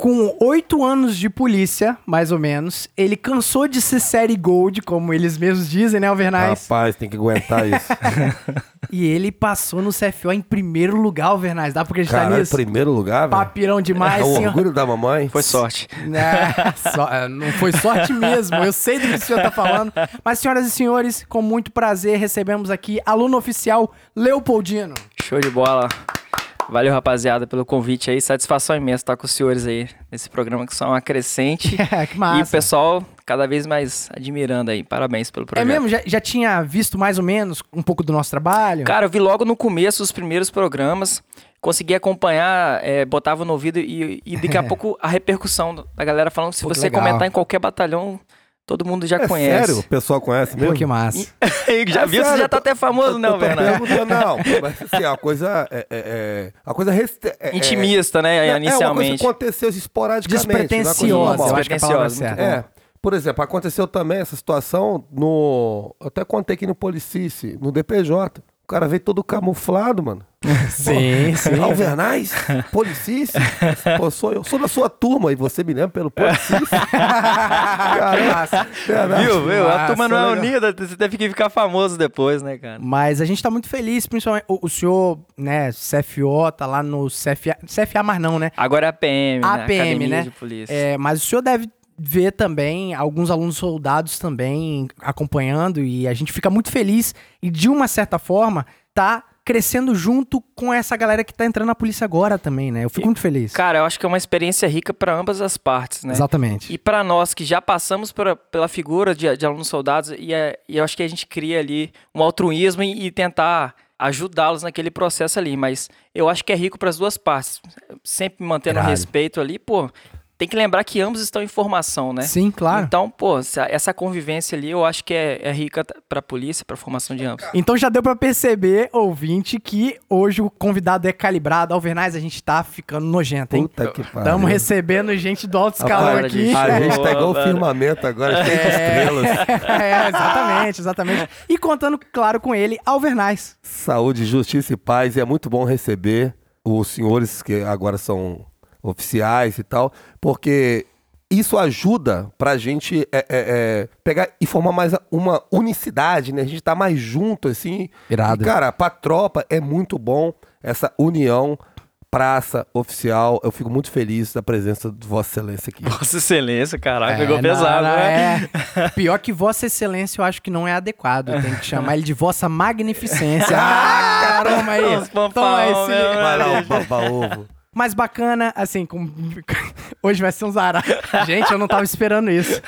com oito anos de polícia, mais ou menos, ele cansou de ser série Gold, como eles mesmos dizem, né, Alvernais? Rapaz, tem que aguentar isso. e ele passou no CFO em primeiro lugar, Alvernais. Dá pra acreditar Caralho, nisso? primeiro lugar, velho. Papirão demais, É o senhor. orgulho da mamãe. Foi sorte. É, só- não foi sorte mesmo, eu sei do que o senhor tá falando. Mas, senhoras e senhores, com muito prazer, recebemos aqui aluno oficial Leopoldino. Show de bola. Valeu, rapaziada, pelo convite aí. Satisfação imensa estar com os senhores aí nesse programa que são uma crescente. que e o massa. pessoal cada vez mais admirando aí. Parabéns pelo É projeto. mesmo? Já, já tinha visto mais ou menos um pouco do nosso trabalho? Cara, eu vi logo no começo os primeiros programas, consegui acompanhar, é, botava no ouvido e, e daqui a pouco a repercussão da galera falando que se Pô, você legal. comentar em qualquer batalhão, todo mundo já É conhece. sério? O pessoal conhece mesmo? Pô, que massa. já É viu? Você sério, já tá até famoso, né, tô Bernardo? perguntando, não. Mas assim, a coisa é... é, é a coisa... reste- é- é- Intimista, né, É, É uma inicialmente. coisa que aconteceu esporadicamente. não Despretensiosa, eu acho que é a palavra É. Por exemplo, aconteceu também essa situação no. Eu até contei aqui no Policice, no DPJ. O cara veio todo camuflado, mano. Sim, sim. Alvernais, Policice. Pô, sou eu. Sou da sua turma e você me lembra pelo Policice. Verdade. Viu, viu? A turma não é unida, você teve que ficar famoso depois, né, cara? Mas a gente tá muito feliz, principalmente o, o senhor, né, CFO, tá lá no CFA, CFA mais não, né? Agora é a PM, né? APM, Academia né? de Polícia. É, mas o senhor deve ver também alguns alunos soldados também acompanhando e a gente fica muito feliz e de uma certa forma tá crescendo junto com essa galera que tá entrando na polícia agora também, né? Eu fico muito feliz. Cara, eu acho que é uma experiência rica para ambas as partes, né? Exatamente. E para nós que já passamos por- pela figura de, de alunos soldados, e, é- e eu acho que a gente cria ali um altruísmo e, e tentar ajudá-los naquele processo ali. Mas eu acho que é rico para as duas partes. Sempre mantendo o respeito ali, pô. Tem que lembrar que ambos estão em formação, né? Sim, claro. Então, pô, essa- essa convivência ali eu acho que é, é rica para a polícia, para a formação de ambos. Então já deu pra perceber, ouvinte, que hoje o convidado é calibrado. Alvernais, a gente tá ficando nojento, hein? Puta que pariu. Estamos recebendo gente do alto escalão Rapaz, aqui. A gente tá igual o firmamento agora, cheio de estrelas. é, exatamente, exatamente. E contando, claro, com ele, Alvernais. Saúde, justiça e paz. E é muito bom receber os senhores que agora são oficiais e tal, porque isso ajuda pra gente é, é, é, pegar e formar mais uma unicidade, né? A gente tá mais junto, assim. Irado. E, cara, pra tropa é muito bom essa união, praça, oficial. Eu fico muito feliz da presença de Vossa Excelência aqui. Vossa Excelência, caralho, É, pegou não, pesado, não, né? é. Pior que Vossa Excelência eu acho que não é adequado. Tem que chamar ele de Vossa Magnificência. Ah, toma aí. Toma aí? Vai lá, o baba-ovo. Mas bacana, assim, com... hoje vai ser um zará. Gente, eu não tava esperando isso.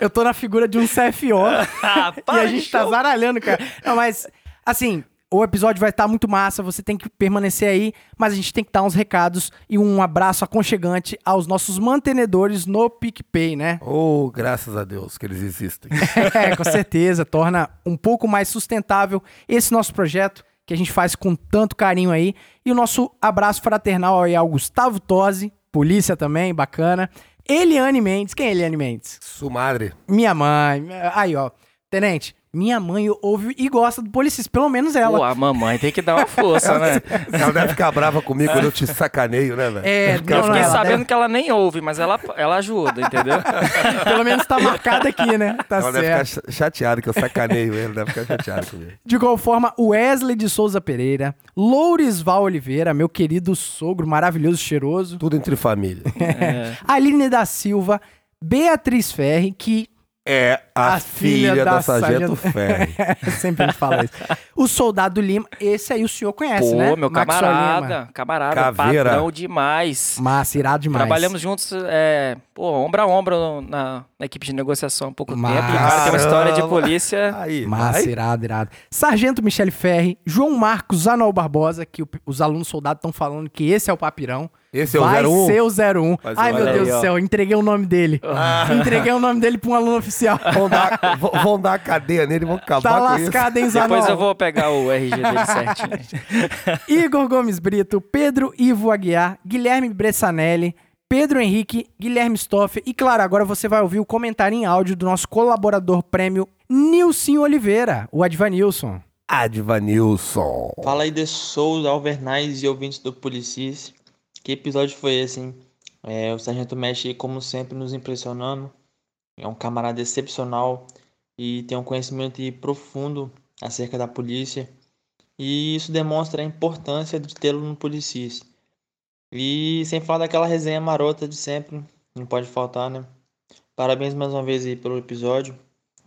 Eu tô na figura de um CFO Ah, e a gente tá zaralhando, cara. Não, mas, assim, o episódio vai estar muito massa, você tem que permanecer aí, mas a gente tem que dar uns recados e um abraço aconchegante aos nossos mantenedores no PicPay, né? Oh, graças a Deus que eles existem. É, com certeza, torna um pouco mais sustentável esse nosso projeto que a gente faz com tanto carinho aí. E o nosso abraço fraternal aí ao Gustavo Tosi, polícia também, bacana. Eliane Mendes, quem é Eliane Mendes? Sumadre. Minha mãe. Aí, ó. Tenente, minha mãe ouve e gosta do Policista, pelo menos ela. Pô, a mamãe tem que dar uma força, né? Ela deve ficar brava comigo quando eu te sacaneio, né, velho? É, não, Eu fiquei ela sabendo deve- que ela nem ouve, mas ela, ela ajuda, entendeu? Pelo menos tá marcado aqui, né? Tá ela deve certo. ficar cha- chateada que eu sacaneio ele, deve ficar chateada comigo. De igual forma, Wesley de Souza Pereira, Lourisval Oliveira, meu querido sogro maravilhoso, cheiroso. Tudo entre família. É. Aline da Silva, Beatriz Ferri, que É a, A filha filha, da da, Sargento Sargento- Ferri. sempre me fala isso. O Soldado Lima, esse aí o senhor conhece, Pô, né? meu Maxwell camarada, Lima. camarada, Caveira. padrão demais. Massa, irado demais. Trabalhamos juntos, é, pô, ombro a ombro na, na equipe de negociação há pouco Massa. tempo. E o cara tem uma história de polícia. Aí, Massa, vai. irado, irado. Sargento Michele Ferri, João Marcos Anual Barbosa, que os alunos soldados estão falando que esse é o papirão. Esse é o Vai 01? ser o 01. Vai ser Ai, meu 01. Deus Aí, do céu, entreguei o nome dele. Entreguei o nome dele pra um aluno oficial. Vão dar, vão- dar a cadeia nele vão acabar Tá com lascado, hein, Zanon? Depois eu vou pegar o RG dele certinho. Igor Gomes Brito, Pedro Ivo Aguiar, Guilherme Bressanelli, Pedro Henrique, Guilherme Stoff e, claro, agora você vai ouvir o comentário em áudio do nosso colaborador prêmio Nilson Oliveira, o Advanilson. Advanilson. Fala aí de Souza, Alvernais e ouvintes do Policis. Que episódio foi esse, hein? É, o Sargento Mesh, como sempre, nos impressionando. É um camarada excepcional e tem um conhecimento profundo acerca da polícia. E isso demonstra a importância de tê-lo no Policis. E sem falar daquela resenha marota de sempre, não pode faltar, né? Parabéns mais uma vez aí pelo episódio.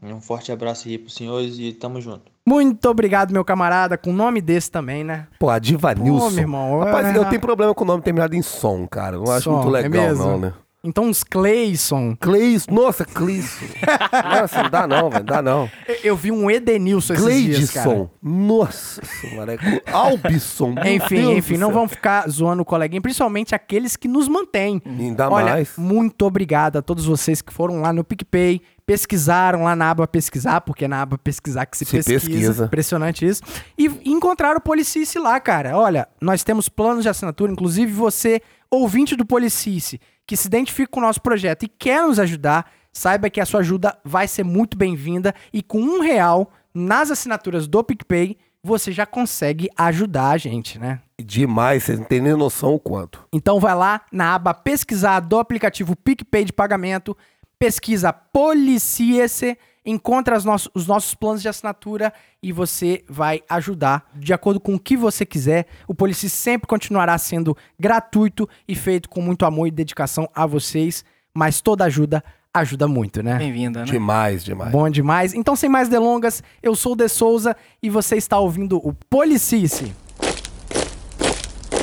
Um forte abraço aí pros senhores e tamo junto. Muito obrigado, meu camarada, com nome desse também, né? Pô, a Diva Pô, Nilson. meu irmão. Rapaz, é- eu tenho problema com o nome terminado em som, cara. Não acho Som, muito é legal, mesmo? não, né? Então, uns Cleison. Cleis, nossa, Cleison. nossa, não dá não, velho, dá não. Eu- Eu vi um Edenilson esses dias, cara. Nossa senhora. é Albison, Enfim, Deus enfim, não vamos ficar zoando o coleguinha, principalmente aqueles que nos mantêm. Ainda Olha, mais. muito obrigado a todos vocês que foram lá no PicPay, pesquisaram lá na aba pesquisar, porque é na aba pesquisar que se, Se pesquisa. pesquisa. Impressionante isso. E encontraram o Policice lá, cara. Olha, nós temos planos de assinatura, inclusive você, ouvinte do Policice, que se identifica com o nosso projeto e quer nos ajudar, saiba que a sua ajuda vai ser muito bem-vinda e com um real nas assinaturas do PicPay, você já consegue ajudar a gente, né? Demais, vocês não têm nem noção o quanto. Então vai lá na aba pesquisar do aplicativo PicPay de pagamento, pesquisa Policiece, encontra os nossos planos de assinatura e você vai ajudar de acordo com o que você quiser. O Polici sempre continuará sendo gratuito e feito com muito amor e dedicação a vocês, mas toda ajuda ajuda muito, né? Bem-vinda, né? Demais, demais. Bom demais. Então, sem mais delongas, eu sou o De Souza e você está ouvindo o Policice.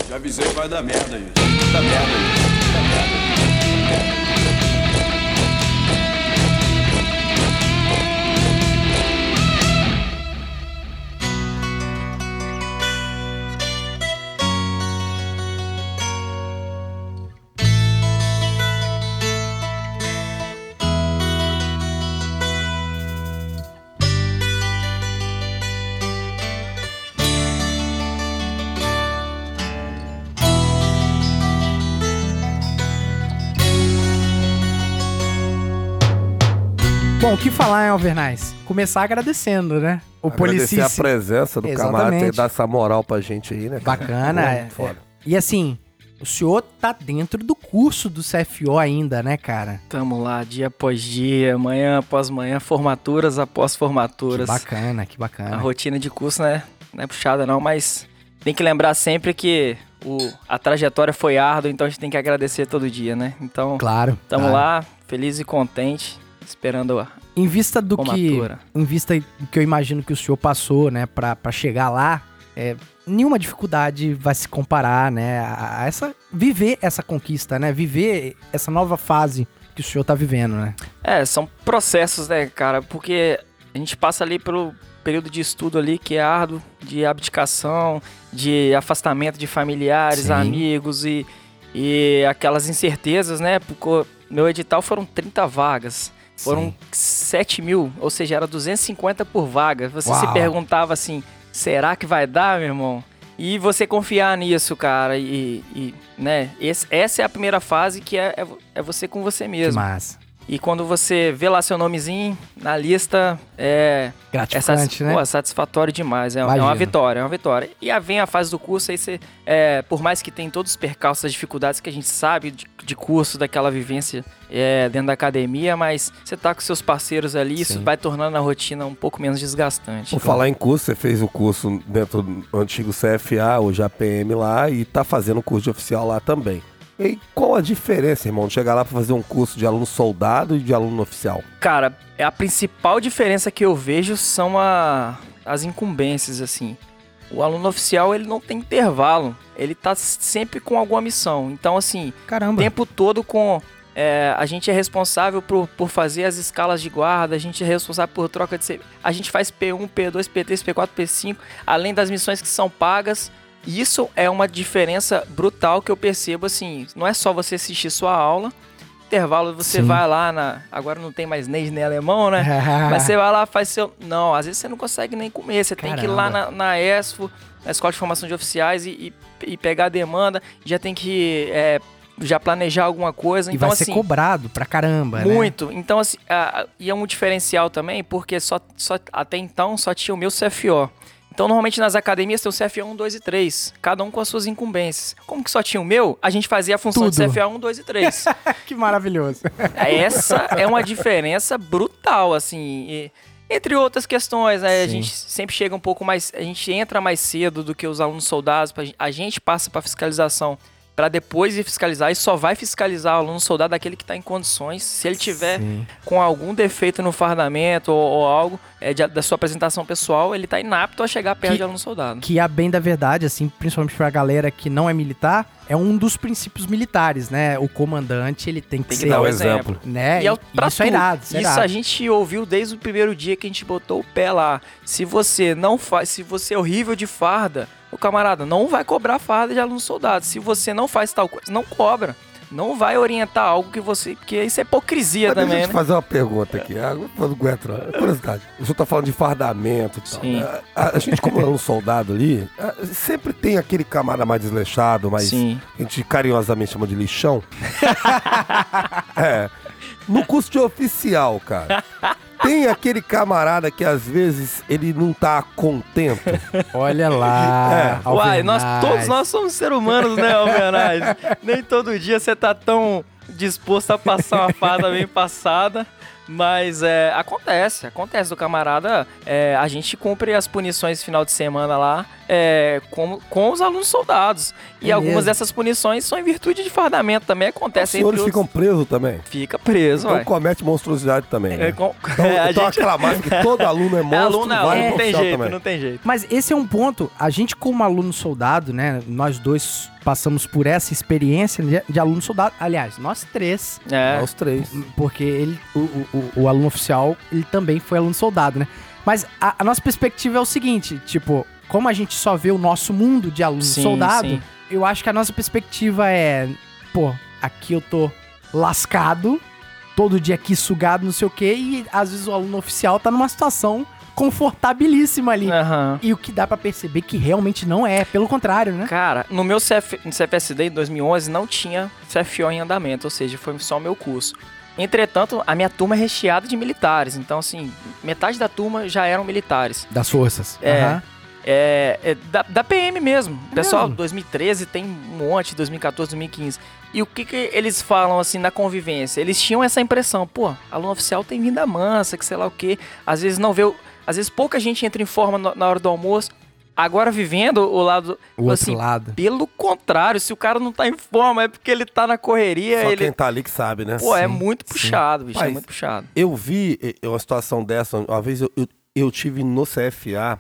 Já avisei que vai dar merda aí. Dá merda aí. Bom, o que falar, hein, Alvernais? Começar agradecendo, né? O Agradecer Policice. a presença do camarada, ter dar essa moral pra gente aí, né? cara? Bacana. É- foda. E assim, o senhor tá dentro do curso do CFO ainda, né, cara? Tamo lá, dia após dia, manhã após manhã, formaturas após Que formaturas. bacana, que A bacana. rotina de curso, né? Não é puxada não, mas tem que lembrar sempre que o, a trajetória foi árdua, então a gente tem que agradecer todo dia, né? Então, Claro. tamo claro. lá, feliz e contente, esperando a Em vista do que, formatura. em vista do que eu imagino que o senhor passou, né, pra chegar lá, é, nenhuma dificuldade vai se comparar, né, a, a essa viver essa conquista, né, viver essa nova fase que o senhor tá vivendo, né? É, são processos, né, cara? Porque a gente passa ali pelo período de estudo ali que é árduo, de abdicação, de afastamento de familiares, Sim. amigos e, e aquelas incertezas, né? Porque meu edital foram 30 vagas. Foram Sim. 7 mil, ou seja, era 250 por vaga. Você se Uau. perguntava assim, será que vai dar, meu irmão? E você confiar nisso, cara, e, e, né, esse- essa é a primeira fase que é, é, é você com você Que mesmo. massa. E quando você vê lá seu nomezinho na lista, é, é Gratificante, satis- né? pô, satisfatório demais. É, é uma vitória, é uma vitória. E aí vem a fase do curso, aí você, é, por mais que tem todos os percalços, as dificuldades que a gente sabe de, de curso, daquela vivência é, dentro da academia, mas você tá com seus parceiros ali, isso Sim. vai tornando a rotina um pouco menos desgastante. Por falar em curso, você fez o curso dentro do antigo CFA, hoje APM lá, e tá fazendo o curso de oficial lá também. E qual a diferença, irmão, de chegar lá pra fazer um curso de aluno soldado e de aluno oficial? Cara, é a principal diferença que eu vejo são a- as incumbências, assim. O aluno oficial, ele não tem intervalo. Ele tá sempre com alguma missão. Então, assim, o Caramba. tempo todo com... é, a gente é responsável por, por fazer as escalas de guarda, a gente é responsável por troca de... serviço. A gente faz P1, P2, P3, P4, P5, além das missões que são pagas. E Isso é uma diferença brutal que eu percebo, assim, não é só você assistir sua aula, intervalo você Sim. vai lá na... Agora não tem mais nem nem alemão, né? Mas você vai lá, faz seu. Não, às vezes você não consegue nem comer. Você tem que ir lá na, na ESFO, na Escola de Formação de Oficiais, e, e- e pegar a demanda. Já tem que é, já planejar alguma coisa. E então, vai assim, ser cobrado pra caramba, né? muito. Então, assim, a- e é um diferencial também, porque só, só até então só tinha o meu CFO. Então, normalmente nas academias tem o CFA 1, 2 e 3, cada um com as suas incumbências. Como que só tinha o meu, a gente fazia a função de Tudo. CFA 1, 2 e 3. que maravilhoso. Essa é uma diferença brutal, assim. e- entre outras questões, né? A gente sempre chega um pouco mais. A gente entra mais cedo do que os alunos soldados. A gente passa para fiscalização para depois ir fiscalizar e só vai fiscalizar o aluno soldado aquele que está em condições. Se ele tiver Sim. com algum defeito no fardamento ou, ou algo é, de- da sua apresentação pessoal, ele está inapto a chegar perto Que- de aluno soldado. Que a bem da verdade, assim, principalmente pra galera que não é militar, é um dos princípios militares, né? O comandante, ele tem que Tem que ser, dar o um exemplo. exemplo. né? E é pra isso é irado, isso é Isso irado. a gente ouviu desde o primeiro dia que a gente botou o pé lá. Se você não faz, se você é horrível de farda, o camarada não vai cobrar farda de aluno soldado. Se você não faz tal coisa, não cobra. Não vai orientar algo que você. Porque isso é hipocrisia Mas deixa também, eu te né? fazer uma pergunta aqui. Ah, Não aguento. É curiosidade. O senhor tá falando de fardamento e tal. Sim. né? A, a gente, como é um soldado ali, ah, sempre tem aquele camarada mais desleixado, mais. Sim. A gente carinhosamente chama de lixão. é. No curso de oficial, cara. Tem aquele camarada que às vezes ele não tá contento. Olha lá. É. Uai, nós, todos nós somos seres humanos, né, Alvernaz? Nem todo dia você tá tão disposto a passar uma farda bem passada. Mas é, acontece, acontece do camarada. é, a gente cumpre as punições final de semana lá é, com, com os alunos soldados. E É algumas mesmo? dessas punições são em virtude de fardamento também. Os Acontece senhores entre ficam outros. presos também. Fica preso, Então ué. comete monstruosidade também. Né? É, com- Então, a então gente que todo aluno é é monstro, aluno, vale não tem jeito, também. não tem jeito. Mas esse é um ponto, a gente como aluno soldado, né, nós dois passamos por essa experiência de, de aluno soldado, aliás, nós três, É, os três. porque ele, o, o- o- o aluno oficial, ele também foi aluno soldado, né? Mas a, a nossa perspectiva é o seguinte, tipo, como a gente só vê o nosso mundo de aluno Sim, soldado, sim. eu acho que a nossa perspectiva é, pô, aqui eu tô lascado, todo dia aqui sugado, não sei o quê, e às vezes o aluno oficial tá numa situação confortabilíssima ali. Aham. E o que dá pra perceber que realmente não é, pelo contrário, né? Cara, no meu CF, no CFSD em 2011 não tinha CFO em andamento, ou seja, foi só o meu curso. Entretanto, a minha turma é recheada de militares, então assim, metade da turma já eram militares. Das forças. É. Aham. É, é da, da PM mesmo. É Pessoal, mesmo? 2013 tem um monte, 2014, 2015. E o que, que eles falam assim na convivência? Eles tinham essa impressão, pô, aluno oficial tem vinda mansa, que sei lá o quê. Às vezes não vê, o- às vezes pouca gente entra em forma no- na hora do almoço. Agora vivendo o lado, O outro assim, lado. pelo contrário, se o cara não tá em forma é porque ele tá na correria, Só ele quem tá ali que sabe, né? Pô, é Sim, muito sim. puxado, bicho, é muito puxado. Eu vi uma situação dessa, uma vez eu, eu, eu tive no CFA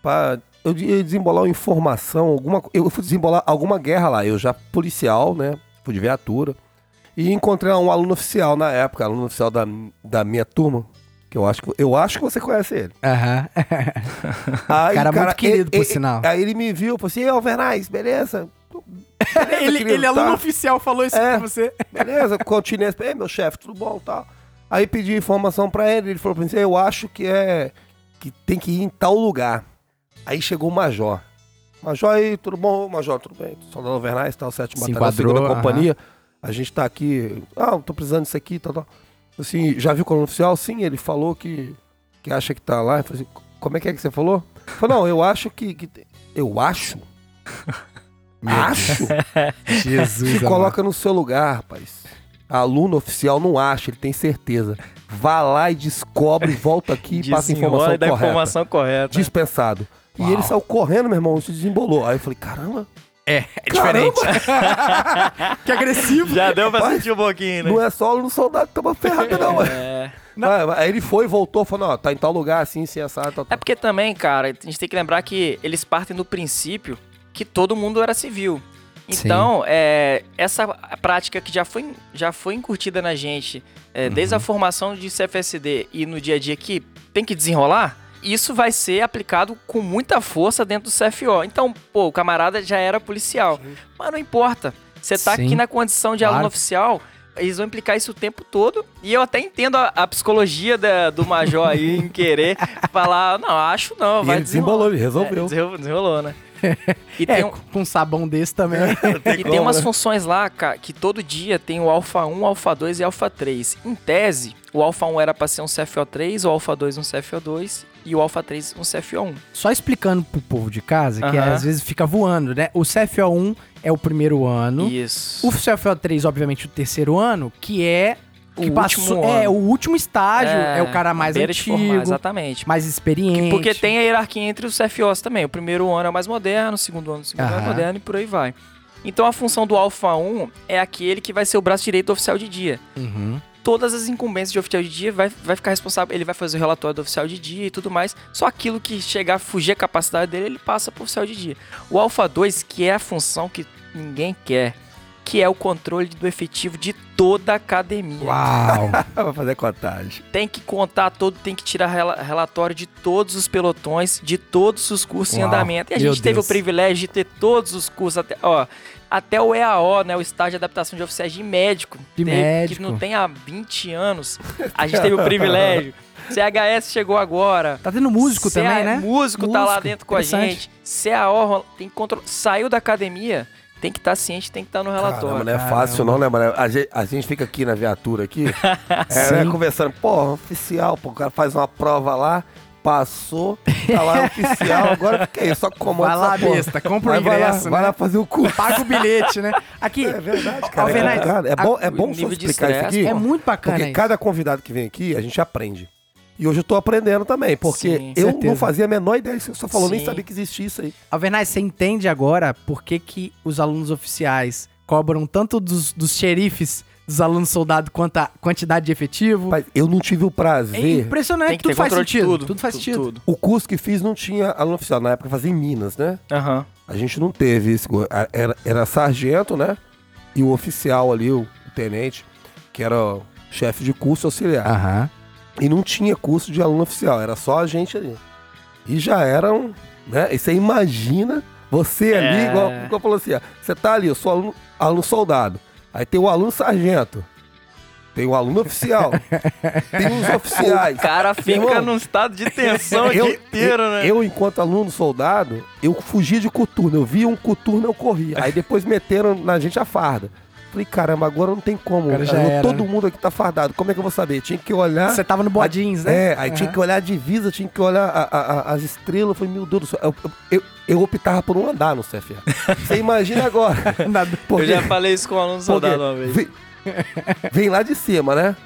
para eu ia desembolar uma informação, alguma, eu fui desembolar alguma guerra lá, eu já policial, né, fui de viatura, e encontrei um aluno oficial na época, aluno oficial da, da minha turma, que eu acho que, eu acho que você conhece ele. Aham. Aí, Cara muito querido, por sinal. Aí ele me viu, falou assim, Alvernais, beleza? Beleza, ele, querido, ele, aluno tá? oficial, falou isso É. pra você. Beleza, continuei. Ei, meu chefe, tudo bom tal. Aí pedi informação pra ele, ele falou pra mim, eu acho que é. que tem que ir em tal lugar. Aí chegou o Major. Major aí, tudo bom? Major, tudo bem? Soldado Vernais, tal, sétimo batalhão, segunda companhia. A gente tá aqui. Ah, tô precisando disso aqui, tal, tal. Assim, já viu o coluna oficial? Sim, ele falou que, que acha que tá lá. Eu falei assim, como é que é que você falou? Eu falei, não, eu acho que. que eu acho? acho? Jesus. Se coloca no seu lugar, rapaz. Aluno oficial não acha, ele tem certeza. Vá lá e descobre, volta aqui e passa a informação e correta. informação correta. Dispensado. E Uau. ele saiu correndo, meu irmão, se desembolou. Aí eu falei, caramba, É, é Caramba! diferente. que agressivo. Já deu pra sentir um pouquinho, né? não é só aluno soldado que tava ferrado, não. ué. É. Ah, Aí ele foi, voltou, falou, não, tá em tal lugar, assim, assim, assado, tal, É tal. porque também, cara, a gente tem que lembrar que eles partem do princípio que todo mundo era civil. Então, é, essa prática que já foi, já foi incutida na gente, é, desde a formação de CFSD e no dia a dia que tem que desenrolar, isso vai ser aplicado com muita força dentro do CFO. Então, pô, o camarada já era policial. Mas não importa. Você tá Sim. aqui na condição de Claro. aluno oficial, eles vão implicar isso o tempo todo. E eu até entendo a, a psicologia da- do major aí em querer falar, não, acho não, E vai ele desembolou, ele desenrolar. resolveu. É, desenrolou, desenrolou, né? E É, tem, um- com um sabão desse também. e tem umas funções lá, cara, que todo dia tem o Alpha 1, Alpha 2 e Alpha 3. Em tese, o Alpha 1 era pra ser um CFO3, o Alpha 2 um CFO2 e o Alpha 3 um CFO1. Só explicando pro povo de casa, que às vezes fica voando, né? O CFO1 é o primeiro ano. Isso. O CFO3, obviamente, o terceiro ano, que é O que último É, ano. o último estágio, é, o cara mais antigo, formar, exatamente. mais experiente. Porque tem a hierarquia entre os CFOs também. O primeiro ano é o mais moderno, o segundo ano é o segundo ano é moderno e por aí vai. Então a função do Alpha 1 é aquele que vai ser o braço direito oficial de dia. Uhum. Todas as incumbências de oficial de dia vai, vai ficar responsável, ele vai fazer o relatório do oficial de dia e tudo mais. Só aquilo que chegar a fugir a capacidade dele, ele passa pro oficial de dia. O Alpha 2, que é a função que ninguém quer, que é o controle do efetivo de toda a academia. Uau! Vai fazer contagem. tem que contar todo, tem que tirar rela- relatório de todos os pelotões, de todos os cursos em Uau, andamento. E a gente teve Deus. o privilégio de ter todos os cursos até, ó, até o EAO, né, o estágio de adaptação de oficiais de médico, De teve- médico. que não tem há 20 anos. A gente teve o privilégio. CHS chegou agora. Tá tendo músico também, né? Músico, tá lá Músico, dentro com a gente. CAO tem que controlar. Saiu da academia, tem que estar ciente, tem que estar no relatório. Caramba, não é Caramba. fácil não, né, mano? A gente, a gente fica aqui na viatura aqui, é, né, conversando, pô, oficial, pô, o cara faz uma prova lá, passou, tá lá oficial, agora fica aí, só comanda Vai lá, essa porra. besta, compra o Vai, vai lá, ingresso, vai né? lá fazer o curso. Paga o bilhete, né? Aqui, É verdade, cara. É, é bom, é bom o só explicar isso aqui. é muito bacana Porque isso. cada convidado que vem aqui, a gente aprende. E hoje eu tô aprendendo também, porque Sim, eu certeza. não fazia a menor ideia, você só falou, nem Sim. sabia que existia isso aí. Alvernaz, você entende agora por que, que os alunos oficiais cobram tanto dos, dos xerifes, dos alunos soldados, quanto a quantidade de efetivo? Mas eu não tive o É prazer. impressionante, Tem que tudo faz sentido. tudo. Tudo faz sentido. Tudo. O curso que fiz não tinha aluno oficial, na época fazia em Minas, né? Aham. A gente não teve esse. Era, era sargento, né? E o oficial ali, o tenente, que era chefe de curso auxiliar. Aham. E não tinha curso de aluno oficial, era só a gente ali. E já eram, né? E você imagina você ali, É. igual, igual falou assim: ó, você tá ali, eu sou aluno, aluno soldado. Aí tem o aluno sargento. Tem o aluno oficial. tem os oficiais. O cara fica Irmão, num estado de tensão o eu, dia inteiro, eu- né? eu, enquanto aluno soldado, eu fugia de coturno. Eu via um coturno, eu corria. Aí depois meteram na gente a farda. Falei, caramba, agora não tem como. Agora já era, todo né? mundo aqui tá fardado. Como é que eu vou saber? Tinha que olhar. Você tava no bodins, né? É, aí tinha que olhar a divisa, tinha que olhar a- a- a- as estrelas. Eu falei, meu Deus do céu. Eu, eu, eu optava por um andar no CFA. Você imagina agora. Nada. Porque, Eu já falei isso com um aluno soldado uma vez. Vem, vem lá de cima, né?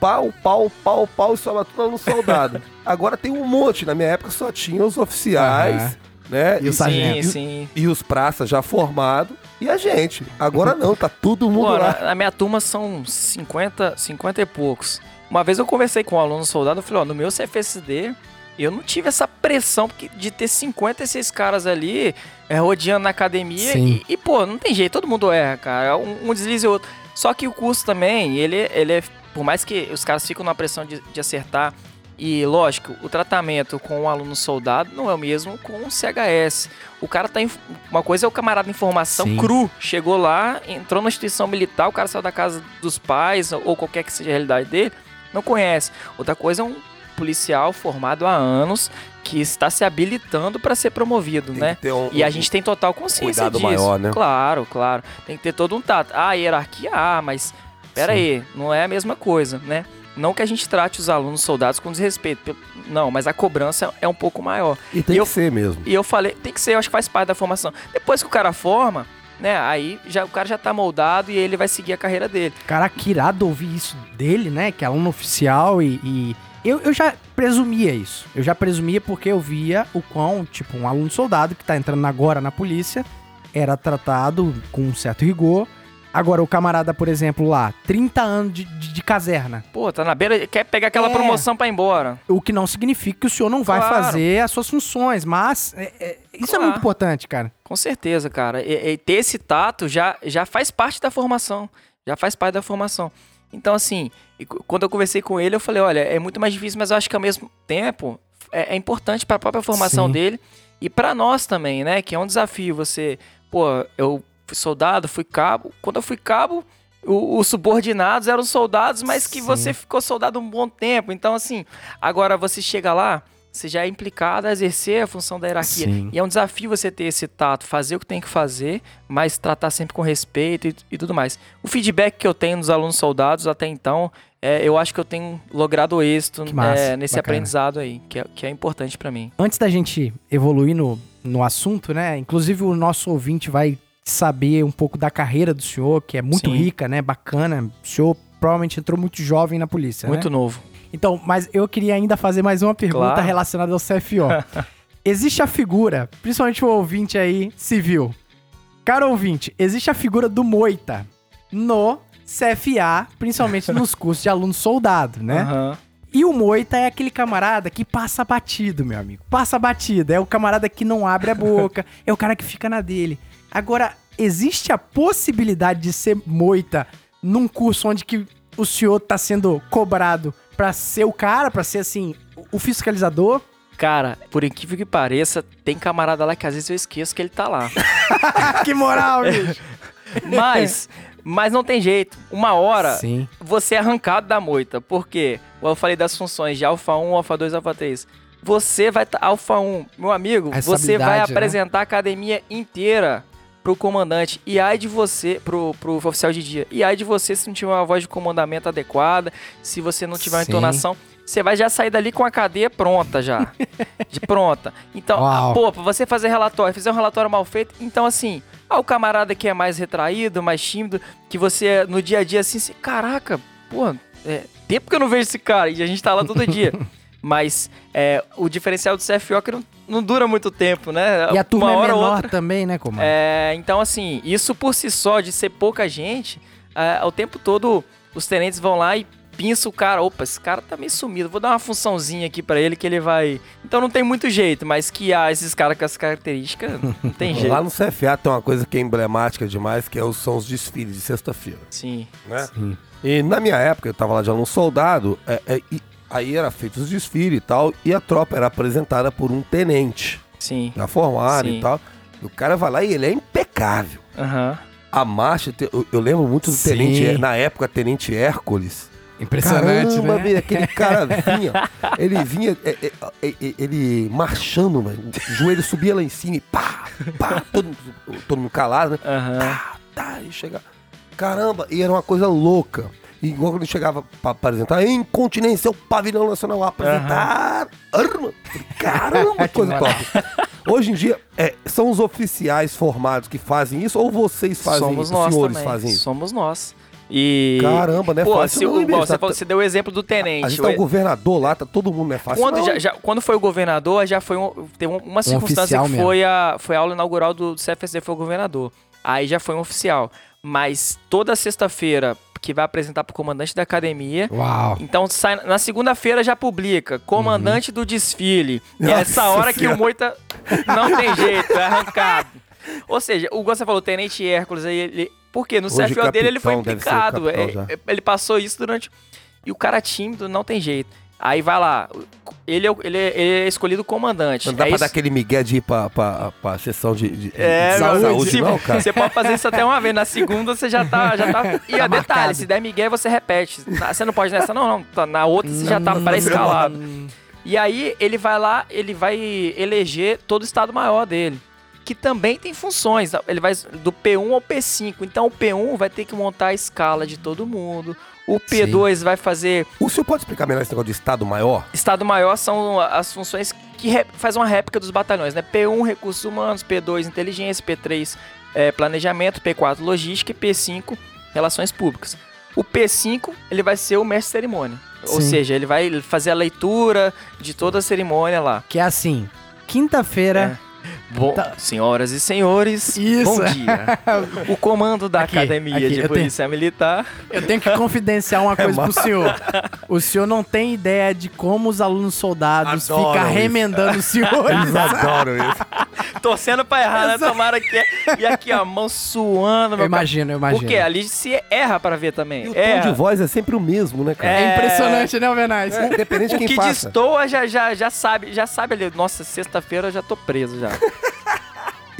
Pau, pau, pau, pau e sobra tudo no soldado. Agora tem um monte. Na minha época só tinha os oficiais, Aham. né? E o sargento. Sim, sim. e os praças já formados e a gente. Agora não, tá todo mundo Pô, lá. na, na minha turma são 50, 50 e poucos. Uma vez eu conversei com um aluno soldado, eu falei, ó, no meu CFSD, eu não tive essa pressão de ter 56 caras ali é, rodeando na academia e, e, pô, não tem jeito, todo mundo erra, cara. Um, um deslize e outro. Só que o curso também, ele, ele é. Por mais que os caras ficam na pressão de, de acertar, e lógico, o tratamento com o aluno soldado não é o mesmo com o CHS. O cara tá. Em, uma coisa é o camarada em formação Sim. cru. Chegou lá, entrou na instituição militar, o cara saiu da casa dos pais, ou qualquer que seja a realidade dele, não conhece. Outra coisa é um policial formado há anos que está se habilitando para ser promovido, Tem né? um- E a um- gente tem total consciência cuidado disso. maior, né? Claro, claro. Tem que ter todo um tato. Ah, hierarquia, ah, mas pera Sim. aí, não é a mesma coisa, né? Não que a gente trate os alunos soldados com desrespeito. pe- Não, mas a cobrança é um pouco maior. E tem eu- que ser mesmo. E eu falei, tem que ser, eu acho que faz parte da formação. Depois que o cara forma, né? Aí já, o cara já tá moldado e ele vai seguir a carreira dele. Caraca, que irado ouvir isso dele, né? Que é aluno oficial e. e- Eu, eu já presumia isso. Eu já presumia porque eu via o quão, tipo, um aluno soldado que tá entrando agora na polícia era tratado com um certo rigor. Agora, o camarada, por exemplo, lá, 30 anos de, de, de caserna. Pô, tá na beira, quer pegar aquela É. promoção pra ir embora. O que não significa que o senhor não vai Claro. fazer as suas funções, mas é- é- isso é Claro. muito importante, cara. Com certeza, cara. E, e ter esse tato já, já faz parte da formação. Já faz parte da formação. Então, assim, quando eu conversei com ele, eu falei, olha, é muito mais difícil, mas eu acho que ao mesmo tempo é, é importante para a própria formação Sim. dele e para nós também, né? Que é um desafio. Você, pô, eu fui soldado, fui cabo. Quando eu fui cabo, o- os subordinados eram soldados, mas que Sim. você ficou soldado um bom tempo. Então, assim, agora você chega lá você já é implicado a exercer a função da hierarquia. Sim. E é um desafio você ter esse tato, fazer o que tem que fazer, mas tratar sempre com respeito e, e tudo mais. O feedback que eu tenho dos alunos soldados até então, é, eu acho que eu tenho logrado êxito massa, é, nesse bacana. aprendizado aí, que é, que é importante pra mim. Antes da gente evoluir no, no assunto, né? Inclusive o nosso ouvinte vai saber um pouco da carreira do senhor, que é muito Sim. rica, né? Bacana. O senhor provavelmente entrou muito jovem na polícia, né? Muito novo. Então, mas eu queria ainda fazer mais uma pergunta Claro. relacionada ao CFO. existe a figura, principalmente o ouvinte aí civil. Cara ouvinte, existe a figura do Moita no CFA, principalmente nos cursos de aluno soldado, né? Aham. E o Moita é aquele camarada que passa batido, meu amigo. Passa batido. É o camarada que não abre a boca. é o cara que fica na dele. Agora, existe a possibilidade de ser Moita num curso onde que o senhor tá sendo cobrado pra ser o cara, pra ser assim, o fiscalizador? Cara, por incrível que pareça, tem camarada lá que às vezes eu esqueço que ele tá lá. que moral, bicho. Mas, mas não tem jeito. Uma hora, Sim. você é arrancado da moita. Por quê? Eu falei das funções de alfa 1, alfa 2, alfa 3. Você vai... tá- Alfa 1, meu amigo, você vai né? apresentar a academia inteira pro comandante. E ai de você, pro, pro oficial de dia. E ai de você se não tiver uma voz de comandamento adequada, se você não tiver uma Sim. entonação. Você vai já sair dali com a cadeia pronta já. de pronta. Então, Uau. pô, pra você fazer relatório, fazer um relatório mal feito, então assim, ah, o camarada que é mais retraído, mais tímido, que você no dia a dia assim, se- caraca, pô, é, tempo que eu não vejo esse cara e a gente tá lá todo dia. Mas é, o diferencial do CFO é que não, não dura muito tempo, né? E a turma Uma é hora ou menor outra. também, né, comando? É, então, assim, isso por si só, de ser pouca gente, é, o tempo todo os tenentes vão lá e pinçam o cara. Opa, esse cara tá meio sumido, vou dar uma funçãozinha aqui pra ele que ele vai. Então não tem muito jeito, mas que há esses caras com essa característica, não tem jeito. Lá no CFA tem uma coisa que é emblemática demais, que é os- são os desfiles de sexta-feira. Sim. né? Sim. E na minha época, eu tava lá de aluno soldado, é, é, e aí era feito os desfiles e tal, e a tropa era apresentada por um tenente, Sim. já formado Sim. e tal. E o cara vai lá e ele é impecável. Aham. A marcha, eu, eu lembro muito do Sim. tenente, na época, tenente Hércules. Impressionante, Caramba, né? velho, aquele cara vinha, ele vinha, é, é, é, é, ele marchando, mano, o joelho subia lá em cima e pá, pá, todo, todo mundo calado, né? Aham. Tá, tá, e chega. Caramba, e era uma coisa louca. E igual quando ele chegava pra apresentar, incontinência, o pavilhão nacional apresentar arma. Caramba, que coisa top. Hoje em dia, é, são os oficiais formados que fazem isso ou vocês fazem Somos isso? nós Os senhores também. fazem isso? Somos nós. E. Caramba, não é Pô, fácil se, não, bom, você, Tá- falou- você deu o exemplo do A tenente. gente tá o O- governador lá, tá todo mundo, não é fácil Quando, não. já, já- quando foi o governador, já foi um, teve um- uma circunstância oficial que mesmo. foi a, foi a aula inaugural do, do CFSD, foi o governador. Aí já foi um oficial. Mas toda sexta-feira que vai apresentar pro comandante da academia. Uau. Então sai, na segunda-feira já publica, comandante do desfile. É Nossa essa hora que o Moita não tem jeito, é arrancado. Ou seja, o você falou, Tenente Hércules, aí ele. Porque no Hoje CFO dele ele foi capitão, implicado. capitão é- é- ele passou isso durante. E o cara tímido não tem jeito. Aí vai lá, ele é, o- ele é, ele é escolhido comandante. Não dá é pra isso- dar aquele migué de ir pra, pra, pra sessão de, de, É, de saúde, se- não, cara? Você pode fazer isso até uma vez. Na segunda você já tá. Já tá... E ó, detalhe, marcado. se der Miguel, você repete. Você não pode nessa, não, não. Tá- Na outra você já tá pré-escalado. E aí ele vai lá, ele vai eleger todo o Estado Maior dele. Que também tem funções. Ele vai do P1 ao P5. Então o P1 vai ter que montar a escala de todo mundo. O P2 vai fazer. O senhor pode explicar melhor esse negócio de Estado Maior? Estado Maior são as funções que re- faz uma réplica dos batalhões, né? P1 recursos humanos, P2 inteligência, P3 é, planejamento, P4 logística e P5 relações públicas. O P5 ele vai ser o mestre de cerimônia, ou Sim. seja, ele vai fazer a leitura de toda a cerimônia lá. Que é assim, quinta-feira... Bom, Tá. senhoras e senhores, Isso. bom dia. O comando da Aqui, Academia aqui, de eu tenho- Polícia Militar. Eu tenho que confidenciar uma coisa pro senhor. O senhor não tem ideia de como os alunos soldados Adoram ficam isso. remendando os senhores. Eles adoram isso. Torcendo pra errar, né? Tomara que. E aqui, ó, mão suando. Eu meu imagino, eu imagino. Porque ali se erra pra ver também. E o Erra. tom de voz é sempre o mesmo, né, cara? É impressionante, né, Alvenaz? Independente de O quem que faça. destoa já, já, já sabe, já sabe ali. Nossa, sexta-feira eu já tô preso já.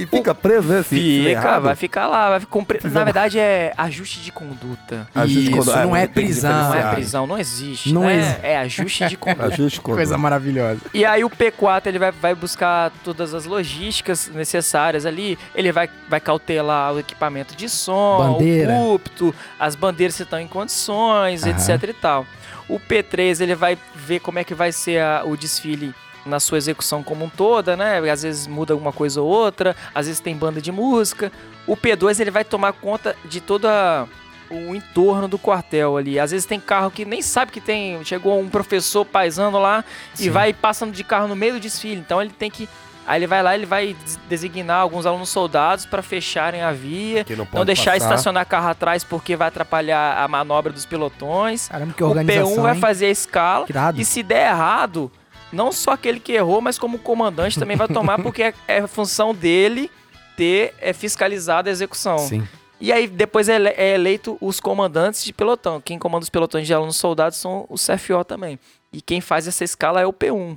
E fica preso, né? se- Fica, errado. vai ficar lá, vai. Fizer Na verdade é ajuste de conduta. Ajuste de Isso, conduta. não é que prisão. Não é prisão, não existe. Não né? existe. É ajuste de conduta. Ajuste de conduta. Coisa maravilhosa. E aí o P4 ele vai, vai buscar todas as logísticas necessárias ali. Ele vai, vai cautelar o equipamento de som, Bandeira. o púlpito, as bandeiras se estão em condições, Aham. etc e tal. O P3 ele vai ver como é que vai ser a- o desfile na sua execução como um toda, né? Às vezes muda alguma coisa ou outra, às vezes tem banda de música. O P2 ele vai tomar conta de toda o entorno do quartel ali. Às vezes tem carro que nem sabe que tem, chegou um professor paisando lá e Sim. vai passando de carro no meio do desfile. Então ele tem que Aí ele vai lá, ele vai des- designar alguns alunos soldados para fecharem a via, não, não deixar passar. estacionar carro atrás porque vai atrapalhar a manobra dos pelotões. Caramba, que O organização, P1 vai hein? fazer a escala e se der errado, não só aquele que errou, mas como o comandante também vai tomar, porque é, é função dele ter é, fiscalizado a execução. Sim. E aí depois é, ele- é eleito os comandantes de pelotão. Quem comanda os pelotões de alunos soldados são os CFO também. E quem faz essa escala é o P1.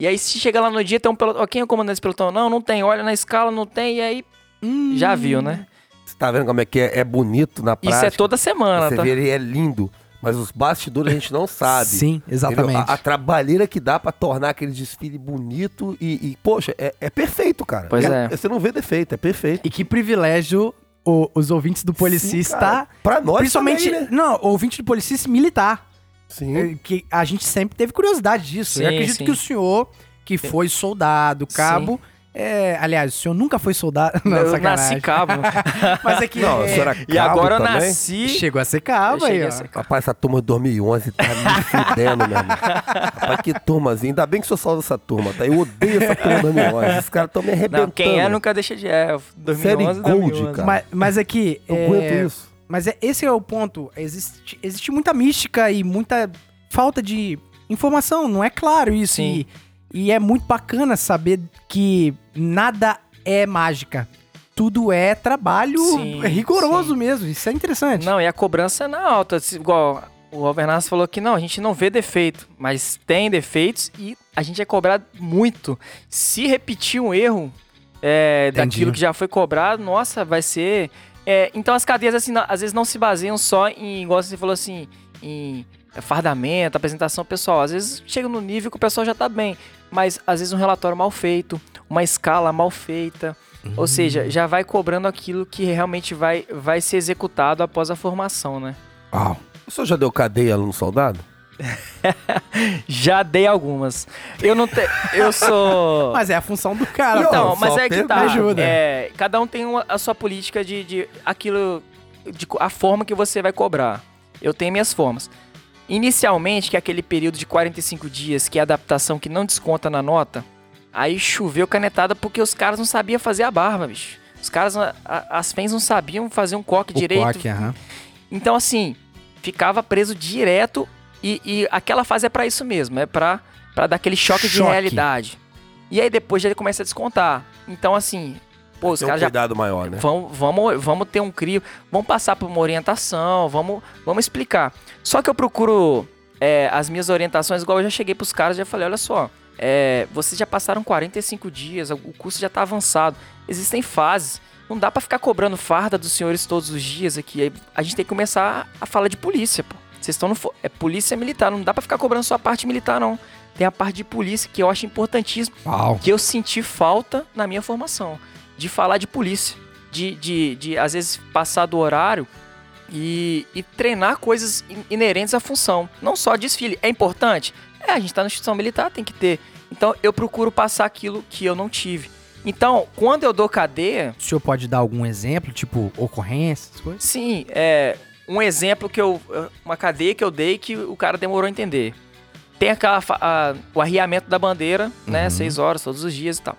E aí se chega lá no dia, tem um pelotão. Quem é o comandante desse pelotão? Não, não tem. Olha na escala, não tem. E aí Hum. já viu, né? Você tá vendo como é que é, é bonito na prática? Isso é toda semana, Você tá? vê, ele é lindo. Mas os bastidores a gente não sabe. Sim, exatamente. A, a trabalheira que dá pra tornar aquele desfile bonito e, e, poxa, é, é perfeito, cara. Pois é. Você não vê defeito, é perfeito. E que privilégio o- os ouvintes do Policista. Sim. Pra nós principalmente. também, né? Não, ouvinte do Policista militar. Sim. É, Que a gente sempre teve curiosidade disso. Eu Sim, acredito sim. que o senhor, que foi soldado, cabo. É, aliás, o senhor nunca foi soldado. Não, eu sacanagem. nasci cabo. Mas é que. Não, é, o senhor era e cabo agora eu também? nasci. Chegou a ser cabo Eu aí, ó. ser Rapaz, essa turma de 2011 tá me fudendo, meu irmão. Rapaz, que turmazinha. Ainda bem que o senhor salva essa turma, tá? Eu odeio essa turma de 2011. Os caras estão me arrebentando. Não, quem é nunca deixa de é. 2011, Série Gold, 2011. cara. Mas, mas aqui. Eu é, aguento isso. Mas é, esse é o ponto. Existe, existe muita mística e muita falta de informação. Não é claro isso. Sim. E, e é muito bacana saber que nada é mágica. Tudo é trabalho Sim, rigoroso sim. mesmo. Isso é interessante. Não, e a cobrança é na alta. Igual o Alvernaz falou que não, a gente não vê defeito, mas tem defeitos e a gente é cobrado muito. Se repetir um erro é, daquilo que já foi cobrado, nossa, vai ser. é, então as cadeias, assim, não- às vezes não se baseiam só em, igual você falou assim, em fardamento, apresentação pessoal. Às vezes chega no nível que o pessoal já tá bem, mas às vezes um relatório mal feito, uma escala mal feita. Ou seja, já vai cobrando aquilo que realmente vai, vai ser executado após a formação, né? Uau. O senhor já deu cadeia aluno soldado? Já dei algumas. Eu não tenho. Eu sou. Mas é a função do cara. Não, Então, mas é que tá. Ajuda. É, cada um tem uma- a sua política de, de aquilo. De, a forma que você vai cobrar. Eu tenho minhas formas. Inicialmente, que é aquele período de 45 dias, que é a adaptação que não desconta na nota, aí choveu canetada porque os caras não sabiam fazer a barba, bicho. Os caras, a- as fãs não sabiam fazer um coque O direito. coque, aham. Então, assim, ficava preso direto e, e aquela fase é pra isso mesmo, é pra, pra dar aquele choque, de Choque. realidade. E aí depois ele começa a descontar. Então, assim, pô, os Tem um caras já. cuidado maior, né? Vamos, vamos, vamos ter um crio, vamos passar por uma orientação, vamos, vamos explicar. Só que eu procuro é, as minhas orientações, igual eu já cheguei pros caras e já falei, olha só, é, vocês já passaram 45 dias, o curso já tá avançado, existem fases. Não dá pra ficar cobrando farda dos senhores todos os dias aqui. A gente tem que começar a falar de polícia, pô. Vocês estão no. É polícia militar, não dá pra ficar cobrando só a parte militar, não. Tem a parte de polícia que eu acho importantíssimo Uau. que eu senti falta na minha formação. De falar de polícia. De, de, de às vezes, passar do horário e, e treinar coisas in- inerentes à função. Não só desfile. É importante? É, a gente tá na instituição militar, tem que ter. Então, eu procuro passar aquilo que eu não tive. Então, quando eu dou cadeia, O senhor pode dar algum exemplo, tipo ocorrência, essas coisas? sim, é um exemplo que eu. Uma cadeia que eu dei que o cara demorou a entender. Tem aquela. a- o arriamento da bandeira, né? Uhum. Seis horas, todos os dias e tal.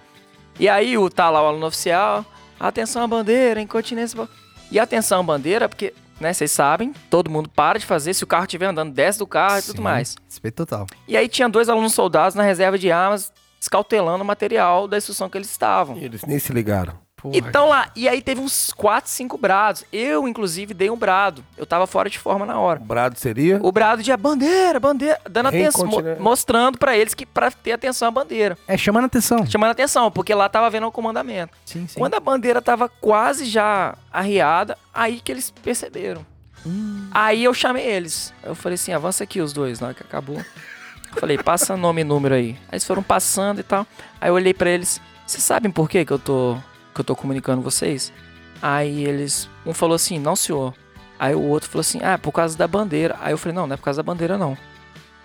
E aí o tá lá o aluno oficial, atenção à bandeira, incontinência. E atenção à bandeira, porque, né, vocês sabem, todo mundo para de fazer, se o carro estiver andando, desce do carro e tudo Sim. mais. Respeito total. E aí tinha dois alunos soldados na reserva de armas, escautelando o material da instrução que eles estavam. Eles nem se ligaram. Porra. Então lá, e aí teve uns 4, 5 brados. Eu, inclusive, dei um brado. Eu tava fora de forma na hora. O brado seria? O brado de a bandeira, bandeira, dando atenção, mo- mostrando pra eles que pra ter atenção à bandeira. É chamando atenção. Chamando atenção, porque lá tava vendo o comandamento. Sim, sim. Quando a bandeira tava quase já arriada, aí que eles perceberam. Aí eu chamei eles. Eu falei assim, avança aqui os dois, na hora que acabou. Eu falei, passa nome e número aí. Aí eles foram passando e tal. Aí eu olhei pra eles, vocês sabem por que que eu tô que eu tô comunicando vocês? Aí eles, um falou assim, não senhor. Aí o outro falou assim, ah, por causa da bandeira. Aí eu falei, não, não é por causa da bandeira não.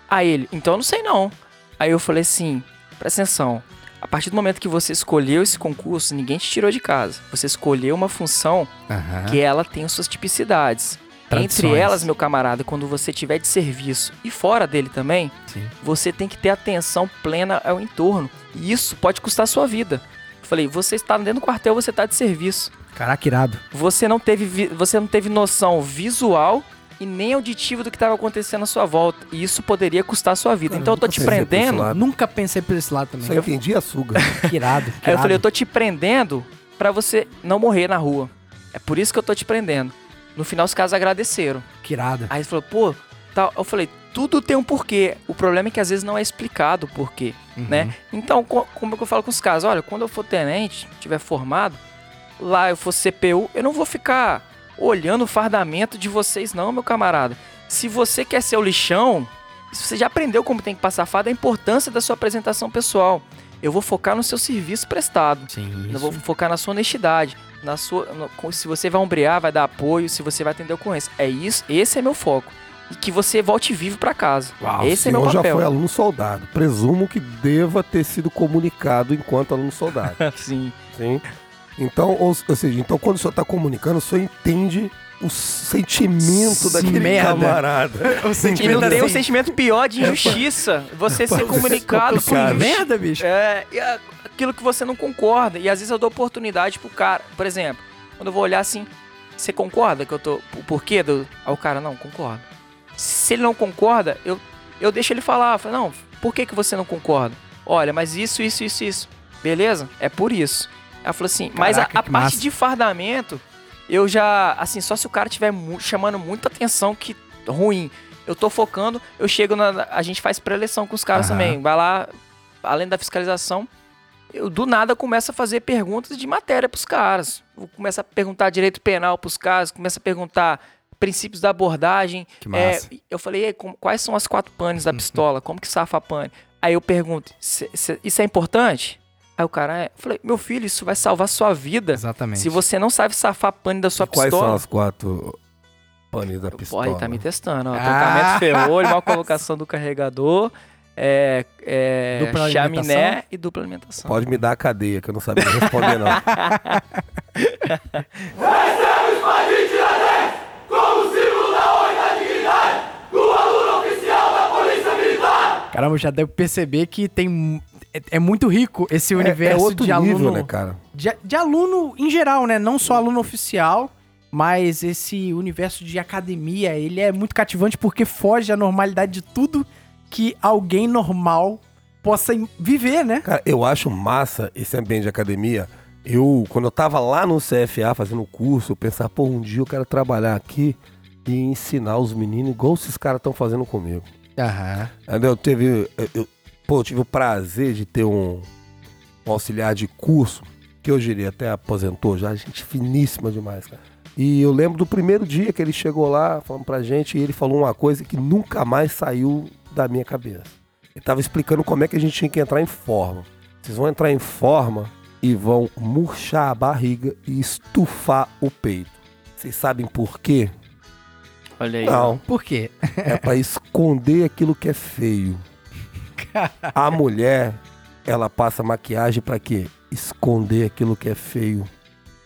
Aí ele, então eu não sei não. Aí eu falei assim, presta atenção. A partir do momento que você escolheu esse concurso, ninguém te tirou de casa. Você escolheu uma função Aham. que ela tem as suas tipicidades. Tradições. Entre elas, meu camarada, quando você tiver de serviço e fora dele também, Sim. você tem que ter atenção plena ao entorno. E isso pode custar sua vida. Eu falei, você está dentro do quartel, você está de serviço. Caraca, irado. Você não teve, você não teve noção visual e nem auditiva do que estava acontecendo à sua volta. E isso poderia custar a sua vida. Cara, então eu tô te prendendo. Nunca pensei por esse lado também. Só entendi açúcar. Que irado. que Aí eu falei, eu tô te prendendo pra você não morrer na rua. É por isso que eu tô te prendendo. No final, os caras agradeceram. Que irado. Aí ele falou, pô, tal. Eu falei, tudo tem um porquê. O problema é que às vezes não é explicado o porquê, Uhum. né? Então, co- como é que eu falo com os caras? Olha, quando eu for tenente, tiver formado, lá eu for CPU, eu não vou ficar olhando o fardamento de vocês, não, meu camarada. Se você quer ser o lixão, se você já aprendeu como tem que passar farda, a importância da sua apresentação pessoal. Eu vou focar no seu serviço prestado. Sim, Eu vou focar na sua honestidade. Na sua, no- se você vai ombrear, vai dar apoio, se você vai atender ocorrência. É isso, esse é meu foco. E que você volte vivo pra casa. esse é meu senhor já papel. foi aluno soldado. Presumo que deva ter sido comunicado enquanto aluno soldado. Sim. Sim. Então, ou, ou seja, então quando o senhor está comunicando, o senhor entende o sentimento Sim, daquele merda. camarada. O E sentimento não tem um assim, sentimento pior de injustiça. Você ser Pode ser comunicado com injustiça. merda, bicho. É, e a- aquilo que você não concorda. E às vezes eu dou oportunidade pro cara. Por exemplo, quando eu vou olhar assim, você concorda que eu tô. O porquê do. Aí o cara, não, concordo. Se ele não concorda, eu, eu deixo ele falar. Eu falo, não, por que, que você não concorda? Olha, mas isso, isso, isso, isso. Beleza? É por isso. Ela falou assim, mas a, Caraca, a parte massa. de fardamento, eu já. Assim, só se o cara tiver mu- chamando muita atenção que ruim. Eu tô focando, eu chego na. A gente faz pré-eleção com os caras Aham. também. Vai lá, além da fiscalização, eu do nada começo a fazer perguntas de matéria pros caras. Eu começo a perguntar direito penal pros caras, começo a perguntar princípios da abordagem. Que massa. É, eu falei, "E quais são as quatro panes da pistola? Como que safa a pane? Aí eu pergunto, "Cê- cê- isso é importante? Aí o cara, é. Eu falei, meu filho, isso vai salvar sua vida. Exatamente. Se você não sabe safar a pane da sua Quais pistola. são as quatro panes da pistola? Pô, aí tá me testando, ó. Ah. Ferrolho, mal colocação do carregador, é, é, Dupla chaminé e dupla alimentação. Pode me dar a cadeia, que eu não sabia responder, não. Caramba, já deu pra perceber que tem. É, é muito rico esse É- universo é outro de nível, aluno. né, cara? de, de aluno em geral, né? Não só aluno oficial, mas esse universo de academia, ele é muito cativante porque foge à normalidade de tudo que alguém normal possa viver, né? Cara, eu acho massa esse ambiente de academia. Eu, quando eu tava lá no CFA fazendo o curso, eu pensava, pô, um dia eu quero trabalhar aqui e ensinar os meninos igual esses caras estão fazendo comigo. Aham. Entendeu? Teve, eu, pô, eu tive o prazer de ter um, um auxiliar de curso, que hoje ele até aposentou já, gente finíssima demais, cara. E eu lembro do primeiro dia que ele chegou lá falando pra gente e ele falou uma coisa que nunca mais saiu da minha cabeça. Ele tava explicando como é que a gente tinha que entrar em forma. Vocês vão entrar em forma e vão murchar a barriga e estufar o peito. Vocês sabem por quê? Olha aí. Não. Por quê? É pra esconder aquilo que é feio. A mulher, ela passa maquiagem pra quê? Esconder aquilo que é feio.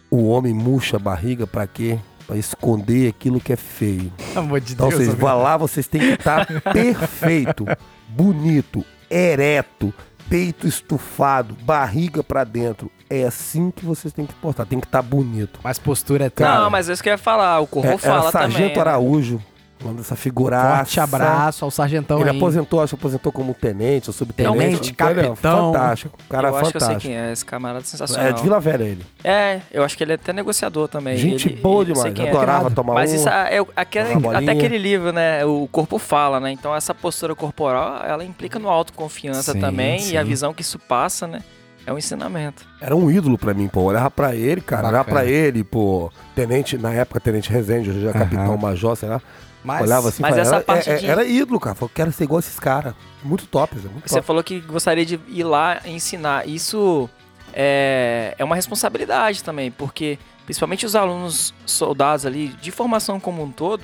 O homem murcha a barriga pra quê? Pra esconder aquilo que é feio. Pelo amor de Então Deus. vocês amigo. vão lá, vocês têm que estar perfeito, bonito, ereto, peito estufado, barriga pra dentro. É assim que vocês têm que portar, tem que estar bonito. Mas postura é. Cara, não, mas é isso que eu ia falar. O Corro É, fala era Sargento também. né? Araújo Manda essa figuraça. Forte abraço ao sargentão Ele aí. aposentou, acho que aposentou como tenente ou subtenente. Tenente, é capitão. Fantástico. Cara eu acho que eu sei fantástico. quem é, esse camarada sensacional. É de Vila Velha ele. É, eu acho que ele é até negociador também. Gente Ele- boa eu demais. quem é. Adorava Irado. tomar Mas um. isso é, é aquele, até aquele livro, né? O corpo fala, né? Então essa postura corporal, ela implica no autoconfiança Sim, também sim. e a visão que isso passa, né? É um ensinamento. Era um ídolo pra mim, pô. Olhava pra ele, cara. Olhava Bacana. pra ele, pô. Tenente, na época, Tenente Rezende, hoje é capitão major, sei lá. Mas, Olhava assim, mas falava, essa era, parte é- de- era ídolo, cara. Falou, quero ser igual esses caras. Muito top, muito Você top. falou que gostaria de ir lá e ensinar. Isso é, é uma responsabilidade também, porque principalmente os alunos soldados ali, de formação como um todo,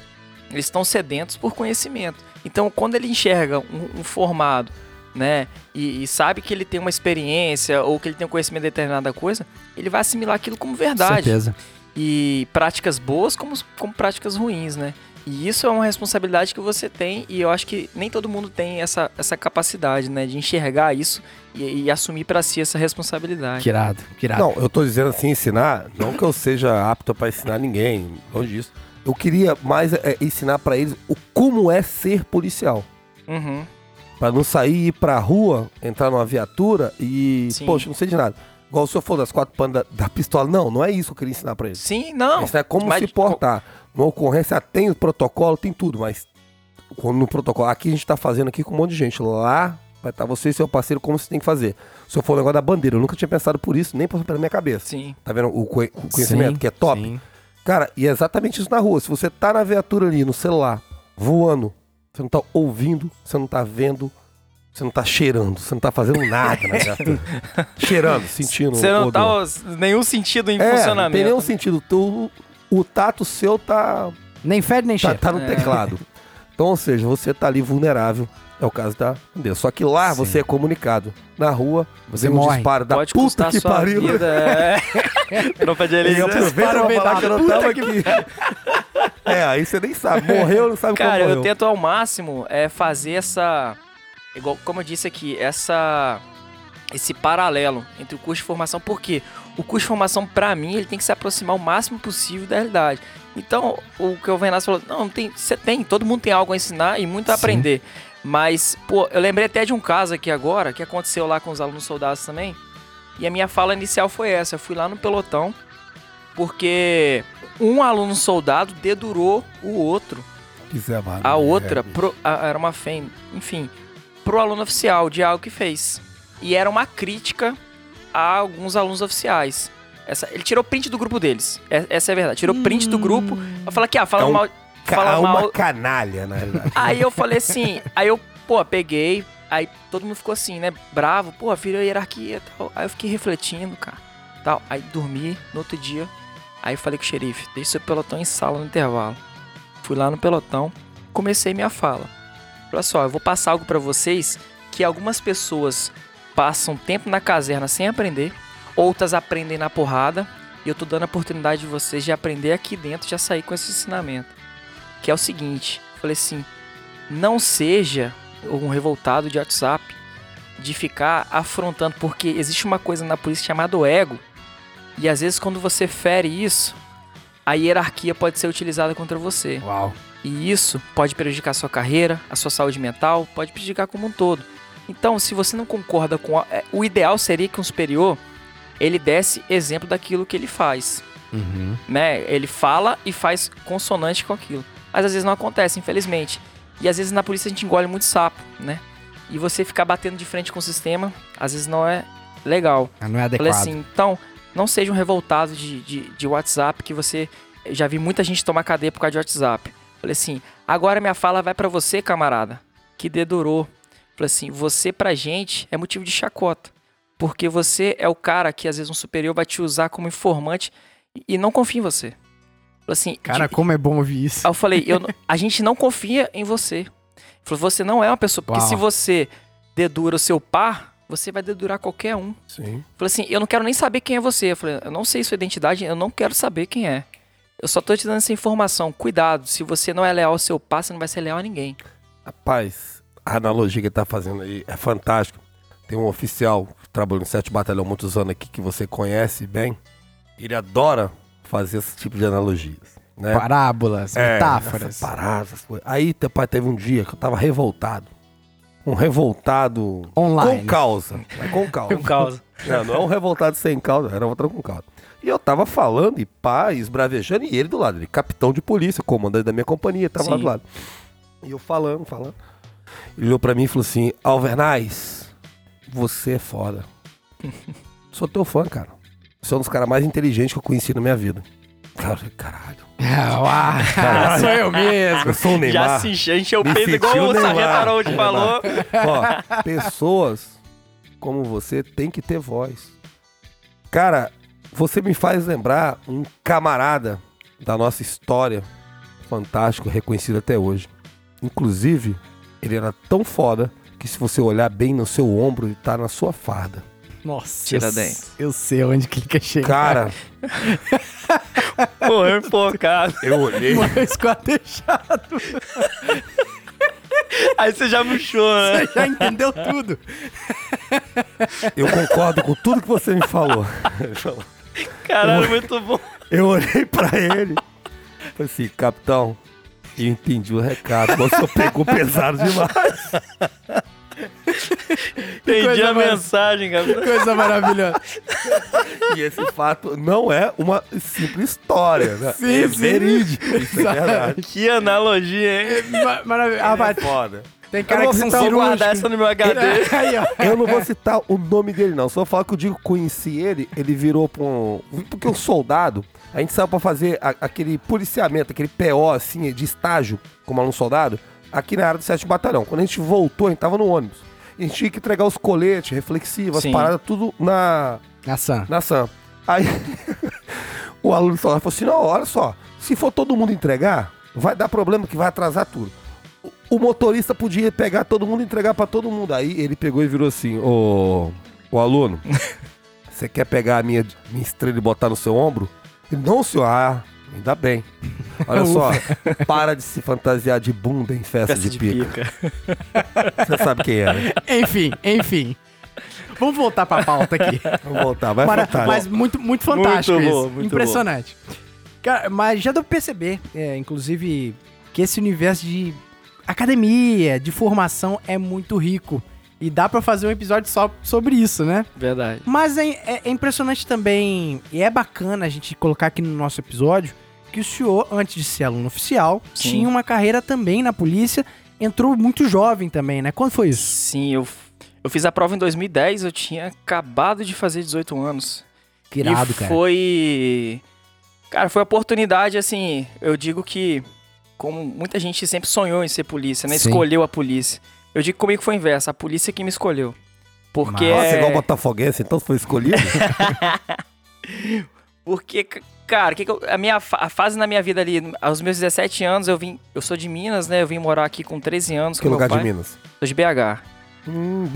eles estão sedentos por conhecimento. Então, quando ele enxerga um, um formado, né, e, e sabe que ele tem uma experiência ou que ele tem um conhecimento de determinada coisa, ele vai assimilar aquilo como verdade certeza. e práticas boas como, como práticas ruins, né? E isso é uma responsabilidade que você tem e eu acho que nem todo mundo tem essa, essa capacidade, né? De enxergar isso e, e assumir pra si essa responsabilidade. Que irado, que irado. Não, eu tô dizendo assim, ensinar, não que eu seja apto pra ensinar ninguém, longe disso. Eu queria mais é, ensinar pra eles o como é ser policial. Uhum. Pra não sair, ir pra rua, entrar numa viatura e, Sim. poxa, não sei de nada. Igual o senhor falou das quatro panas da, da pistola. Não, não é isso que eu queria ensinar pra eles. Sim, não. Ensinar como mas se portar. Numa ocorrência tem o protocolo, tem tudo, mas quando no protocolo, aqui a gente tá fazendo aqui com um monte de gente. Lá vai estar você e seu parceiro como você tem que fazer. O senhor falou o negócio da bandeira, eu nunca tinha pensado por isso, nem passou pela minha cabeça. Sim. Tá vendo o conhecimento, Sim, que é top? sim. Cara, e é exatamente isso na rua. Se você tá na viatura ali, no celular, voando, você não tá ouvindo, você não tá vendo, você não tá cheirando, você não tá fazendo nada na viatura. cheirando, sentindo Você não tá nenhum sentido em É, não funcionamento. tem nenhum sentido. Tu, o tato seu tá, Nem fede nem tá, cheira. tá no É. teclado. Então, ou seja, você tá ali vulnerável. É o caso da bandeira. Só que lá Sim. você é comunicado. Na rua, Você você um morre. disparo da Pode puta que sua pariu. vida. É. Tropa de E elite. aproveita pra falar que eu não tava que- aqui. É, aí você nem sabe. Morreu, não sabe Cara, como eu morreu. tento ao máximo é fazer essa. Igual como eu disse aqui, essa. Esse paralelo entre o curso de formação, porque o curso de formação, pra mim, ele tem que se aproximar o máximo possível da realidade. Então, o que o Venaz falou, não, tem, você tem, todo mundo tem algo a ensinar e muito a Sim. aprender. Mas, pô, eu lembrei até de um caso aqui agora, que aconteceu lá com os alunos soldados também. E a minha fala inicial foi essa. Eu fui lá no pelotão, porque um aluno soldado dedurou o outro mano. a outra, É, pro- a- era uma fém, enfim, pro aluno oficial de algo que fez. E era uma crítica a alguns alunos oficiais. Essa, ele tirou print do grupo deles. É- essa é a verdade. Tirou print do grupo. Eu falei aqui, ah, fala É um mal. Ca- Fala uma mal. canalha, na realidade. Aí eu falei assim, aí eu, pô, peguei, aí todo mundo ficou assim, né, bravo, pô, virou hierarquia e tal. Aí eu fiquei refletindo, cara, tal. Aí dormi no outro dia, aí eu falei com o xerife, deixa seu pelotão em sala no intervalo. Fui lá no pelotão, comecei minha fala. Olha só, eu vou passar algo pra vocês que algumas pessoas passam tempo na caserna sem aprender, outras aprendem na porrada, e eu tô dando a oportunidade de vocês de aprender aqui dentro, já sair com esse ensinamento. Que é o seguinte, falei assim, não seja um revoltado de WhatsApp de ficar afrontando, porque existe uma coisa na polícia chamada ego, e às vezes quando você fere isso, a hierarquia pode ser utilizada contra você. Uau. E isso pode prejudicar a sua carreira, a sua saúde mental, pode prejudicar como um todo. Então, se você não concorda com a, é, o ideal seria que um superior ele desse exemplo daquilo que ele faz, Uhum. né? Ele fala e faz consonante com aquilo. Mas às vezes não acontece, infelizmente. E às vezes na polícia a gente engole muito sapo, né? E você ficar batendo de frente com o sistema, às vezes não é legal. Ah, Não é Falei adequado. assim, então, não seja um revoltado de, de, de WhatsApp que você. Já vi muita gente tomar cadeia por causa de WhatsApp. Falei assim, agora minha fala vai pra você, camarada, que dedurou. Falei assim, você pra gente é motivo de chacota. Porque você é o cara que às vezes um superior vai te usar como informante e- não confia em você. Falei assim, Cara, de- como é bom ouvir isso. Aí eu falei, eu, a gente não confia em você. Ele falou, você não é uma pessoa. Porque Uau. se você dedura o seu par, você vai dedurar qualquer um. Sim. Falei assim, eu não quero nem saber quem é você. Eu falei, eu não sei sua identidade, eu não quero saber quem é. Eu só tô te dando essa informação. Cuidado, se você não é leal ao seu par, você não vai ser leal a ninguém. Rapaz, a analogia que ele tá fazendo aí é fantástica. Tem um oficial que trabalhou no 7 Batalhão há muitos anos aqui que você conhece bem. Ele adora fazer esse tipo de analogias. né? Parábolas, É, metáforas. coisas. Aí, teu pai, teve um dia que eu tava revoltado. Um revoltado Online. com causa. É com causa. Com causa. Não, não é um revoltado sem causa, era outro com causa. E eu tava falando, e pá, esbravejando, e ele do lado, ele capitão de polícia, comandante da minha companhia, tava lá do lado. E eu falando, falando. Ele olhou pra mim e falou assim: Alvernaz, você é foda. Sou teu fã, cara. Você é um dos caras mais inteligentes que eu conheci na minha vida. Cara, eu falei, caralho. Ah, uau, sou eu mesmo. Eu sou o Neymar. Já se encheu, o peito igual o Sargento. Harold falou. Ó, pessoas como você tem que ter voz. Cara, você me faz lembrar um camarada da nossa história, fantástico, reconhecido até hoje. Inclusive, ele era tão foda que se você olhar bem no seu ombro, ele tá na sua farda. Nossa, Tira eu, dentro. eu sei onde que ele quer chegar. Cara, Morreu enfocado. eu olhei. Mano, esquadejado. Aí você já murchou, né? Você já entendeu tudo. Eu concordo com tudo que você me falou. Caralho, muito bom. Eu olhei pra ele. Falei assim, capitão, eu entendi o recado. mas O senhor pegou pesado demais. Entendi a mensagem, cara. Coisa maravilhosa. E esse fato não é uma simples história, né? Sim, é sim. verídico, isso é verdade. Que analogia, hein? Ma- Maravilhoso. Ah, É foda. Tem cara Eu que vou são guardar essa no meu HD. Aí, ó. Eu não vou citar o nome dele, não. Só falar que eu digo que conheci ele, ele virou pra um. Porque um soldado, a gente saiu pra fazer a- aquele policiamento, aquele PO, assim, de estágio, como aluno soldado, aqui na área do 7 Batalhão. Quando a gente voltou, a gente tava no ônibus. A gente tinha que entregar os coletes, reflexivos, as paradas, tudo na, Ação. na SAM. Aí o aluno soldado falou assim: não, olha só, se for todo mundo entregar, vai dar problema que vai atrasar tudo. O- motorista podia pegar todo mundo e entregar pra todo mundo. Aí ele pegou e virou assim: Ô, o aluno, você quer pegar a minha, minha estrela e botar no seu ombro? Ele, não, senhor, ah, ainda bem. Olha só, para de se fantasiar de bunda em festa, Festa de, de pica. pica. Você sabe quem era. Enfim, enfim. Vamos voltar pra pauta aqui. Vamos voltar, vai Mara- fantástico. mas muito, muito fantástico Muito isso. bom, muito Impressionante. Cara, mas já deu pra perceber, é, inclusive, que esse universo de academia, de formação é muito rico. E dá pra fazer um episódio só sobre isso, né? Verdade. Mas é, é- é impressionante também, e é bacana a gente colocar aqui no nosso episódio, que o senhor, antes de ser aluno oficial, Sim. tinha uma carreira também na polícia, entrou muito jovem também, né? Quando foi isso? Sim, eu, eu fiz a prova em 2010, eu tinha acabado de fazer 18 anos. Que irado, e cara. foi. Cara, foi oportunidade, assim. Eu digo que, como muita gente sempre sonhou em ser polícia, né? Sim. Escolheu a polícia. Eu digo que comigo foi o inverso, a polícia que me escolheu. Porque. Nossa, é- igual botafoguense, então foi escolhido? Porque, cara, que que eu- a minha a fase na minha vida ali, aos meus 17 anos, eu vim. Eu sou de Minas, né? Eu vim morar aqui com 13 anos. que lugar meu de pai. Minas? Sou de BH. Hum,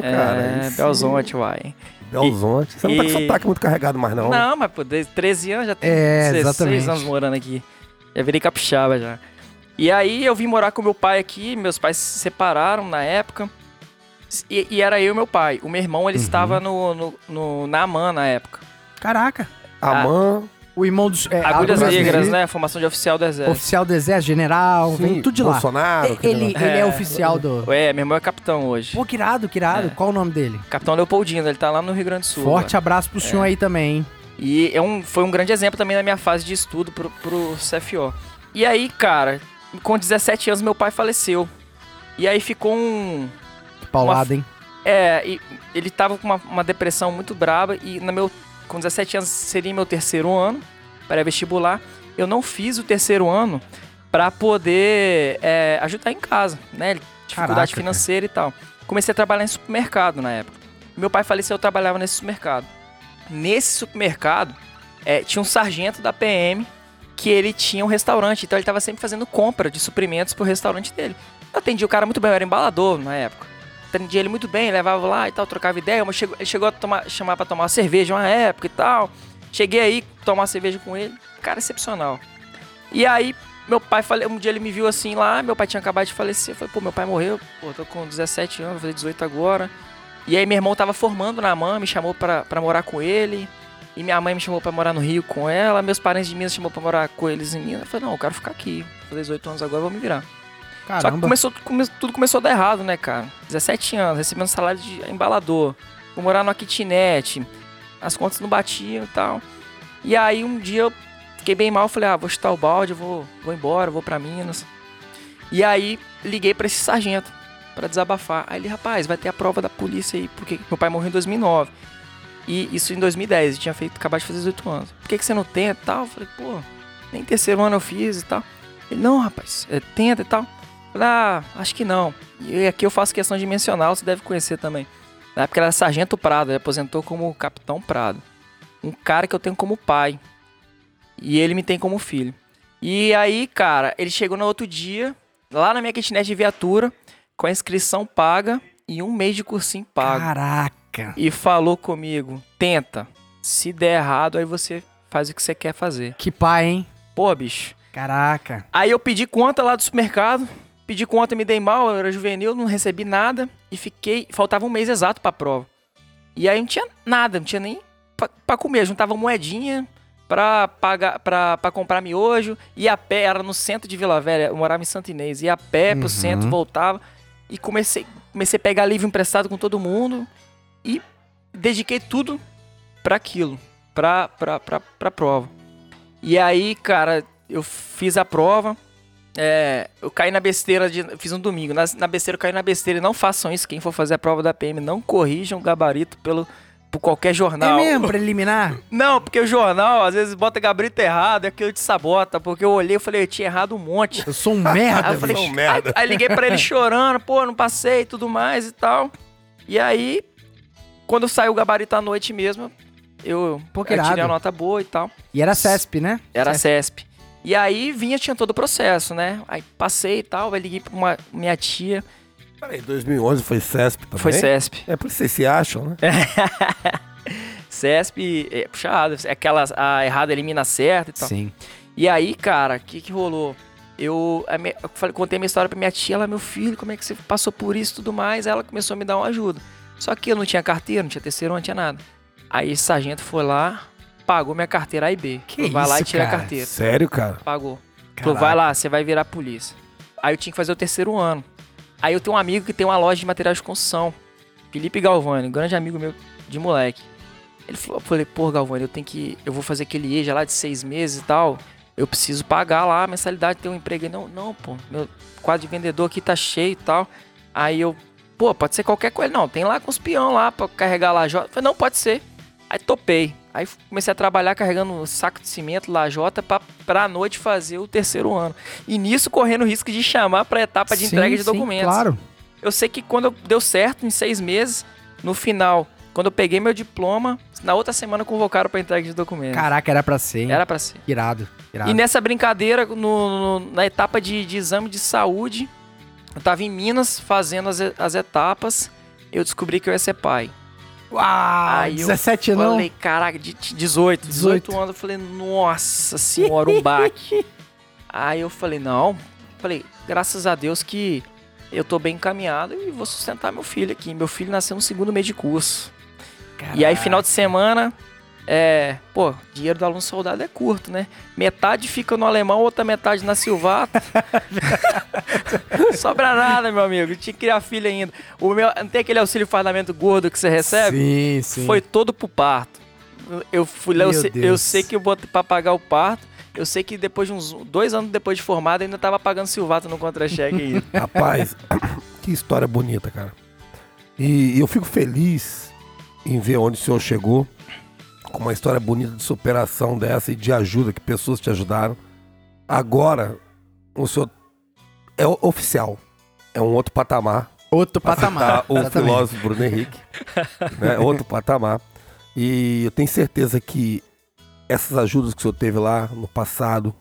cara. é, aí sim. Belzonte, uai. Belzonte. Você não tá com e- sotaque muito carregado mais, não. Não, mas pô, desde 13 anos já tem É, 16 exatamente. anos morando aqui. Já virei capixaba já. E aí eu vim morar com meu pai aqui, meus pais se separaram na época. E, e era eu e meu pai. O meu irmão, Uhum. ele estava no, no, no- na AMAN na época. Caraca. A mãe. O irmão dos... É, Agulhas Negras, né? Formação de oficial do Exército. Oficial do Exército, general, vem tudo de lá. Bolsonaro. Ele, lá. ele é É. oficial do... É, meu irmão é capitão hoje. Pô, que irado, que irado. É. Qual o nome dele? Capitão Leopoldino, ele tá lá no Rio Grande do Sul. Forte agora. abraço pro senhor aí também, hein? E é um, foi um grande exemplo também na minha fase de estudo pro, pro CFO. E aí, cara, com 17 anos meu pai faleceu. E aí ficou um, Que paulada, hein? É, ele tava com uma, uma depressão muito braba e no meu, com 17 anos seria meu terceiro ano, pré-vestibular. Eu não fiz o terceiro ano pra poder é, ajudar em casa, né? Dificuldade Caraca, financeira e tal. Comecei a trabalhar em supermercado na época. Meu pai faleceu, eu trabalhava nesse supermercado. Nesse supermercado, é, tinha um sargento da PM que ele tinha um restaurante, então ele tava sempre fazendo compra de suprimentos pro restaurante dele. Eu atendi o cara muito bem, eu era embalador na época atendia ele muito bem, levava lá e tal, trocava ideia, mas chegou, ele chegou a tomar, chamar pra tomar uma cerveja uma época e tal. Cheguei aí, tomar uma cerveja com ele, cara excepcional. E aí, meu pai, fale- um dia ele me viu assim lá, meu pai tinha acabado de falecer, eu falei, pô, meu pai morreu, pô, tô com 17 anos, vou fazer 18 agora. E aí meu irmão tava formando na MAN, me chamou pra, pra morar com ele. E minha mãe me chamou pra morar no Rio com ela, meus parentes de Minas chamou pra morar com eles em Minas. Eu falei, não, eu quero ficar aqui. Fazer 18 anos agora, eu vou me virar. Só que Caramba. começou, come- tudo começou a dar errado, né, cara? 17 anos, recebendo salário de embalador. Vou morar numa kitnet. As contas não batiam e tal. E aí um dia eu fiquei bem mal, falei, ah, vou chutar o balde, vou, vou embora, vou pra Minas. E aí liguei pra esse sargento pra desabafar. Aí ele, rapaz, vai ter a prova da polícia aí, porque meu pai morreu em 2009. E isso em 2010, eu tinha feito, acabado de fazer 18 anos. Por que, que você não tenta e tal? Eu falei, pô, nem terceiro ano eu fiz e tal. Ele, não, rapaz, é, tenta e tal. Eu falei, ah, acho que não. E aqui eu faço questão de mencionar, você deve conhecer também. Na época era Sargento Prado, ele aposentou como Capitão Prado. Um cara que eu tenho como pai. E ele me tem como filho. E aí, cara, ele chegou no outro dia, lá na minha kitnet de viatura, com a inscrição paga e um mês de cursinho pago. Caraca. E falou comigo, tenta. Se der errado, aí você faz o que você quer fazer. Que pai, hein? Pô, bicho. Caraca. Aí eu pedi conta lá do supermercado. Pedi conta, me dei mal, eu era juvenil, não recebi nada. E fiquei. Faltava um mês exato pra prova. E aí não tinha nada, não tinha nem pra, pra comer. Juntava moedinha pra, pagar, pra, pra comprar miojo. Ia a pé, era no centro de Vila Velha, eu morava em Santo Inês. Ia a pé pro Uhum. centro, voltava. E comecei, comecei a pegar livro emprestado com todo mundo. E dediquei tudo pra aquilo, pra, pra, pra, pra prova. E aí, cara, eu fiz a prova. É, eu caí na besteira de. Fiz um domingo. Na, na besteira, eu caí na besteira. Não façam isso. Quem for fazer a prova da PM, não corrijam o gabarito pelo, por qualquer jornal. É mesmo, preliminar? Não, porque o jornal às vezes bota gabarito errado, é que eu te sabota. Porque eu olhei e falei, eu tinha errado um monte. Eu sou um merda, Aí eu falei, bicho. um merda. Aí, aí liguei pra ele chorando, pô, não passei e tudo mais e tal. E aí, quando saiu o gabarito à noite mesmo, eu, Pô, que eu tirei a nota boa e tal. E era CESP, né? Era CESP. CESP. E aí vinha, tinha todo o processo, né? Aí passei e tal, aí liguei pra uma, minha tia, Peraí, 2011 foi CESP também? foi CESP. É por isso que vocês se acham, né? CESP, é, puxado, é aquela, a errada elimina a certa e tal. Sim. E aí, cara, o que que rolou? Eu, a minha- eu falei, contei minha história pra minha tia, ela, meu filho, como é que você passou por isso e tudo mais? Aí ela começou a me dar uma ajuda. Só que eu não tinha carteira, não tinha terceiro, não tinha nada. Aí esse sargento foi lá, pagou minha carteira A e B. Que Falou, vai lá e isso, tira a cara? carteira. Sério, cara? Pagou. Falou, vai lá, você vai virar polícia. Aí eu tinha que fazer o terceiro ano. Aí eu tenho um amigo que tem uma loja de materiais de construção. Felipe Galvani, um grande amigo meu de moleque. Ele falou, eu falei, pô, Galvani, eu tenho que. Eu vou fazer aquele EJA lá de seis meses e tal. Eu preciso pagar lá a mensalidade, ter um emprego. Ele, não, não, pô, meu quadro de vendedor aqui tá cheio e tal. Aí eu, pô, pode ser qualquer coisa. Não, tem lá com os peão lá pra carregar lajota. Eu falei, não, pode ser. Aí topei. Aí comecei a trabalhar carregando um saco de cimento, lajota, pra, pra noite fazer o terceiro ano. E nisso correndo o risco de chamar pra etapa de Sim, entrega de sim, documentos. Claro. Eu sei que quando eu- deu certo, em seis meses, no final, quando eu peguei meu diploma, na outra semana convocaram pra entrega de documentos. Caraca, era pra ser, hein? Era pra ser. Irado, irado. E nessa brincadeira, no- no- na etapa de, de exame de saúde, eu tava em Minas fazendo as, as etapas, eu descobri que eu ia ser pai. Uau, Aí eu 17 não? Falei, caraca, de, de 18, 18, 18. anos, eu falei, nossa senhora, um baque. Aí eu falei, não, falei, graças a Deus que eu tô bem encaminhado e vou sustentar meu filho aqui. Meu filho nasceu no segundo mês de curso. E aí, final de semana, é. Pô, dinheiro do aluno soldado é curto, né? Metade fica no alemão, outra metade na Silvata. Sobra nada, meu amigo. Tinha que criar filho ainda. O meu, não tem aquele auxílio fardamento gordo que você recebe? Sim, sim. Foi todo pro parto. Eu fui lá, eu eu sei que eu botei pra pagar o parto. Eu sei que depois de uns dois anos depois de formado, ainda tava pagando Silvato no contra-cheque aí. Rapaz, que história bonita, cara. E eu fico feliz em ver onde o senhor chegou, com uma história bonita de superação dessa e de ajuda, que pessoas te ajudaram. Agora, o senhor é oficial. É um outro patamar. Outro patamar. o Exatamente. filósofo Bruno Henrique. né? Outro patamar. E eu tenho certeza que essas ajudas que o senhor teve lá no passado,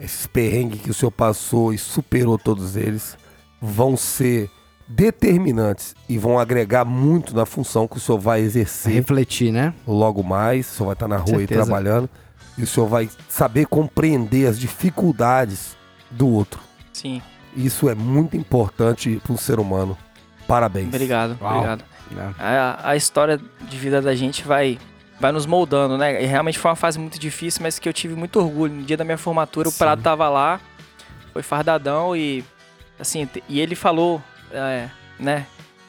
esses perrengues que o senhor passou e superou todos eles, vão ser determinantes e vão agregar muito na função que o senhor vai exercer Refletir, né? logo mais. O senhor vai estar na rua aí trabalhando e o senhor vai saber compreender as dificuldades do outro. Sim, Isso é muito importante para um ser humano. Parabéns. obrigado, Uau. obrigado. É. A, a história de vida da gente vai vai nos moldando, né? E realmente foi uma fase muito difícil, mas que eu tive muito orgulho. No dia da minha formatura, o Sim. Prado tava lá, foi fardadão e assim, e ele falou, é, né?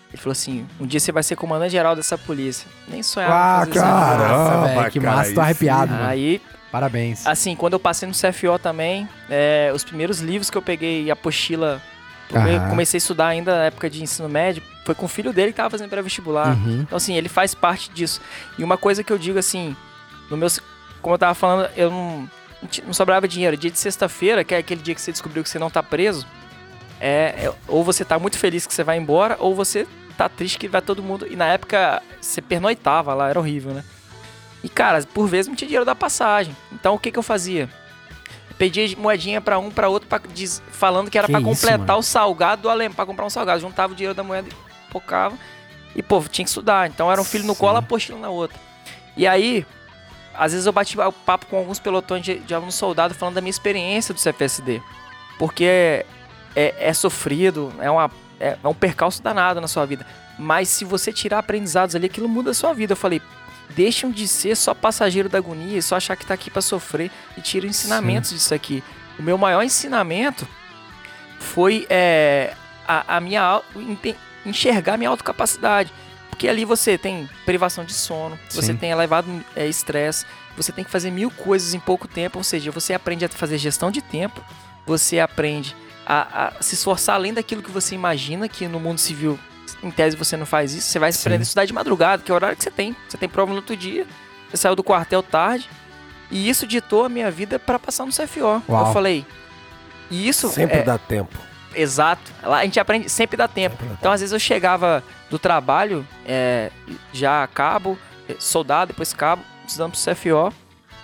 Ele falou assim: um dia você vai ser comandante geral dessa polícia. Nem sonhava Ah, cara. Caramba, velho, que cara, massa, tô aí arrepiado, mano. Aí, Parabéns. assim, quando eu passei no CFO também, é, os primeiros livros que eu peguei, apostila, eu comecei a estudar ainda na época de ensino médio, foi com o filho dele que tava fazendo pré-vestibular. Uhum. Então, assim, ele faz parte disso. E uma coisa que eu digo, assim, no meu, como eu tava falando, eu não, não sobrava dinheiro. Dia de sexta-feira, que é aquele dia que você descobriu que você não tá preso, é, é- ou você tá muito feliz que você vai embora, ou você tá triste que vai todo mundo. E na época, você pernoitava lá, era horrível, né? E, cara, por vezes não tinha dinheiro da passagem. Então, o que que eu fazia? Pedia moedinha pra um, pra outro, pra, diz- falando que era isso, completar mano? o salgado do alemão, pra comprar um salgado. Juntava o dinheiro da moeda e pocava. E, pô, tinha que estudar. Então era um filho no Sim. colo, apostila na outra. E aí, às vezes eu bati o papo com alguns pelotões de, de alunos soldados falando da minha experiência do CFSD. Porque é, é, é sofrido, é, uma, é, é um percalço danado na sua vida. Mas se você tirar aprendizados ali, aquilo muda a sua vida. Eu falei, deixam de ser só passageiro da agonia e só achar que tá aqui pra sofrer e tira ensinamentos disso aqui. O meu maior ensinamento foi é, a, a minha enxergar minha autocapacidade. Porque ali você tem privação de sono, você Sim. tem elevado é, estresse, você tem que fazer mil coisas em pouco tempo, ou seja, você aprende a fazer gestão de tempo, você aprende a, a se esforçar além daquilo que você imagina que no mundo civil, em tese, você não faz isso, você vai Sim. aprender a estudar de madrugada, que é o horário que você tem. Você tem prova no outro dia, você saiu do quartel tarde, e isso ditou a minha vida para passar no CFO. Uau. Eu falei, e isso Sempre é, dá tempo. Exato. Lá a gente aprende, sempre dá tempo. Sempre dá Então, às vezes, eu chegava do trabalho, é, já cabo, eh, soldado, depois cabo, estudando pro CFO.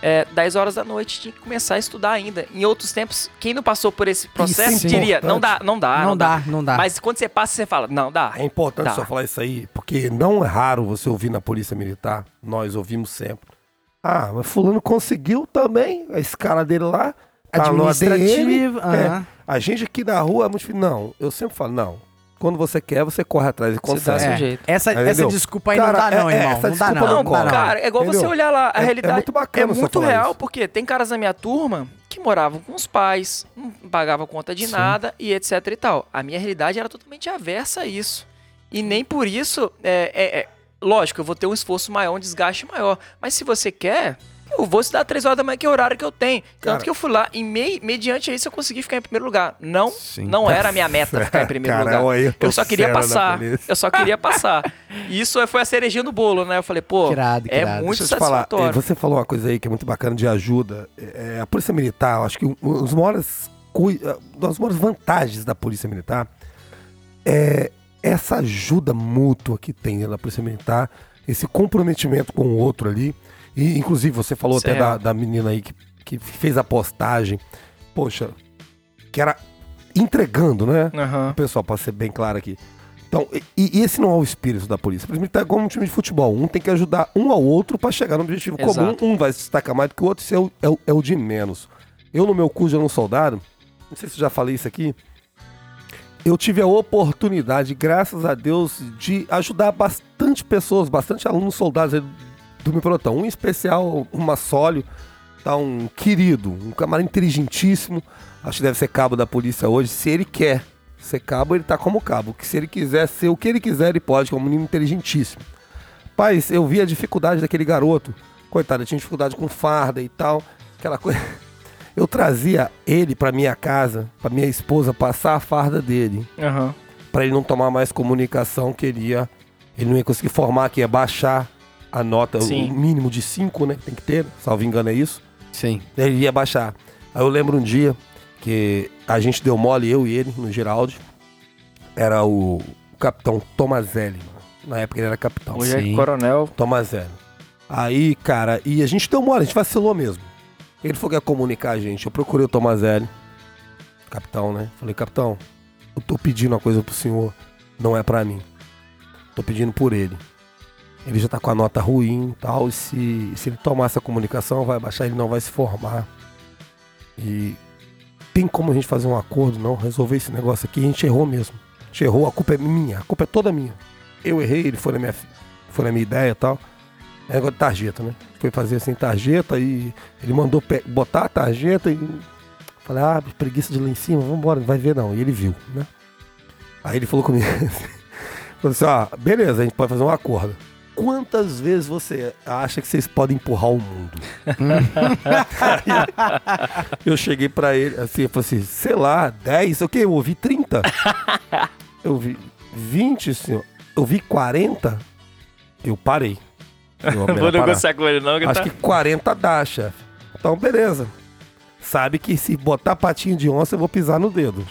É, 10 horas da noite tinha que começar a estudar ainda. Em outros tempos, quem não passou por esse processo é diria, não dá, não dá, não, dá, não dá. Mas quando você passa, você fala, não dá. É importante Tá. só falar isso aí, porque não é raro você ouvir na Polícia Militar, nós ouvimos sempre. Ah, mas fulano conseguiu também, a escala dele lá, tá no ADM. Administrativo. É, a gente aqui na rua é muito difícil. Não, eu sempre falo, não. Quando você quer, você corre atrás e Você consegue. dá É, jeito. Essa, Entendeu? essa desculpa aí Cara, não dá, não, é- é, irmão. essa não dá, não. Não, Não, dá, não. cara, é igual você Entendeu? olhar lá, a É- é realidade muito bacana é você muito falar real, isso. porque tem caras da minha turma que moravam com os pais, não pagavam conta de Sim. nada e etc e tal. A minha realidade era totalmente aversa a isso. E nem por isso, é, é- é- lógico, eu vou ter um esforço maior, um desgaste maior. Mas se você quer, eu vou estudar três horas da manhã, que é o horário que eu tenho. Tanto Cara. que eu fui lá e mei- mediante isso eu consegui ficar em primeiro lugar. Não, Sim. não era a minha meta ficar em primeiro Cara, lugar. eu Eu só queria na passar. Eu só queria passar. E isso foi a cerejinha no bolo, né? Eu falei, pô, Que irado, que é irado. muito Deixa falar, satisfatório. eh, você falou uma coisa aí que é muito bacana de ajuda. É, a Polícia Militar, eu acho que os maiores, eh, das maiores vantagens da Polícia Militar é essa ajuda mútua que tem da Polícia Militar, esse comprometimento com o outro ali. E, inclusive, você falou Isso até da, da menina aí que, que fez a postagem. Poxa, que era entregando, né? Aham. Pessoal, para ser bem claro aqui. Então, e, e esse não é o espírito da polícia. A polícia militar é como um time de futebol. Um tem que ajudar um ao outro para chegar no objetivo Exato. comum. Um vai se destacar mais do que o outro, isso é o, é o, é o de menos. Eu, no meu curso de aluno soldado, não sei se eu já falei isso aqui, eu tive a oportunidade, graças a Deus, de ajudar bastante pessoas, bastante alunos soldados aí do meu pelotão. Um em especial, um massólio, tá um querido, um camarada inteligentíssimo. Acho que deve ser cabo da polícia hoje. Se ele quer ser cabo, ele tá como cabo. Que se ele quiser ser o que ele quiser, ele pode, como um menino inteligentíssimo. Paz, eu vi a dificuldade daquele garoto. Coitado, tinha dificuldade com farda e tal. Aquela coisa. Eu trazia ele pra minha casa, pra minha esposa passar a farda dele. Aham. Pra ele não tomar mais comunicação que ele ia. Ele não ia conseguir formar, que ia baixar a nota, Sim. o mínimo de 5, né? que Tem que ter, salvo engano é isso. Sim. Ele ia baixar. Aí eu lembro um dia que a gente deu mole, eu e ele, no Geraldi. Era o, capitão Tomazelli. mano. Na época ele era capitão. Hoje é coronel. Tomazelli. Aí, cara, e a gente deu mole, a gente vacilou mesmo. Ele falou que ia comunicar a gente. Eu procurei o Tomazelli, capitão, né? Falei, capitão, eu tô pedindo uma coisa pro senhor, não é pra mim. Tô pedindo por ele. Ele já tá com a nota ruim tal, e se, se ele tomar essa comunicação, vai baixar, ele não vai se formar. E tem como a gente fazer um acordo, não? Resolver esse negócio aqui, a gente errou mesmo. A gente errou, a culpa é minha, a culpa é toda minha. Eu errei, ele foi na minha, foi na minha ideia e tal. É negócio de tarjeta, né? Foi fazer assim, tarjeta e ele mandou botar a tarjeta e. Falei, ah, preguiça de lá em cima, vambora, vai ver não. E ele viu, né? Aí ele falou comigo falou assim, ó, beleza, a gente pode fazer um acordo. Quantas vezes você acha que vocês podem empurrar o mundo? Eu cheguei pra ele, assim, eu falei assim, sei lá, 10, o quê? Eu ouvi 30. Eu vi 20, senhor. Eu vi 40. Eu parei. Eu Não vou negociar com ele, não, que Acho tá... que 40 dá, chefe. Então, beleza. Sabe que se botar patinho de onça, eu vou pisar no dedo.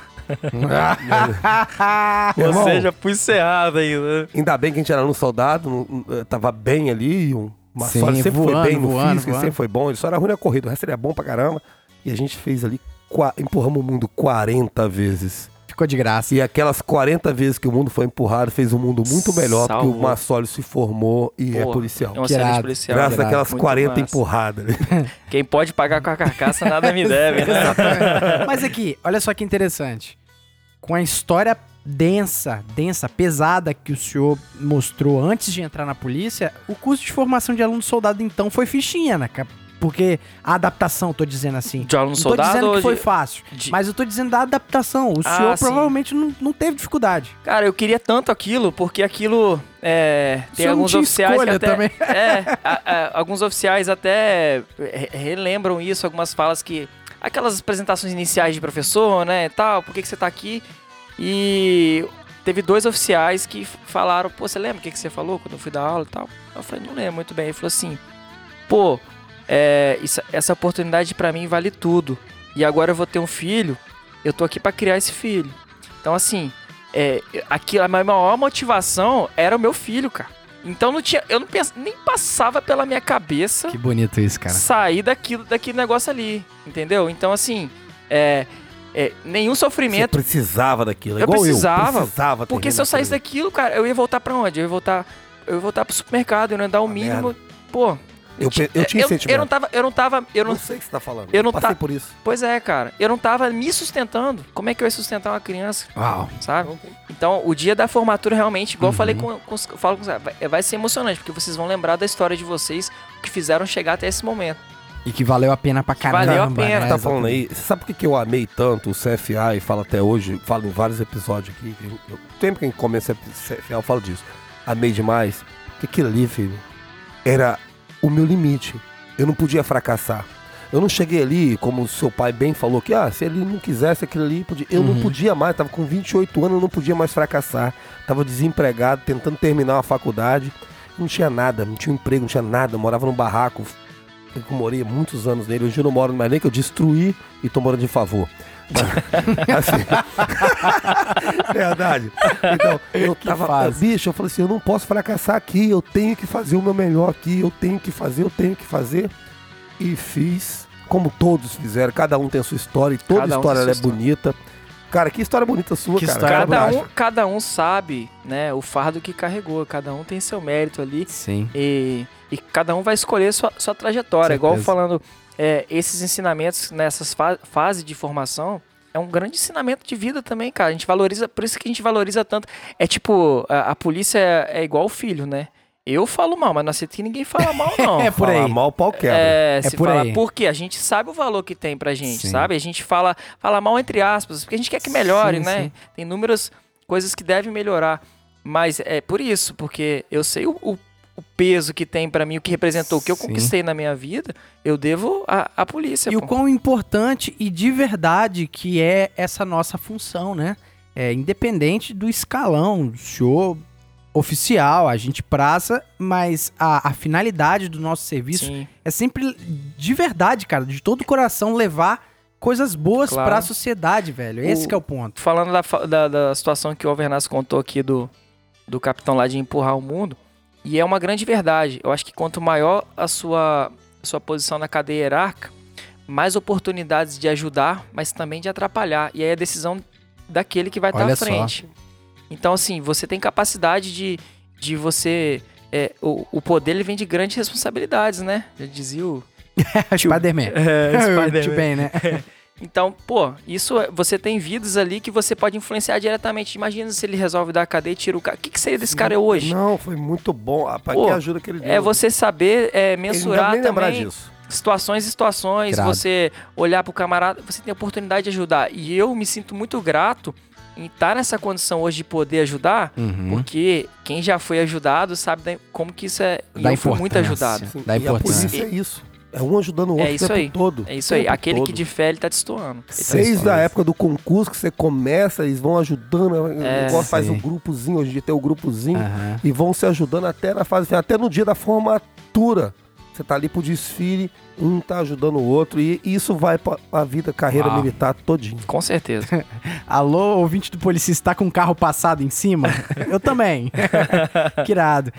Ou seja, fui encerrado ainda. ainda bem que a gente era um soldado, não- tava bem ali. Um, uma Sim, sorte sempre voando, foi bem no voando, físico, ele voando. sempre foi bom. Ele só era ruim na corrida, o resto ele é bom pra caramba. E a gente fez ali, empurramos o mundo 40 vezes. Ficou de graça. E aquelas 40 vezes que o mundo foi empurrado, fez um mundo muito melhor, porque o Salvou. Massólio se formou e é Pô, policial. É um Que excelente irado. policial. Graças irado. àquelas Muito 40 massa. empurradas. Quem pode pagar com a carcaça nada me deve, né? Mas aqui, olha só que interessante. Com a história densa, densa, pesada que o senhor mostrou antes de entrar na polícia, o curso de formação de aluno soldado então foi fichinha, né? Porque a adaptação, tô dizendo assim. Aluno não tô dizendo que foi de- fácil, de- mas eu tô dizendo da adaptação. O Ah, senhor sim. provavelmente não, não teve dificuldade. Cara, eu queria tanto aquilo, porque aquilo. É, tem alguns oficiais que até. também. É, a- a- alguns oficiais até re- relembram isso, algumas falas que. Aquelas apresentações iniciais de professor, né? e Tal, por que, que você tá aqui? E teve dois oficiais que falaram, pô, você lembra o que, que você falou quando eu fui dar aula e tal? Eu falei, não lembro muito bem. Ele falou assim, pô, é, isso- essa oportunidade pra mim vale tudo. E agora eu vou ter um filho, eu tô aqui pra criar esse filho. Então, assim, é, aqui, a minha maior motivação era o meu filho, cara. Então não tinha, eu não pens, nem passava pela minha cabeça Que bonito isso, cara. sair daquilo, daquele negócio ali, entendeu? Então assim, é, é, nenhum Você sofrimento, precisava daquilo. Eu igual precisava, eu. Precisava porque se eu saísse aquilo. daquilo, cara, eu ia voltar pra onde? Eu ia voltar, eu ia voltar pro supermercado, eu não ia dar o mínimo, pô. Eu, eu tinha eu, sentimento. eu não tava, eu não tava, eu não não, sei o que você tá falando. eu não Passei tá- por isso. pois é, cara, eu não tava me sustentando. Como é que eu ia sustentar uma criança, Uau. sabe? Então, o dia da formatura realmente, igual eu falei Uhum. com, com falo com os, vai, vai ser emocionante, porque vocês vão lembrar da história de vocês que fizeram chegar até esse momento. E que valeu a pena pra caramba. valeu a pena. né? Você tá falando aí, você sabe por que, que eu amei tanto o CFA e falo até hoje, falo em vários episódios aqui, que eu, eu- sempre que a gente começa CFA eu falo disso. Amei demais, porque aquilo ali, filho, era o meu limite. Eu não podia fracassar. Eu não cheguei ali, como o seu pai bem falou, que ah, se ele não quisesse aquilo ali, podia. eu não Uhum. podia mais, tava com 28 anos, eu não podia mais fracassar. Tava desempregado, tentando terminar a faculdade. Não tinha nada, não tinha emprego, não tinha nada. Eu morava num barraco, eu morei há muitos anos nele. Hoje eu não moro mais nem que eu destruí e tô morando de favor. assim. Verdade. Então, eu tava. fase. Bicho, eu falei assim: eu não posso fracassar aqui, eu tenho que fazer o meu melhor aqui, eu tenho que fazer, eu tenho que fazer. E fiz, como todos fizeram, cada um tem a sua história e toda Cada um história é história. bonita. Cara, que história bonita sua, Que cara. história Cada um, cada um sabe, né, o fardo que carregou, cada um tem seu mérito ali Sim. e, e cada um vai escolher sua, sua trajetória. Igual falando, é, esses ensinamentos nessas fa fases de formação é um grande ensinamento de vida também, cara. A gente valoriza, por isso que a gente valoriza tanto. É tipo, a, a polícia é, é igual o filho, né? Eu falo mal, mas não aceito que ninguém fala mal, não. É por Falar aí. mal, o pau quebra. É, É por fala, aí. porque a gente sabe o valor que tem pra gente, Sim. sabe? A gente fala, fala mal entre aspas, porque a gente quer que melhore, Sim, né? sim. Tem inúmeras coisas que devem melhorar. Mas é por isso, porque eu sei o, o- o peso que tem pra mim, o que representou, o que eu Sim. conquistei na minha vida, eu devo à, polícia. E o pô. quão importante e de verdade que é essa nossa função, né? É, independente do escalão, o senhor oficial, a gente praça, mas a, a finalidade do nosso serviço Sim. é sempre de verdade, cara, de todo o coração levar coisas boas Claro. pra sociedade, velho. Esse O- que é o ponto. Falando da, da, da situação que o Alvernaz contou aqui do, do capitão lá de empurrar o mundo, e é uma grande verdade. Eu acho que quanto maior a sua, a sua posição na cadeia hierárquica, mais oportunidades de ajudar, mas também de atrapalhar. E aí a decisão daquele que vai estar Olha à só. frente. Então, assim, você tem capacidade de, de você. é, o, o poder ele vem de grandes responsabilidades, né? Já dizia o. Spider-Man. É, bem, né? Então, pô, isso é- você tem vidas ali que você pode influenciar diretamente. Imagina se ele resolve dar a cadeia e tira o cara. O que, que seria desse cara hoje? Não, foi muito bom. Ah, Pra Pô, que ajuda que ele deu. É você saber é, Ele não mensurar deve nem lembrar também disso. situações e situações, Irado. você olhar pro camarada, você tem a oportunidade de ajudar. E eu me sinto muito grato em estar nessa condição hoje de poder ajudar, Uhum. porque quem já foi ajudado sabe como que isso é. E Da eu fui muito importância. ajudado. Sim, Da e a importância. polícia é isso. É um ajudando o outro É isso o tempo aí. todo. É isso aí. Aquele todo. que de fé ele tá destoando. Ele tá Desde destoando. a época do concurso que você começa, eles vão ajudando. É, igual faz um grupozinho, hoje em dia tem o grupozinho. Aham. E vão se ajudando até na fase final, até no dia da formatura. Você tá ali pro desfile, um tá ajudando o outro. E isso vai pra, pra vida, carreira Uau. militar todinho. Com certeza. Alô, ouvinte do policista, tá com um carro passado em cima? Eu também. que irado.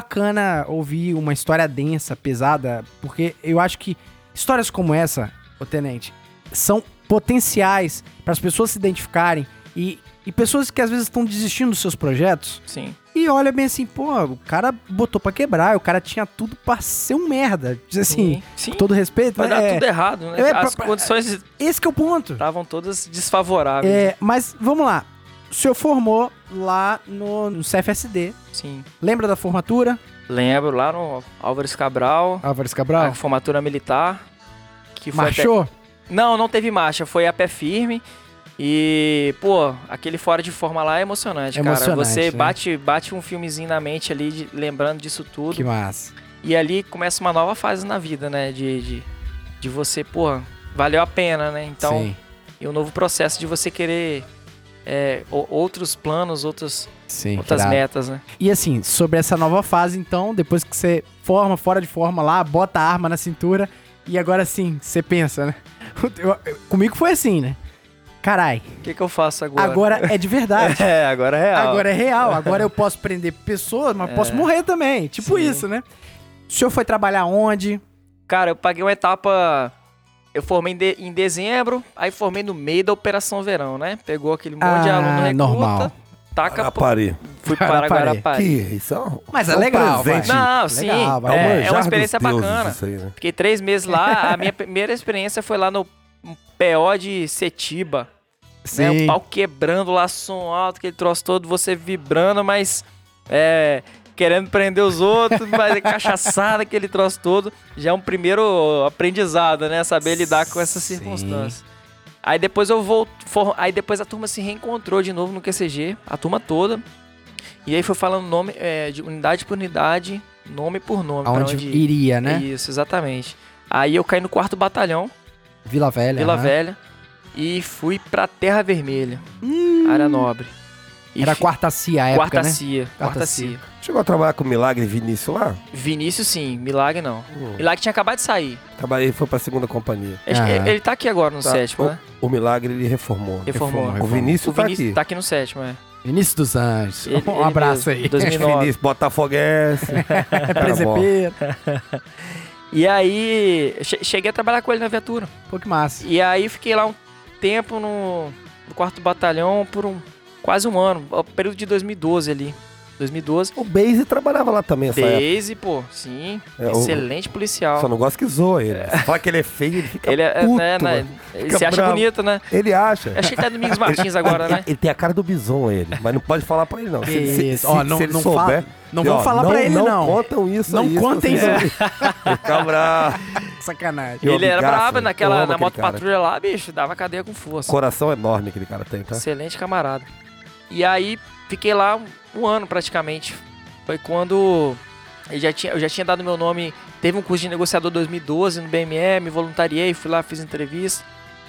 Bacana ouvir uma história densa, pesada, porque eu acho que histórias como essa, ô tenente, são potenciais para as pessoas se identificarem e, e pessoas que às vezes estão desistindo dos seus projetos Sim. e olha bem assim, pô, o cara botou pra quebrar, o cara tinha tudo pra ser um merda. Diz assim, Sim. com todo respeito, Vai né? dar É, tudo errado, né? É, As pra- condições esse que é o ponto. estavam todas desfavoráveis. É, mas vamos lá. O senhor formou lá no, no CFSD. Sim. Lembra da formatura? Lembro lá no Álvares Cabral, Álvares a Cabral? formatura militar. Que foi até- Marchou? Não, não teve marcha, foi a pé firme. E, pô, aquele fora de forma lá é emocionante, cara. Emocionante, Você né? bate, bate um filmezinho na mente ali, de- lembrando disso tudo. Que massa. E ali começa uma nova fase na vida, né? De, de, de você, pô, valeu a pena, né? Então, sim, e um novo processo de você querer é, outros planos, outros, sim. outras irado. metas, né? E assim, sobre essa nova fase, então, depois que você forma, fora de forma lá, bota a arma na cintura, e agora sim, você pensa, né? Comigo foi assim, né? Carai, O que, que eu faço agora? agora é de verdade. É, agora é real. Agora é real, agora eu posso prender pessoas, mas posso morrer também. Tipo Sim. isso, né? O senhor foi trabalhar onde? Cara, eu paguei uma etapa. Eu formei em, de- em dezembro, aí formei no meio da Operação Verão, né? Pegou aquele monte de Ah, aluno recruta, normal. taca. Guarapari. Fui para Guarapari. Que isso é um, Mas é um legal, presente. vai. Não, sim. Legal, vai. É é, é uma experiência bacana. Aí, né? Fiquei três meses lá. A minha primeira experiência foi lá no PO de Setiba. Né? O pau quebrando lá, som alto, aquele troço todo, você vibrando, mas é, querendo prender os outros, mas é cachaçada, aquele troço todo. Já é um primeiro aprendizado, né? Saber lidar com essas Sim. circunstâncias. Aí depois eu vou. for- aí depois a turma se reencontrou de novo no QCG, a turma toda. E aí foi falando nome, é, de unidade por unidade, nome por nome. Aonde onde ir. iria, né? Isso, exatamente. Aí eu caí no quarto batalhão, Vila Velha. Vila aham. Velha, e fui pra Terra Vermelha, área nobre. E Hum. Era fi- quarta CIA época, quarta né? CIA, quarta Quarta CIA. Chegou a trabalhar com o Milagre e Vinícius lá? Vinícius sim, Milagre não. Hum. Milagre tinha acabado de sair. Trabalhei, foi pra segunda companhia. Acho que Aham. Ele tá aqui agora no Tá. sétimo, o, né? o Milagre ele reformou. Reformou. reformou. O Vinícius O tá Vinícius aqui. tá aqui no sétimo, é. Vinícius dos Anjos. Ele- um ele abraço mesmo, aí. 2009. Vinícius, Botafoguense. É presepeiro. E aí, che- cheguei a trabalhar com ele na viatura. Pô, que massa. E aí fiquei lá um tempo no, no quarto batalhão por um quase um ano, o período de 2012 ali. 2012. o Base trabalhava lá também essa época. Base, pô, sim. É, o- excelente policial. Só não gosta que zoa ele. Você Fala que ele é feio, ele fica Ele é, puto, né, né, ele Fica se acha bravo. bonito, né? Ele acha. Achei que tá Domingos Martins agora, ele, né? ele tem a cara do bison, ele. Mas não pode falar pra ele, não. Se, se, isso. se- Ó, se não- ele não souber... fala- não vamos falar pra ele, não. contam isso Não aí, contem isso. Fica bravo. Sacanagem. Ele era bravo naquela na moto patrulha lá, bicho, dava cadeia com força. Coração enorme aquele cara tem, tá? Excelente camarada. E aí fiquei lá um, ano praticamente. Foi quando eu já tinha, eu já tinha dado meu nome. Teve um curso de negociador 2012 no BME, me voluntariei, fui lá, fiz entrevista.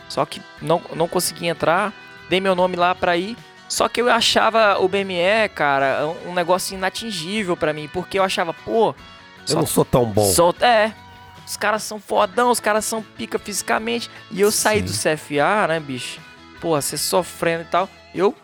Só que não, não consegui entrar. Dei meu nome lá pra ir. Só que eu achava o BME, cara, um, negócio inatingível pra mim. Porque eu achava, pô. Eu só não sou tão bom. Só- é. Os caras são fodão, os caras são pica fisicamente. E eu saí do CFA, né, bicho? Pô, você sofrendo e tal. Eu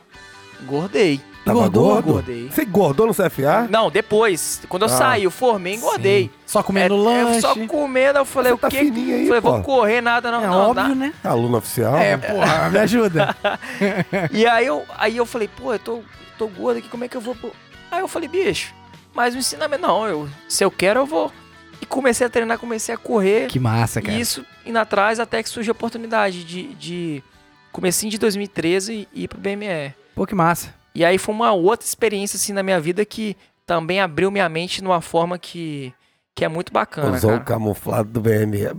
engordei. Tava Engordou? gordo? Engordei. Você engordou no CFA? Não, depois. Quando eu Ah. saí, eu formei, engordei. Sim. Só comendo É, lanche. é, só comendo, eu falei, Você o tá quê? fininho aí, falei, pô. vou correr, nada, não. É não, óbvio, dá. né? Aluno oficial. É, porra, me ajuda. E aí eu, aí eu falei, pô, eu tô, tô gordo aqui, como é que eu vou... pro- Aí eu falei, bicho, Mas o ensinamento, não, eu, se eu quero, eu vou. E comecei a treinar, comecei a correr. Que massa, cara. E isso indo atrás até que surgiu a oportunidade de, de comecinho de 2013 ir pro BME. Pô, que massa. E aí foi uma outra experiência assim na minha vida que também abriu minha mente de uma forma que, que é muito bacana, Usou o camuflado do BME. É.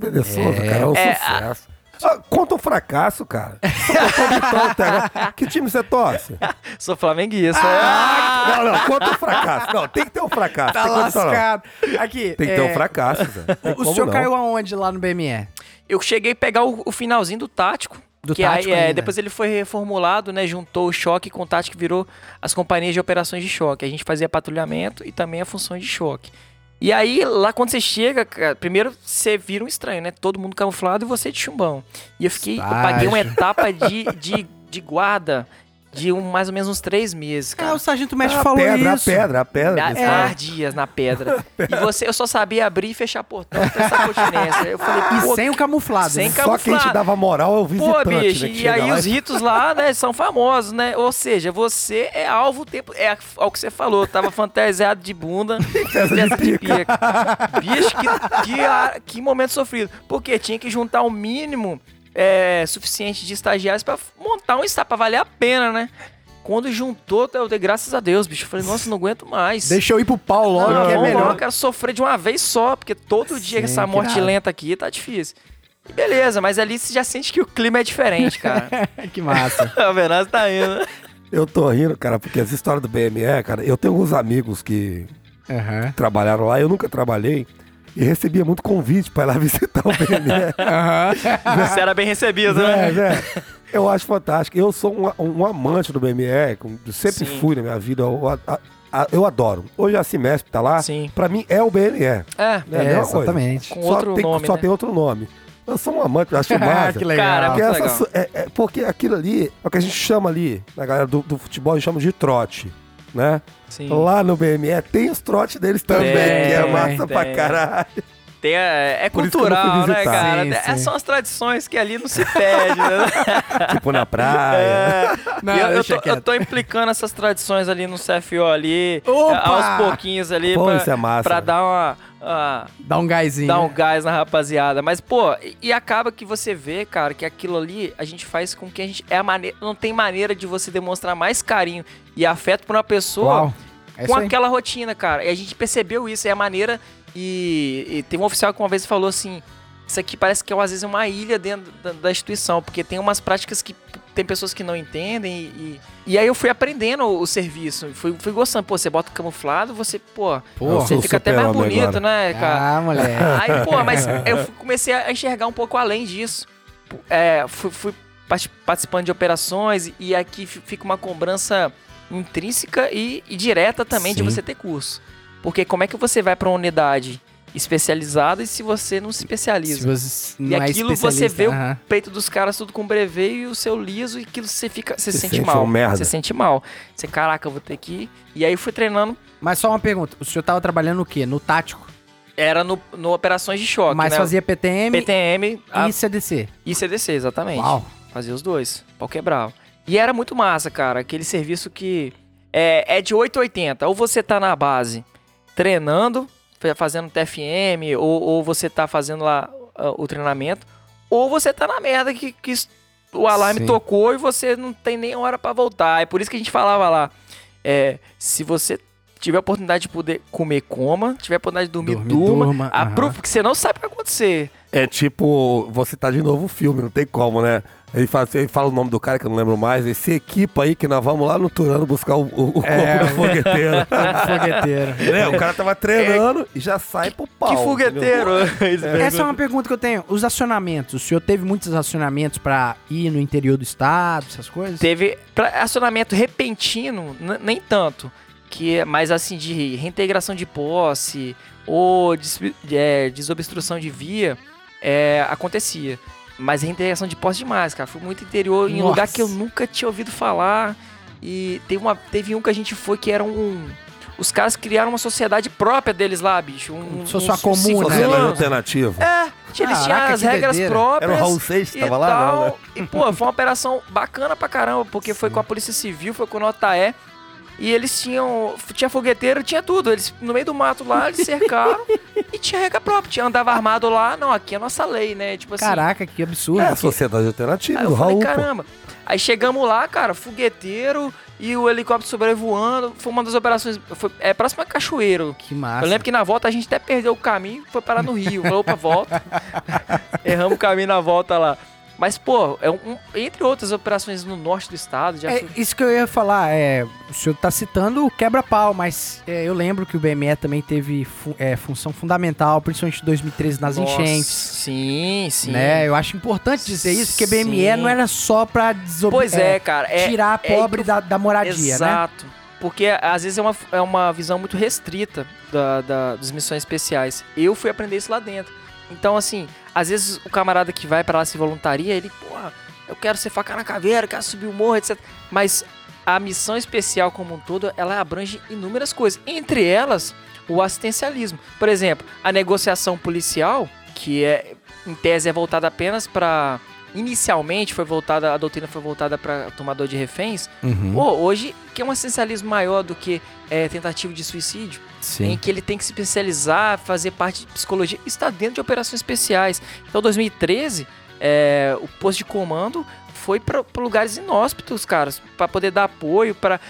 cara, é um É, sucesso. Ah, conta um fracasso, cara. O até agora. que time você torce? Sou flamenguista. Ah, não, não, conta um fracasso. Não, tem que ter um fracasso. Tá tem condição, não. lascado. Aqui. Tem que é, ter um fracasso, Zé. Tem O senhor não. caiu aonde lá no BME? Eu cheguei a pegar o, o finalzinho do tático. Do que tático aí, é, ainda. depois ele foi reformulado, né? Juntou o choque com o tático, virou as companhias de operações de choque. A gente fazia patrulhamento e também a função de choque. E aí, lá quando você chega, cara, primeiro você vira um estranho, né? Todo mundo camuflado e você de chumbão. E eu fiquei, eu paguei uma etapa de, de, de guarda de um, mais ou menos uns três meses, Ah, cara. o Sargento Mestre a falou pedra, isso. a pedra, a pedra. Ah, desse é, cara. ardias na pedra. E você, eu só sabia abrir e fechar portão, prestar continência. Eu falei, E pô, sem o camuflado. sem né? cam- Só quem te camuflado. dava moral é o visitante, Pô, bicho, né? e aí lá os ritos lá, né, são famosos, né? Ou seja, você é alvo o tempo. É o que você falou, eu tava fantasiado de bunda e testa de pica. Bicho, que, que, a- que momento sofrido. Porque tinha que juntar o mínimo é, suficiente de estagiários pra montar um staff, pra valer a pena, né? Quando juntou, eu dei graças a Deus, bicho. Eu falei, nossa, não aguento mais. Deixa eu ir pro pau logo, não, que é melhor. eu quero sofrer de uma vez só, porque todo dia Sim, essa morte lenta aqui tá difícil. E beleza, mas ali você já sente que o clima é diferente, cara. que massa. o Venaz tá indo. Eu tô rindo, cara, porque essa história do BME, cara, eu tenho alguns amigos que Aham. trabalharam lá, eu nunca trabalhei. E recebia muito convite pra ir lá visitar o BME. Você era bem recebido, É, né? é. Eu acho fantástico. Eu sou um, um amante do BME, eu sempre Sim. fui na minha vida. Eu, a- a- eu adoro. Hoje a Cimesp tá lá. Sim. Pra mim é o BME. É. É, a É, coisa. exatamente. Com Só outro tem, nome, Só né? tem outro nome. Eu sou um amante, eu acho massa. que legal. Cara, Porque, essa legal. é- é porque aquilo ali é o que a gente chama ali, na galera do, do futebol, a gente chama de trote, né? Sim. Lá no BME tem os trotes deles também, Tem, que é massa tem. pra caralho. Tem, é, é Por cultural, né, cara? Sim, É- sim. São as tradições que ali não se perde, né? tipo na praia. É. Não, eu, eu, tô, eu tô implicando essas tradições ali no CFO ali, Opa! aos pouquinhos ali, Pô, pra, isso é massa. pra dar uma... uma- Dá um gásinho. dar um né? gás na rapaziada. Mas, pô, e, acaba que você vê, cara, que aquilo ali a gente faz com que a gente. É a maneira. Não tem maneira de você demonstrar mais carinho e afeto pra uma pessoa Uau. É com aquela rotina, cara. E a gente percebeu isso, é a maneira. E, e tem um oficial que uma vez falou assim: Isso aqui parece que é às vezes uma ilha dentro da, da instituição, porque tem umas práticas que tem pessoas que não entendem. E, e, e aí eu fui aprendendo o, o serviço, fui, fui gostando. Pô, você bota camuflado, você, pô, Pô, você fica até mais bonito, agora. né, cara? Ah, moleque. Aí, pô, mas eu fui- comecei a enxergar um pouco além disso. É, fui, fui parti- participando de operações e aqui fi- fica uma cobrança intrínseca e, e direta também de Sim. você ter curso. Porque como é que você vai para uma unidade especializada e se você não se especializa? Se você E não é aquilo você especialista, vê o peito dos caras tudo com brevê e o seu liso e aquilo você fica, você se Se sente, sente mal. merda. Você sente mal. Você, caraca, eu vou ter que ir. E aí eu fui treinando. Mas só uma pergunta. O senhor tava trabalhando no quê? No tático? Era no, no operações de choque, Mas né? fazia PTM PTM a- e CDC. e CDC, exatamente. Uau. Fazia os dois, pau quebrar. E era muito massa, cara. Aquele serviço que é, é de 880. Ou você tá na base treinando, fazendo TFM, ou, ou você tá fazendo lá ah, o treinamento, ou você tá na merda que, que o alarme Sim. tocou e você não tem nem hora pra voltar. É por isso que a gente falava lá. é, se você tiver a oportunidade de poder comer, coma. Tiver a oportunidade de dormir, Dormir, durma. durma. Porque você não sabe o que vai acontecer. É tipo, você tá de novo o filme, não tem como, né? Ele fala, ele fala o nome do cara que eu não lembro mais. Esse equipa aí que nós vamos lá no Turano buscar o, o, o É. corpo do fogueteiro. Fogueteiro. né? O cara tava treinando e já sai pro pau. que fogueteiro! Essa é uma pergunta que eu tenho. Os acionamentos. O senhor teve muitos acionamentos pra ir no interior do estado, essas coisas? Teve pra acionamento repentino, nem tanto. Que é mais assim de reintegração de posse ou des- é, desobstrução de via, é, acontecia. Mas reintegração de posse demais, cara. Fui muito interior em Nossa. lugar que eu nunca tinha ouvido falar. E teve, uma, teve um que a gente foi que era um. Os caras criaram uma sociedade própria deles lá, bicho. Um, uma uns comuna, cinco né? Alternativa. É, eles tinham Caraca, as regras doideira. próprias. Era o Raul Seixas, e tava lá, não, né? E, pô, foi uma operação bacana pra caramba, porque foi com a Polícia Civil, foi com o Notaé. E eles tinham. Tinha fogueteiro, tinha tudo. Eles, no meio do mato lá, eles cercaram e tinha regra própria. Tinha, andava armado lá, não, aqui é a nossa lei, né? Tipo assim. Caraca, que absurdo. É a sociedade alternativa Aí eu falei, Raul. pô. caramba. Aí chegamos lá, cara, fogueteiro e o helicóptero sobrevoando. Foi uma das operações. Foi, é próximo a Cachoeiro. Que massa. Eu lembro que na volta a gente até perdeu o caminho foi parar no Rio. Falou, opa, volta. Erramos o caminho na volta lá. Mas, pô, é um, entre outras operações no norte do estado. Já É isso que eu ia falar. É, o senhor tá citando o quebra-pau, mas é, eu lembro que o BME também teve fu- é, função fundamental, principalmente em 2013 nas Nossa, enchentes. Sim, sim. Né? Eu acho importante dizer isso, porque BME Sim. não era só desob... Pois é, cara. É, tirar a é pobre da, da moradia, né? Exato. Porque às vezes é uma, é uma visão muito restrita da, da, das missões especiais. Eu fui aprender isso lá dentro. Então, assim, às vezes o camarada que vai pra lá se voluntaria, ele, porra, eu quero ser faca na caveira, quero subir o morro, etc. Mas a missão especial como um todo, ela abrange inúmeras coisas. Entre elas, o assistencialismo. Por exemplo, a negociação policial, que é, em tese, é voltada apenas para Inicialmente foi voltada, a doutrina foi voltada para tomador de reféns. Uhum, Pô, hoje, que é um essencialismo maior do que é, tentativa de suicídio, em sim. que ele tem que se especializar, fazer parte de psicologia, está dentro de operações especiais. Então, 2013, é, o posto de comando foi para lugares inóspitos, caras, para poder dar apoio, para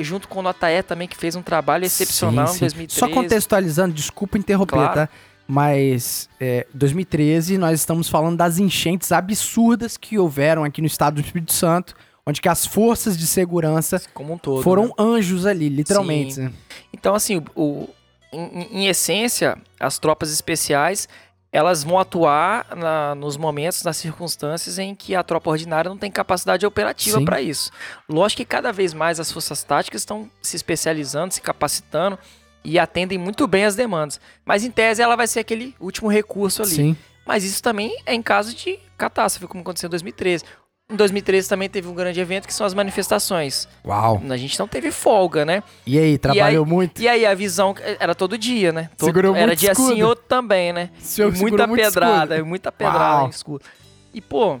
junto com o Notaé também, que fez um trabalho excepcional Sim, em sim. 2013. Só contextualizando, desculpa interromper, Claro. tá? Mas é, 2013 nós estamos falando das enchentes absurdas que houveram aqui no estado do Espírito Santo, onde que as forças de segurança como um todo. foram né? anjos ali, literalmente. Sim. Então, assim, o, em, em essência, as tropas especiais elas vão atuar na- nos momentos, nas circunstâncias em que a tropa ordinária não tem capacidade operativa para isso. Lógico que cada vez mais as forças táticas estão se especializando, se capacitando e atendem muito bem as demandas. Mas em tese ela vai ser aquele último recurso ali. Sim. Mas isso também é em caso de catástrofe, como aconteceu em 2013. Em 2013 também teve um grande evento que são as manifestações. Uau. A gente não teve folga, né? E aí, trabalhou muito? E aí a visão era todo dia, né? Todo- Segurou era muito dia escudo. sim, outro também, né? E segurou muita muito pedrada, escudo. muita pedrada Uau. em escudo. E, pô,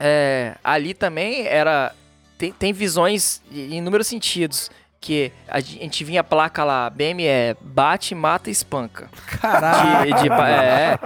é, ali também era. Tem, tem visões em inúmeros sentidos. Que a gente vinha a placa lá, BME, bate, mata e espanca. Caralho. De, de- é.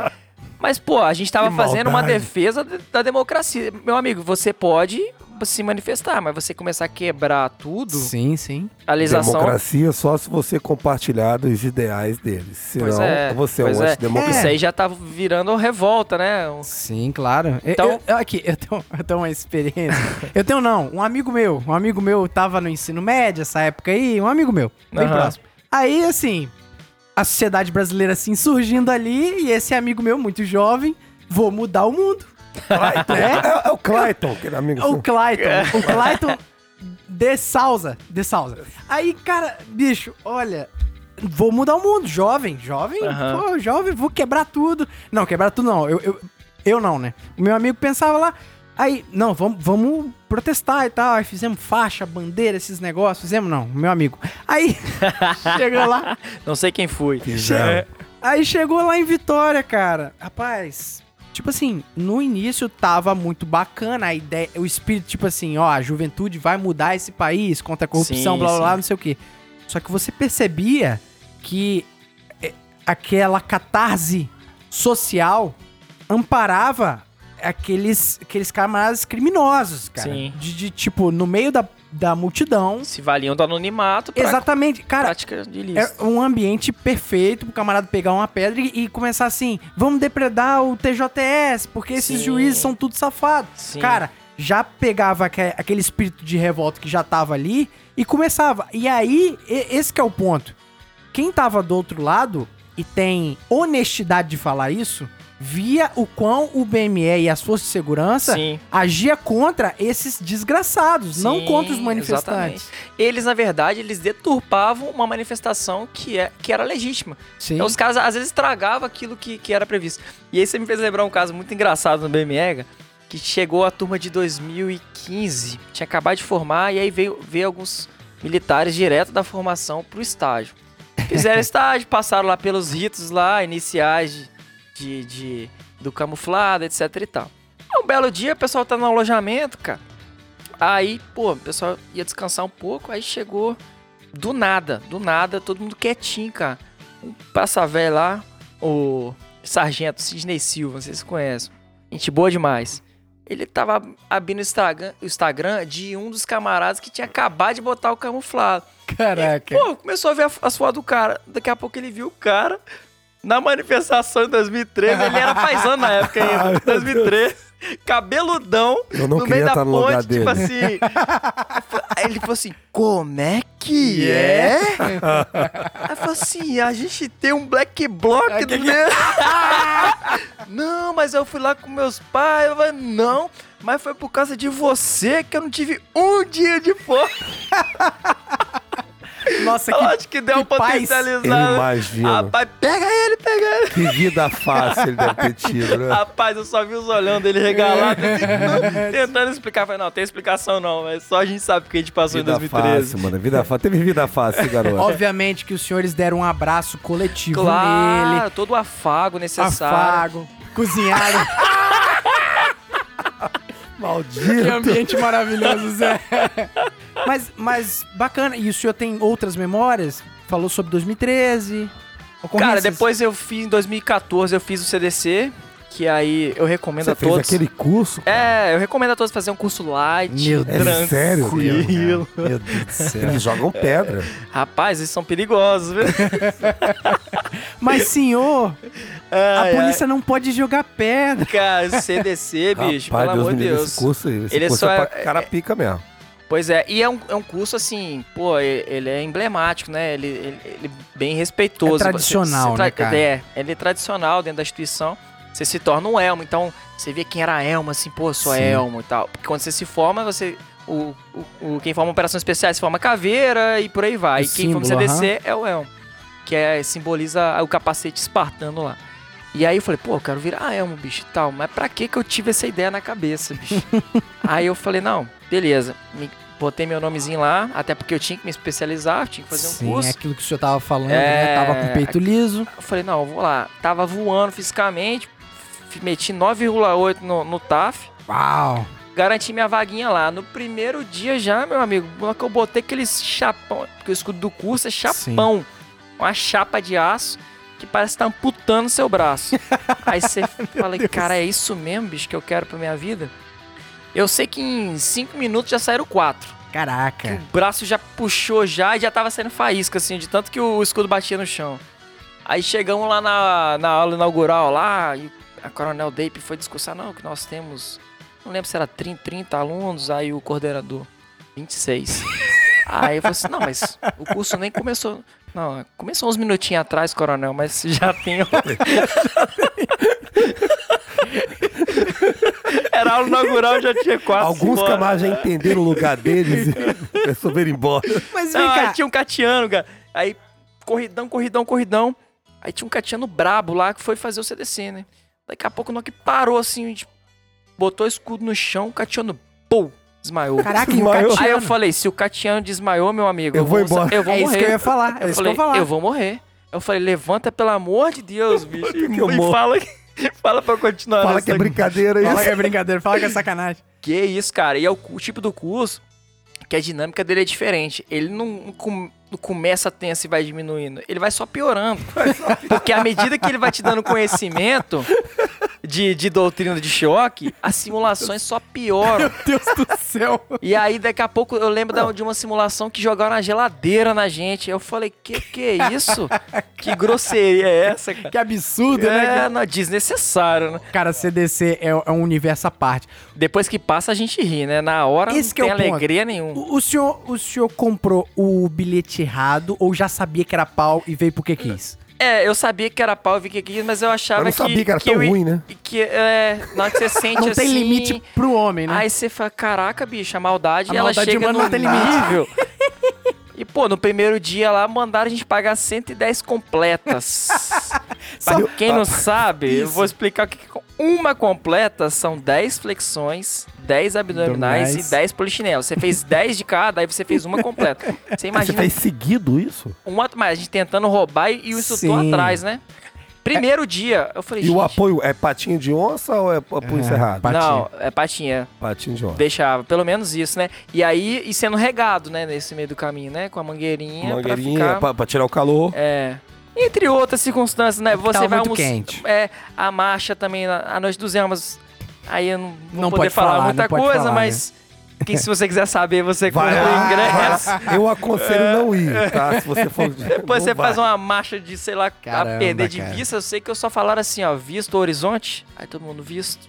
Mas, pô, a gente tava Que fazendo uma defesa de- da democracia. Meu amigo, você pode se manifestar, mas você começar a quebrar tudo, Sim, sim. a legislação Democracia só se você compartilhar dos ideais deles. Senão, Pois é, você é um é. antidemocrata. Isso aí já tá virando revolta, né? Sim, claro. Então- eu, eu- aqui, eu tenho, eu tenho uma experiência. eu tenho não, um amigo meu, um amigo meu tava no ensino médio essa época aí, um amigo meu, bem Aham. próximo. Aí, assim, a sociedade brasileira assim surgindo ali e esse amigo meu muito jovem, vou mudar o mundo. Clayton. É? É, é o Clayton, aquele amigo O seu. Clayton, o Clayton de Souza, de Souza. Aí, cara, bicho, olha, vou mudar o mundo, jovem, jovem, pô, jovem, vou quebrar tudo. Não, quebrar tudo não, eu, eu, eu não, né? O meu amigo pensava lá, aí, não, vamos, vamos protestar e tal, aí fizemos faixa, bandeira, esses negócios, fizemos não, meu amigo. Aí, chegou lá, Não sei quem foi. Fizeram. Aí chegou lá em Vitória, cara. Rapaz, tipo assim, no início tava muito bacana a ideia, o espírito, tipo assim, ó, a juventude vai mudar esse país contra a corrupção, Sim, blá blá blá, não sei o quê. Só que você percebia que é, aquela catarse social amparava aqueles, aqueles camaradas criminosos, cara. Sim. De, de, tipo, no meio da, da multidão. Se valiam do anonimato pra Exatamente. Cara, prática de ilícito. é um ambiente perfeito pro camarada pegar uma pedra e, e começar assim, vamos depredar o TJS, porque esses Sim. juízes são tudo safados. Sim. Cara, já pegava aque- aquele espírito de revolta que já tava ali e começava. E aí, esse que é o ponto. Quem tava do outro lado e tem honestidade de falar isso, via o quão o BME e as forças de segurança Sim. agia contra esses desgraçados, não Sim, contra os manifestantes. exatamente. Eles, na verdade, eles deturpavam uma manifestação que, é, que era legítima. Sim. Então os caras às vezes estragavam aquilo que, que era previsto. E aí você me fez lembrar um caso muito engraçado no BMEGA, que chegou a turma de 2015, tinha acabado de formar, e aí veio, veio alguns militares direto da formação pro estágio. Fizeram estágio, passaram lá pelos ritos lá, iniciais de, de, de- do camuflado, etc e tal. Um belo dia, o pessoal tá no alojamento, cara. Aí, pô, o pessoal ia descansar um pouco, aí chegou Do nada, do nada, todo mundo quietinho, cara. Um passa velho lá, o sargento Sidney Silva, vocês conhecem. Gente boa demais. Ele tava abrindo o Instagram, o Instagram de um dos camaradas que tinha acabado de botar o camuflado. Caraca. Pô, começou a ver a- as fotos do cara. Daqui a pouco ele viu o cara na manifestação em 2013. Ele era paisano na época ainda, 2013. Cabeludão, Eu não no meio da no ponte, tipo dele. assim. Aí ele falou assim: como é que é? Aí falou assim: a gente tem um black bloc do meu. Não, mas eu fui lá com meus pais. Eu falei, não, mas foi por causa de você que eu não tive um dia de folga. Nossa, Eu que, acho que deu uma que. Eu potencializada. imagino. Rapaz, pega ele, pega ele. Que vida fácil ele deve ter tido, né? Rapaz, eu só vi os olhando dele regalado, tentando explicar. Falei, não, tem explicação não, mas só a gente sabe porque a gente passou Vida em 2013. fácil, mano. Vida fácil. Teve vida fácil, garoto. Obviamente que os senhores deram um abraço coletivo Claro, nele. todo o afago necessário. Afago, cozinharam. que Maldito. ambiente maravilhoso, Zé. Mas, mas bacana. E o senhor tem outras memórias? Falou sobre 2013. Cara, depois eu fiz, em 2014, eu fiz o CDC, que aí eu recomendo Você a fez todos. aquele curso? É, eu recomendo a todos fazer um curso light. Meu É Deus. sério? Tranquilo. Meu Deus do céu. Eles jogam pedra. Rapaz, eles são perigosos, viu? Mas, senhor, a Ai, ai. polícia não pode jogar pedra. Cara, CDC, bicho, Rapaz, pelo Deus amor de Deus. esse curso. Esse Ele curso só é é- pra cara pica mesmo. Pois é, e é um, é um curso assim, pô, ele é emblemático, né? Ele, ele, ele é bem respeitoso. É tradicional, né, cara? É, ele é tradicional dentro da instituição. Você se torna um elmo, então você vê quem era elmo, assim, pô, sou Sim. elmo e tal. Porque quando você se forma, você. O, o, o- quem forma operações especiais forma caveira e por aí vai. O e quem forma símbolo, CDC é o elmo. Que é, simboliza o capacete espartano lá. E aí eu falei, pô, eu quero virar elmo, bicho e tal. Mas pra que que eu tive essa ideia na cabeça, bicho? aí eu falei, não, beleza. Me, botei meu nomezinho lá, até porque eu tinha que me especializar, tinha que fazer um Sim, curso. é aquilo que o senhor tava falando, É. né? Tava com o peito liso. Eu falei, não, eu vou lá. Tava voando fisicamente, meti 9,8 no, no TAF, Uau. garanti minha vaguinha lá. No primeiro dia já, meu amigo, na que eu botei aquele chapão, porque o escudo do curso é chapão, uma chapa de aço que parece que tá amputando seu braço. Aí você fala, cara, é isso mesmo, bicho, que eu quero pra minha vida? Eu sei que em 5 minutos já saíram quatro. Caraca. o braço já puxou já e já tava saindo faísca, assim, de tanto que o escudo batia no chão. Aí chegamos lá na, na aula inaugural lá, e a Coronel Dape foi discursar, não, que nós temos, não lembro se era 30, 30 alunos, aí o coordenador, 26. aí eu falei assim, não, mas o curso nem começou. Não, começou uns minutinhos atrás, coronel, mas já tem. Era aula inaugural, já tinha quatro. Alguns embora. camaradas já entenderam o lugar deles e resolveram ir embora. Mas vem Não, aí cá. tinha um catiano, cara. Aí, corridão, corridão, corridão. Aí tinha um catiano brabo lá que foi fazer o CDC, né? Daqui a pouco, não que parou assim, a gente botou o escudo no chão, o catiano, pô, desmaiou. Caraca, e o Desmaiou. Catiano? Aí eu falei, se o Catiano desmaiou, meu amigo, Eu vou embora. Eu vou é isso morrer. que eu ia falar. É Eu isso falei, que eu ia falar. eu vou morrer. Eu falei, levanta pelo amor de Deus, bicho. que eu e morro. fala, fala pra continuar. Fala que é brincadeira isso. Fala que é brincadeira, fala que é sacanagem. Que isso, cara. E é o, o tipo do curso que a dinâmica dele é diferente. Ele não, com- não começa tenso e vai diminuindo. Ele vai só piorando. Porque à medida que ele vai te dando conhecimento de, de doutrina de choque, as simulações só pioram. Meu Deus do céu. E aí, daqui a pouco, eu lembro da- de uma simulação que jogaram na geladeira na gente. Eu falei, que que é isso? Que grosseria é essa, cara? Que absurdo, né? É, não, desnecessário, né? Cara, CDC é, é um universo à parte. Depois que passa, a gente ri, né? Na hora Esse não que é tem ponto. alegria nenhuma. O, o senhor, o senhor comprou o bilhete errado ou já sabia que era pau e veio porque quis? É, eu sabia que era pau e vi que quis, mas eu achava Mas não que. sabia que era tão eu ruim, né? Que, é, na hora que você sente Não assim. tem limite pro homem, né? Aí você fala, caraca, bicho, a maldade, A ela maldade chega no não tem limite. nível. E, pô, no primeiro dia lá, mandaram a gente pagar 110 completas. Pra quem não sabe, eu vou explicar o que que- uma completa são 10 flexões, 10 abdominais Abdominais. e 10 polichinelos. Você fez 10 de cada, aí você fez uma completa. Você Você imagina fez seguido isso? um outro, mas a gente tentando roubar e, o instrutor Sim. atrás, né? Primeiro dia, eu falei, E o gente, apoio é patinho de onça ou é apoio É, encerrado? pa- Não, é patinha. Patinho de onça. Deixava, pelo menos isso, né? E aí, e sendo regado, né, nesse meio do caminho, né? Com a mangueirinha, Mangueirinha pra ficar... pra, pra tirar o calor. É. Entre outras circunstâncias, né? Você Tava vai muito almoçar- quente. É, a marcha também, a noite dos Elmas. Aí eu não vou Não poder pode falar, falar, muita não pode coisa, falar, né? mas quem, se você quiser saber, você Vai compra o lá, ingresso. Eu aconselho não ir, tá? Se você for. Depois você faz uma marcha de, sei lá, Caramba, a perder de cara. vista. Eu sei que eu só falaram assim, ó, visto o horizonte. Aí todo mundo visto,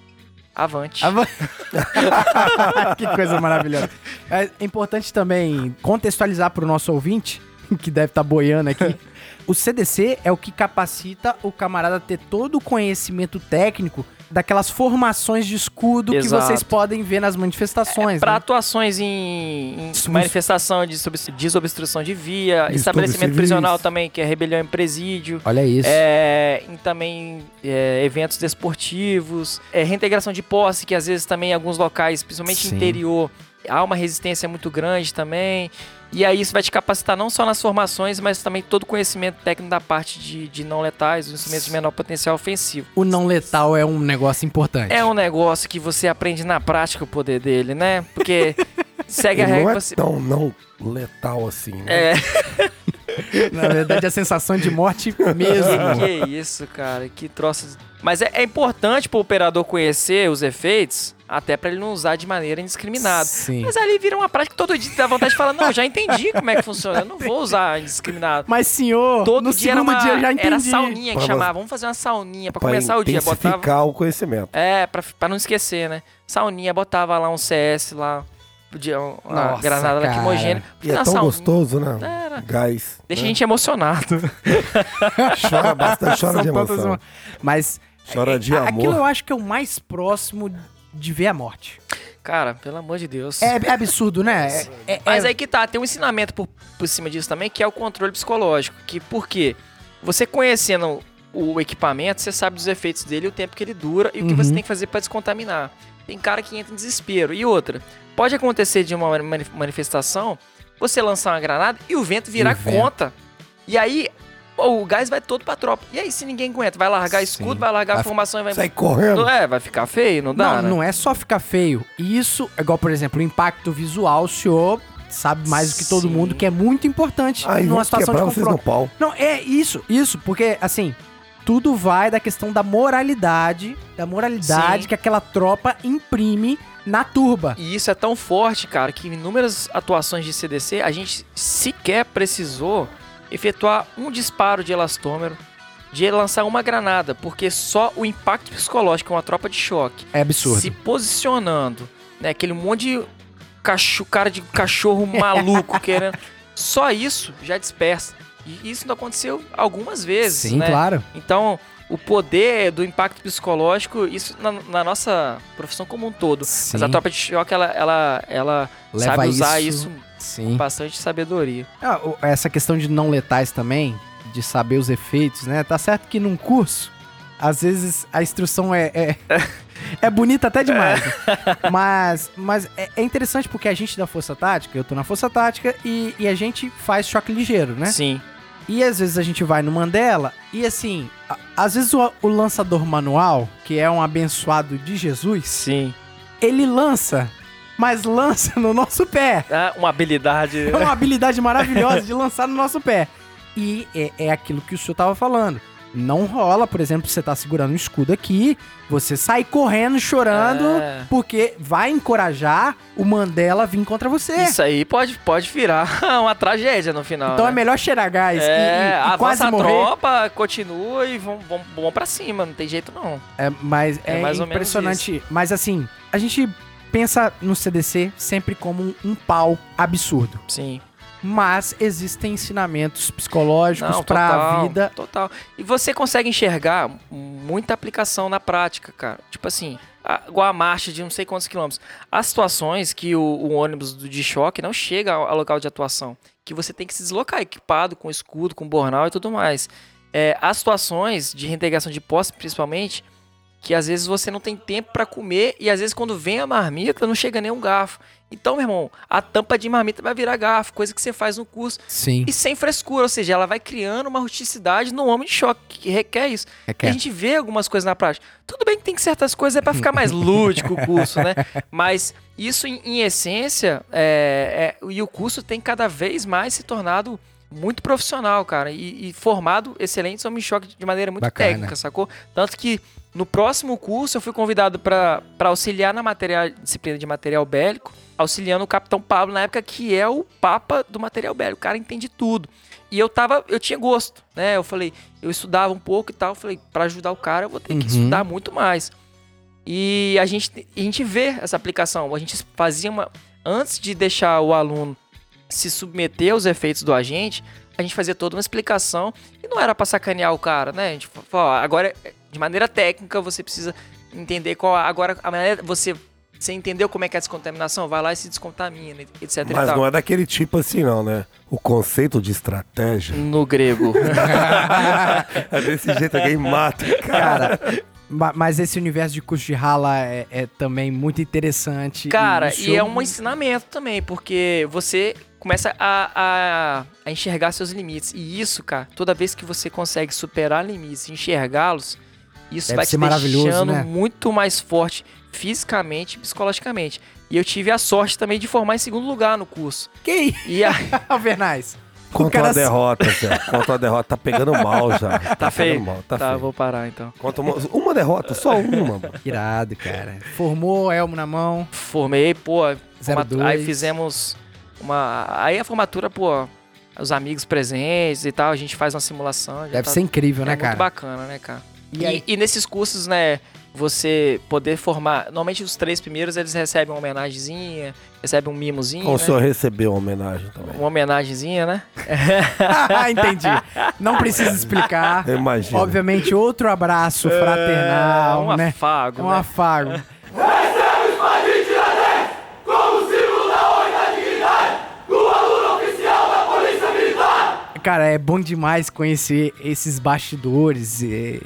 avante. Ava- que coisa maravilhosa. É importante também contextualizar para o nosso ouvinte, que deve estar boiando aqui. O CDC é o que capacita o camarada a ter todo o conhecimento técnico daquelas formações de escudo Exato. que vocês podem ver nas manifestações. Para né? atuações em, em Isso, manifestação de sob- desobstrução de via, estabelecimento prisional também, que é rebelião em presídio. Olha isso. É, em também é, eventos desportivos, é, reintegração de posse, que às vezes também em alguns locais, principalmente Sim. interior, há uma resistência muito grande também. E aí isso vai te capacitar não só nas formações, mas também todo o conhecimento técnico da parte de, de não letais, os instrumentos de menor potencial ofensivo. O não letal é um negócio importante. É um negócio que você aprende na prática o poder dele, né? Porque segue a regra não que é você. tão não letal assim, né? É, Na verdade, a sensação de morte mesmo. que isso, cara, que troço. Mas é, é importante pro operador conhecer os efeitos, até pra ele não usar de maneira indiscriminada. Sim. Mas ali vira uma prática que todo dia dá vontade de falar, não, já entendi como é que funciona, eu não vou usar indiscriminado. Mas, senhor, Todo no dia era segundo uma, dia eu já entendi. era sauninha que Pra chamava, vamos fazer uma sauninha pra, Pra começar o dia, botava... o conhecimento. É, pra, pra não esquecer, né? Sauninha, botava lá um CS lá, podia uma Nossa, granada cara. lacrimogênea. E é Uma tão sauninha. gostoso, né? Era. Gás. Deixa né? a gente emocionado. Chora bastante, chora de São tantas emoção. emo- Mas Chora de é, amor. aquilo eu acho que é o mais próximo de ver a morte. Cara, pelo amor de Deus. É, é absurdo, né? É- é- Mas é- aí que tá, tem um ensinamento por, por cima disso também, que é o controle psicológico. Que por quê? Você conhecendo o equipamento, você sabe dos efeitos dele, o tempo que ele dura e o que Uhum. você tem que fazer pra descontaminar. Tem cara que entra em desespero. E outra, pode acontecer de uma mani- manifestação, você lançar uma granada e o vento virar conta. E aí, pô, o gás vai todo pra tropa. E aí, se ninguém aguenta, vai largar Sim. escudo, vai largar a formação e vai... Sai correndo. É, vai ficar feio, não dá, não, né? não é só ficar feio. Isso, é igual, por exemplo, o impacto visual, o senhor sabe mais do que todo Sim. mundo, que é muito importante Aí numa situação de confronto. pau. Não, é isso, isso, porque assim, tudo vai da questão da moralidade, da moralidade Sim. que aquela tropa imprime na turba. E isso é tão forte, cara, que em inúmeras atuações de CDC, a gente sequer precisou efetuar um disparo de elastômero, de lançar uma granada, porque só o impacto psicológico, uma tropa de choque, É absurdo. se posicionando, né, aquele monte de cacho, cara de cachorro maluco querendo, só isso já dispersa. E isso não aconteceu algumas vezes, Sim, né? claro. Então, o poder do impacto psicológico, isso na, na nossa profissão como um todo. Sim. Mas a tropa de choque, ela, ela, ela Leva sabe usar isso- isso Sim. com bastante sabedoria. Ah, essa questão de não letais também, de saber os efeitos, né? Tá certo que num curso, às vezes a instrução é, é, é bonita até demais. né? Mas, mas é, é interessante porque a gente da Força Tática, eu tô na Força Tática e, e a gente faz choque ligeiro, né? Sim. E às vezes a gente vai no Mandela e assim, a- às vezes o, o lançador manual, que é um abençoado de Jesus, Sim. ele lança, mas lança no nosso pé. Ah, uma habilidade. É uma habilidade maravilhosa de lançar no nosso pé. E é, é aquilo que o senhor tava falando. Não rola, por exemplo, você tá segurando um escudo aqui, você sai correndo, chorando, É. porque vai encorajar o Mandela a vir contra você. Isso aí pode, pode virar uma tragédia no final. Então né? é melhor cheirar gás e- É, e, e avança quase a morrer. tropa, continua e vão, vão, vão pra cima, não tem jeito não. É, mas É é, mais ou menos impressionante. Mas assim, a gente pensa no CDC sempre como um, pau absurdo. Sim. Mas existem ensinamentos psicológicos pra total, vida. Total. E você consegue enxergar muita aplicação na prática, cara. Tipo assim, a- igual a marcha de não sei quantos quilômetros. Há situações que o, o ônibus de choque não chega ao, ao local de atuação. Que você tem que se deslocar equipado, com escudo, com bornal e tudo mais. É, há situações de reintegração de posse, principalmente, que às vezes você não tem tempo pra comer e às vezes quando vem a marmita não chega nem um garfo. Então, meu irmão, a tampa de marmita vai virar garfo, coisa que você faz no curso. Sim. E sem frescura, ou seja, ela vai criando uma rusticidade no homem de choque, que requer isso. Requer. E a gente vê algumas coisas na prática. Tudo bem que tem certas coisas é pra ficar mais lúdico o curso, né? Mas isso, em, em essência, é, é- e o curso tem cada vez mais se tornado muito profissional, cara, e, e formado excelentes homens de choque de maneira muito Bacana. técnica, sacou? Tanto que no próximo curso eu fui convidado para auxiliar na material, disciplina de material bélico, auxiliando o capitão Pablo na época que é o papa do material bélico. O cara entende tudo. E eu tava, eu tinha gosto, né? Eu falei, eu estudava um pouco e tal, eu falei, para ajudar o cara eu vou ter que Uhum. estudar muito mais. E a gente, a gente vê essa aplicação. A gente fazia uma. Antes de deixar o aluno se submeter aos efeitos do agente, a gente fazia toda uma explicação. E não era pra sacanear o cara, né? A gente falou, agora, de maneira técnica, você precisa entender qual. Agora, a maneira. Você, você entendeu como é que é a descontaminação? Vai lá e se descontamina, etc. e Mas tal. não é daquele tipo assim, não, né? O conceito de estratégia No grego. é desse jeito, alguém mata. Cara, ma- mas esse universo de curso de rala é, é também muito interessante. Cara, isso e é um ensinamento também, porque você começa a, a, a enxergar seus limites. E isso, cara, toda vez que você consegue superar limites e enxergá-los, isso Deve vai ser te maravilhoso, deixando né? muito mais forte fisicamente e psicologicamente. E eu tive a sorte também de formar em segundo lugar no curso. Que E a, Alvernais. Conta cara uma derrota, Zé. Conta uma derrota. Tá pegando mal já. Tá, Tá feio? pegando mal, tá, tá, feio. vou parar então. Conta uma, uma derrota, só uma, mano. Irado, cara. Formou, elmo na mão. Formei, pô, formatu- 02. aí fizemos uma. Aí a formatura, pô, os amigos presentes e tal, a gente faz uma simulação. Deve tá- ser incrível, é né, muito cara? bacana, né, cara? E E, aí? e nesses cursos, né, você poder formar. Normalmente os três primeiros eles recebem uma homenagenzinha, recebem um mimozinho. O né? senhor recebeu uma homenagem também. Uma homenagenzinha, né? Entendi. Não precisa explicar. Eu imagino. Obviamente, outro abraço fraternal, um né? afago. Um né? afago. Cara, é bom demais conhecer esses bastidores. É,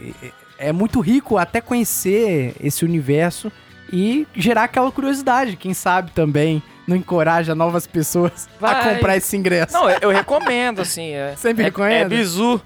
é- muito rico até conhecer esse universo e gerar aquela curiosidade. Quem sabe também não encoraja novas pessoas a Vai. comprar esse ingresso. Não, eu, eu recomendo, assim. É, Sempre é, recomenda? É bizu.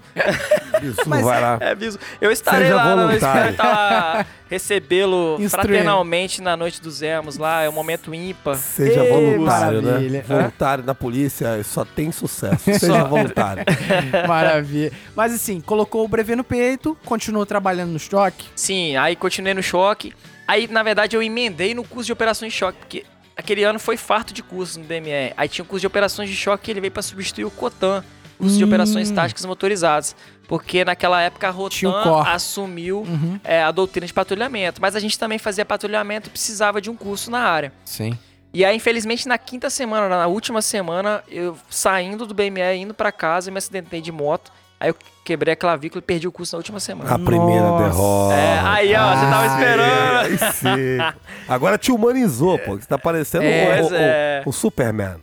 Isso, Mas- vai lá. É bizu. Eu estarei Seja lá, não, eu voluntário. espero estar lá, recebê-lo fraternalmente na noite dos Emos lá. É um momento ímpar. Seja voluntário, maravilha. né? Voluntário na polícia só tem sucesso. Seja voluntário. Maravilha. Mas assim, colocou o brevê no peito, continuou trabalhando no estoque. Sim, aí continuei no choque. Aí, na verdade, eu emendei no curso de operações de choque, porque aquele ano foi farto de curso no DME. Aí tinha um curso de operações de choque que ele veio pra substituir o COTAN, curso de Hum. operações táticas motorizadas. Porque naquela época a o Rotan assumiu Uhum. é, a doutrina de patrulhamento. Mas a gente também fazia patrulhamento e precisava de um curso na área. Sim. E aí, infelizmente, na quinta semana, na última semana, eu saindo do BME, indo pra casa, eu me acidentei de moto. Aí eu quebrei a clavícula e perdi o curso na última semana. A primeira Nossa. derrota. É, aí, ó, você tava esperando. Aí sim. Agora te humanizou, pô. Você tá parecendo É, o, o, é. o- Superman.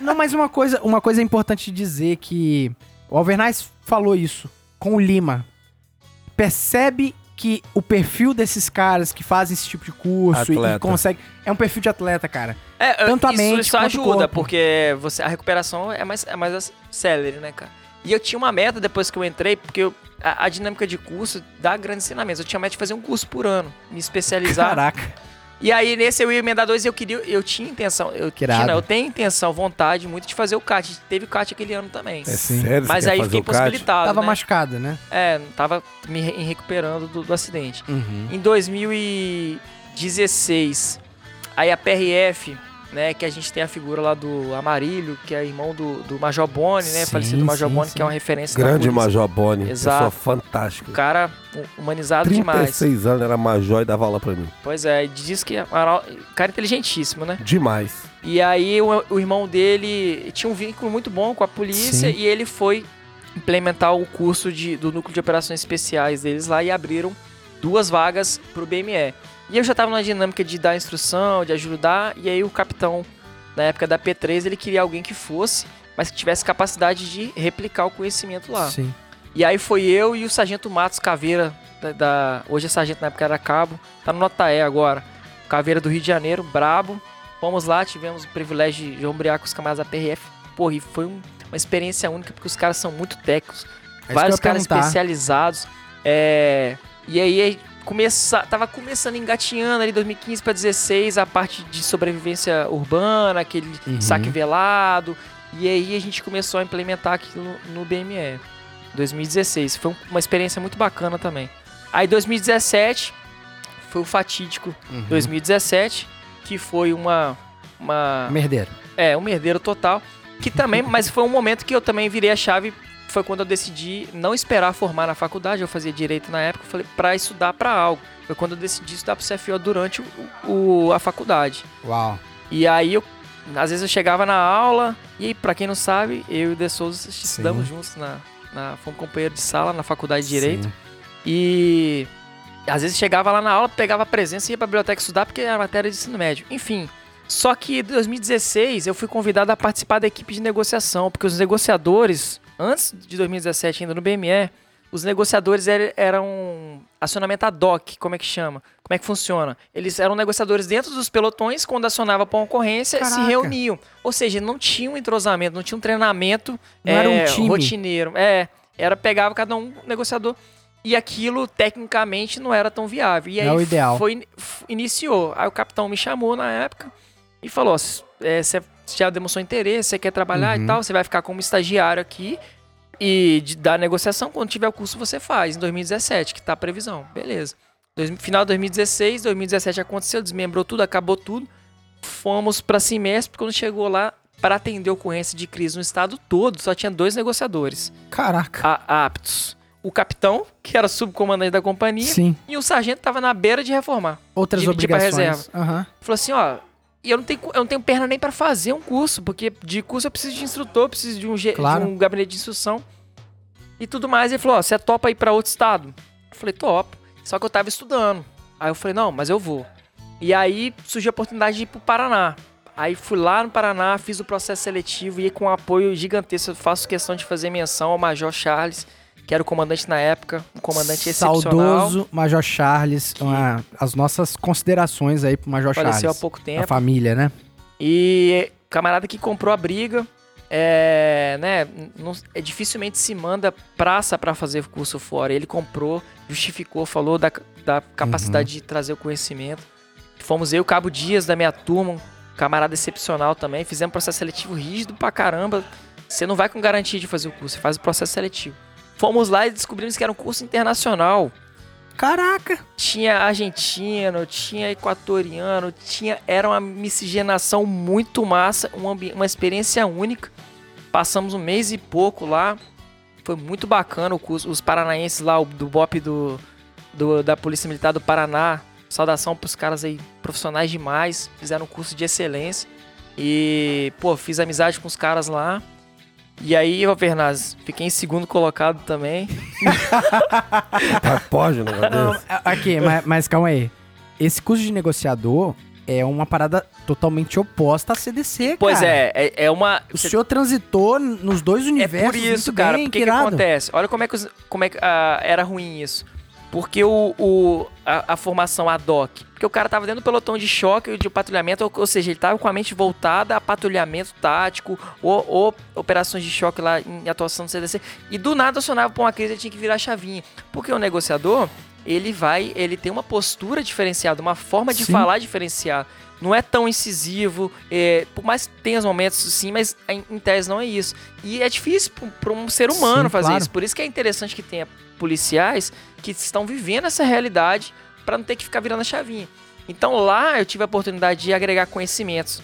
Não, mas uma coisa, uma coisa importante dizer que o Alvernais falou isso com o Lima. Percebe que o perfil desses caras que fazem esse tipo de curso e, e Atleta. consegue é um perfil de atleta, cara. É, Tanto a isso, mente isso ajuda, corpo. porque você, a recuperação é mais, é mais célere, né, cara? E eu tinha uma meta depois que eu entrei, porque eu- a, a dinâmica de curso dá grandes ensinamentos. Eu tinha a meta de fazer um curso por ano, me especializar. Caraca. E aí, nesse eu ia emendar dois e eu queria, eu tinha intenção, eu, Que irado. tinha, eu tenho intenção, vontade muito de fazer o CAT. Teve o CAT aquele ano também. É Sim. sério? Mas aí fiquei impossibilitado, Tava né? machucado, né? É, tava me re- recuperando do, do acidente. Uhum. Em 2016, aí a PRF, né, que a gente tem a figura lá do Amarilho, que é irmão do, do Major Boni, né, Sim, falecido Major sim, Boni, sim. que é uma referência da Grande. Major Boni. Exato. Pessoa fantástica. O cara hu- humanizado demais. 36 anos era major e dava aula pra mim. Pois é, diz que cara inteligentíssimo, né? Demais. E aí o, o irmão dele tinha um vínculo muito bom com a polícia e ele foi implementar o curso de, do núcleo de operações especiais deles lá e abriram duas vagas pro BME. E eu já tava numa dinâmica de dar instrução, de ajudar, e aí o capitão, na época da P3, ele queria alguém que fosse, mas que tivesse capacidade de replicar o conhecimento lá. Sim. E aí foi eu e o sargento Matos Caveira, da, da- hoje é sargento, na época era cabo, tá no Nota E agora. Caveira do Rio de Janeiro, brabo. Fomos lá, tivemos o privilégio de ombrear com os camaradas da PRF. Porra, e foi um- uma experiência única, porque os caras são muito técnicos. É vários caras perguntar. especializados. É, e aí começa, tava começando engatinhando ali 2015 para 16 a parte de sobrevivência urbana, aquele Uhum. saque velado. E aí a gente começou a implementar aquilo no BME. 2016. Foi um- uma experiência muito bacana também. Aí 2017 foi o fatídico Uhum. 2017, que foi uma uma Merdeiro. é, um merdeiro total. Que também, mas foi um momento que eu também virei a chave. Foi quando eu decidi não esperar formar na faculdade. Eu fazia direito na época, eu falei, pra estudar pra algo. Foi quando eu decidi estudar pro CFO durante o, o- a faculdade. Uau. E aí eu. Às vezes eu chegava na aula, e pra quem não sabe, eu e o De Souza estudamos juntos na, na. Fomos companheiros de sala na faculdade de Direito. Sim. E às vezes chegava lá na aula, pegava a presença e ia pra biblioteca estudar porque era matéria de ensino médio. Enfim. Só que em 2016 eu fui convidado a participar da equipe de negociação, porque os negociadores, antes de 2017 ainda no BME, os negociadores er- eram acionamento ad hoc, como é que chama? Como é que funciona? Eles eram negociadores dentro dos pelotões, quando acionava para uma ocorrência, se Caraca. reuniam. Ou seja, não tinha um entrosamento, não tinha um treinamento Não era um é, time. rotineiro. É, era pegava cada um negociador e aquilo tecnicamente não era tão viável. E aí Não é o ideal. foi iniciou. Aí o capitão me chamou na época e falou: "Você já demonstrou interesse, você quer trabalhar Uhum. e tal, você vai ficar como estagiário aqui e de, da negociação quando tiver o curso você faz em 2017, que tá a previsão. Beleza. Dois- final de 2016, 2017 aconteceu, desmembrou tudo, acabou tudo. Fomos pra semestre, quando chegou lá para atender ocorrência de crise no estado todo, só tinha dois negociadores Caraca. a- aptos. O capitão, que era subcomandante da companhia, Sim. e o sargento tava na beira de reformar. Outras pra obrigações. Aham. Falou assim, ó, e eu não tenho, eu não tenho perna nem pra fazer um curso, porque de curso eu preciso de instrutor, preciso de um, Claro. de um gabinete de instrução e tudo mais. Ele falou, ó, você topa ir pra outro estado? Eu falei, topo. Só que eu tava estudando. Aí eu falei, não, mas eu vou. E aí surgiu a oportunidade de ir pro Paraná. Aí fui lá no Paraná, fiz o processo seletivo e com um apoio gigantesco. Eu faço questão de fazer menção ao Major Charles, que era o comandante na época, um comandante excepcional. Saudoso Major Charles. uma- as nossas considerações aí pro Major Faleceu há Charles. pouco A tempo. família, né? E camarada que comprou a briga, é, né, não- é, dificilmente se manda praça pra fazer curso fora. Ele comprou, justificou, falou da, da capacidade Uhum. de trazer o conhecimento. Fomos eu, o Cabo Dias da minha turma, um camarada excepcional também. Fizemos processo seletivo rígido pra caramba. Você não vai com garantia de fazer o curso, você faz o processo seletivo. Fomos lá e descobrimos que era um curso internacional Caraca. tinha argentino, tinha equatoriano, tinha era uma miscigenação muito massa, um ambi- uma experiência única. Passamos um mês e pouco lá, foi muito bacana o curso. Os paranaenses lá, o do BOP do, do- da Polícia Militar do Paraná, saudação pros caras aí, profissionais demais, fizeram um curso de excelência. E, pô, fiz amizade com os caras lá. E aí, ô fiquei em segundo colocado também. Tá, pode Não, desse? a- aqui, mas, mas calma aí. Esse curso de negociador é uma parada totalmente oposta à CDC, Pois cara. é, é, é uma. O senhor transitou nos dois É universos por isso, muito cara. bem, Porque que que acontece? Olha como é que, os- como é que ah, era ruim isso. Porque o, o- a, a formação ad hoc. Porque o cara tava dentro do pelotão de choque de patrulhamento, ou, ou seja, ele tava com a mente voltada a patrulhamento tático ou, ou operações de choque lá em atuação do CDC. E do nada acionava pra uma crise, ele tinha que virar a chavinha. Porque o negociador, ele vai, ele tem uma postura diferenciada, uma forma de Sim. falar diferenciada. Não é tão incisivo, é, por mais que tenha os momentos sim, mas em, em tese não é isso. E é difícil para um ser humano Sim, fazer claro. isso. Por isso que é interessante que tenha policiais que estão vivendo essa realidade para não ter que ficar virando a chavinha. Então lá eu tive a oportunidade de agregar conhecimentos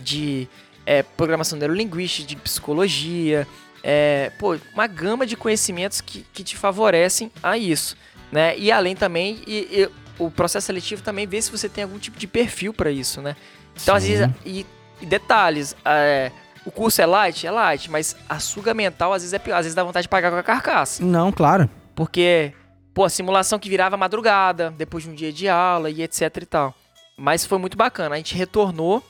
de é, programação neurolinguística, de psicologia, é, pô, uma gama de conhecimentos que, que te favorecem a isso, né? E além também, e- e o processo seletivo também vê se você tem algum tipo de perfil para isso, né? Então, às Sim. vezes, e, e detalhes, é, o curso é light? É light, mas a suga mental às vezes é pior, às vezes dá vontade de pagar com a carcaça. Não, claro. Porque, pô, a simulação que virava madrugada, depois de um dia de aula e etc e tal. Mas foi muito bacana. A gente retornou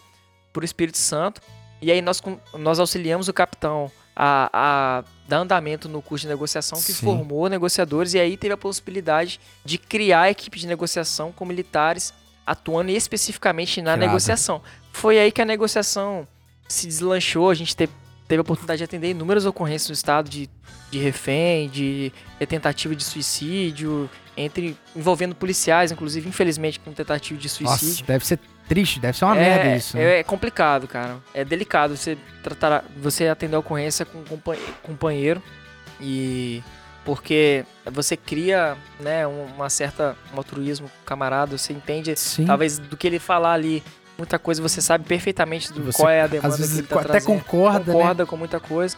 pro Espírito Santo e aí nós, nós auxiliamos o capitão a, a dar andamento no curso de negociação que Sim. formou negociadores e aí teve a possibilidade de criar a equipe de negociação com militares atuando especificamente na negociação. Foi aí que a negociação se deslanchou, a gente teve, teve a oportunidade de atender inúmeras ocorrências no estado de, de refém, de, de tentativa de suicídio, entre envolvendo policiais, inclusive, infelizmente, com tentativa de suicídio. Nossa, deve ser triste, deve ser uma é, merda isso. né? É, é complicado, cara. É delicado você tratar, você atender a ocorrência com um compa- companheiro e porque você cria, né, um- uma certa um altruísmo com o camarada, você entende Sim. talvez do que ele falar ali, muita coisa você sabe perfeitamente do Você, qual é a demanda Às vezes que ele tá até trazendo. concorda, né? concorda com muita coisa.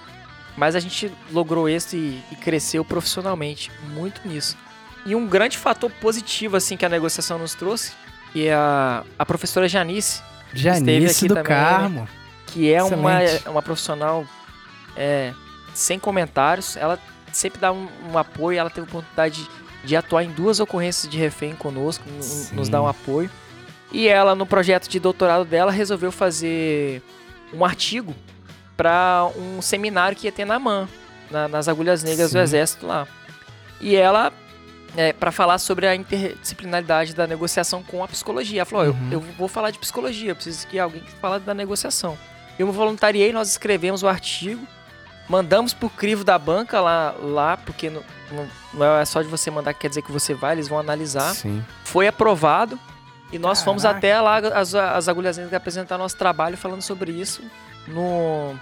Mas a gente logrou isso e, e cresceu profissionalmente muito nisso. E um grande fator positivo assim que a negociação nos trouxe, que é a, a professora Janice, esteve Janice aqui do também, Carmo. que é uma, Excelente. uma profissional é, sem comentários. Ela sempre dá um, um apoio, ela teve a oportunidade de, de atuar em duas ocorrências de refém conosco, nos dá um apoio. E ela, no projeto de doutorado dela, resolveu fazer um artigo para um seminário que ia ter na MAN, na- nas agulhas negras Sim. do Exército lá. E ela, é, para falar sobre a interdisciplinaridade da negociação com a psicologia, ela falou: "Ó, Uhum. eu, eu vou falar de psicologia, eu preciso que alguém fale da negociação. Eu me voluntariei, nós escrevemos o artigo, mandamos pro crivo da banca lá, lá porque não, não, não é só de você mandar que quer dizer que você vai, eles vão analisar Sim. foi aprovado e nós fomos Caraca. até lá as, as agulhas negras apresentar nosso trabalho falando sobre isso no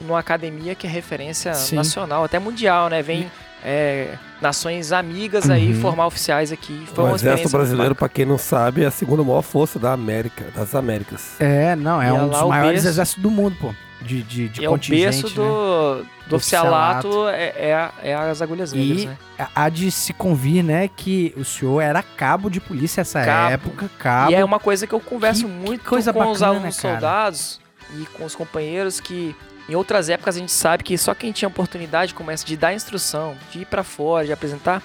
numa academia que é referência Sim. nacional, até mundial, né? Vem é, nações amigas aí Uhum. formar oficiais aqui. Foi o uma Exército Brasileiro, pra quem não sabe, é a segunda maior força da América, das Américas. É, não, é E um dos maiores exércitos do mundo, pô. De, de, de é o berço né? do, do Do oficialato, é, é, a- é as agulhas negras, E né? há de se convir, né, que o senhor era cabo de polícia nessa Cabo. época, cabo. E é uma coisa que eu converso Que- que muito coisa com os bacana, alunos cara. soldados e com os companheiros que em outras épocas a gente sabe que só quem tinha oportunidade como essa de dar instrução, de ir pra fora, de apresentar,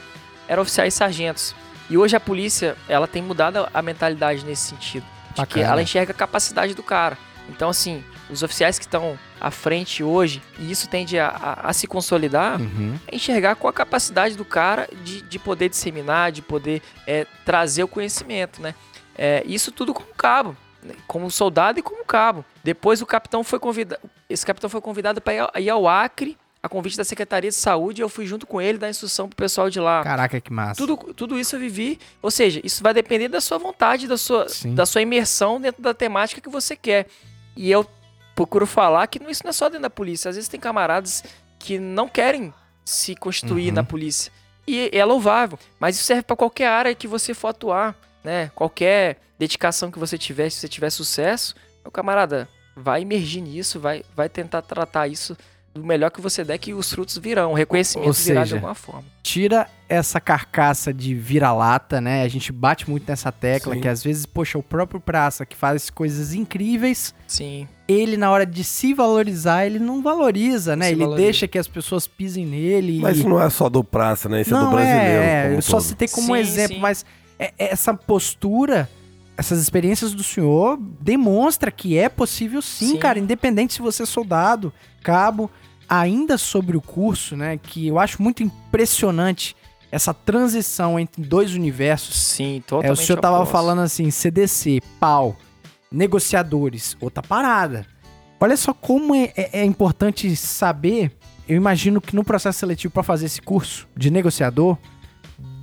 eram oficiais e sargentos. E hoje a polícia, ela tem mudado a mentalidade nesse sentido, de que ela enxerga a capacidade do cara. Então assim, os oficiais que estão à frente hoje, e isso tende a, a- a se consolidar, Uhum. é enxergar qual a capacidade do cara de, de poder disseminar, de poder é, trazer o conhecimento, né? É, isso tudo como cabo, né? como soldado e como cabo. Depois o capitão foi convidado, esse capitão foi convidado para ir, ao- Acre, a convite da Secretaria de Saúde, e eu fui junto com ele dar instrução pro pessoal de lá. Caraca, que massa. Tudo, tudo isso eu vivi, ou seja, isso vai depender da sua vontade, da sua, Sim. da sua imersão dentro da temática que você quer. E eu procuro falar que isso não é só dentro da polícia. Às vezes tem camaradas que não querem se constituir Uhum. na polícia. E é louvável. Mas isso serve para qualquer área que você for atuar, né? Qualquer dedicação que você tiver, se você tiver sucesso, meu camarada, vai emergir nisso, vai, vai tentar tratar isso do melhor que você der, que os frutos virão, o reconhecimento Ou virá de seja, alguma forma. Tira essa carcaça de vira-lata, né? A gente bate muito nessa tecla, Sim. que às vezes, poxa, o próprio praça que faz coisas incríveis, Sim. ele na hora de se valorizar, ele não valoriza, né? se ele valoriza. deixa que as pessoas pisem nele. Mas e... isso não é só do praça, né? Isso é do não, brasileiro. é, como eu só todo. citei como Sim, um exemplo, sim. mas é- é essa postura, essas experiências do senhor demonstra que é possível sim, Sim. cara, independente se você é soldado, cabo, ainda sobre o curso, né, que eu acho muito impressionante essa transição entre dois universos. Sim, É, totalmente o senhor tava oposto. falando assim, CDC, pau, negociadores, outra parada. Olha só como é, é- é importante saber. Eu imagino que no processo seletivo para fazer esse curso de negociador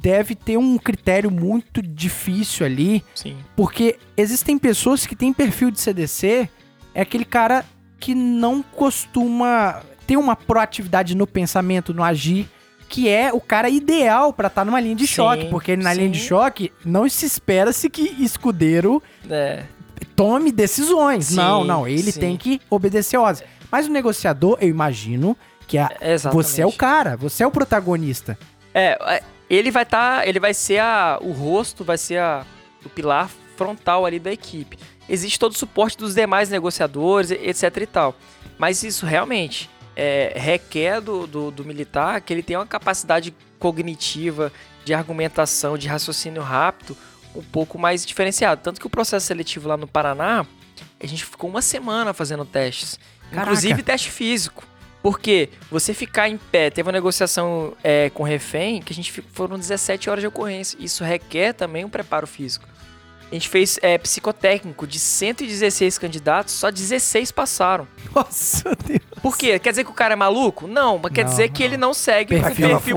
deve ter um critério muito difícil ali, Sim. porque existem pessoas que têm perfil de CDC, é aquele cara que não costuma ter uma proatividade no pensamento, no agir, que é o cara ideal pra estar numa linha de Sim, choque, porque na linha de sim. choque não se espera-se que escudeiro É, tome decisões. Sim, não, não, ele sim. tem que obedecer ordens. Mas o negociador, eu imagino que é, é exatamente. você é o cara, você é o protagonista. É, é, ele vai estar, ele vai ser a, o rosto, vai ser a, o pilar frontal ali da equipe. Existe todo o suporte dos demais negociadores, etc e tal. Mas isso realmente é, requer do, do, do militar que ele tenha uma capacidade cognitiva, de argumentação, de raciocínio rápido, um pouco mais diferenciado. Tanto que o processo seletivo lá no Paraná, a gente ficou uma semana fazendo testes. Caraca. Inclusive teste físico. Porque você ficar em pé, teve uma negociação é, com refém, que a gente ficou, foram 17 horas de ocorrência. Isso requer também um preparo físico. A gente fez é, psicotécnico de 116 candidatos, só 16 passaram. Nossa Deus. Por quê? Quer dizer que o cara é maluco? Não, mas quer Não, dizer que não. ele não segue o Perfil. perfil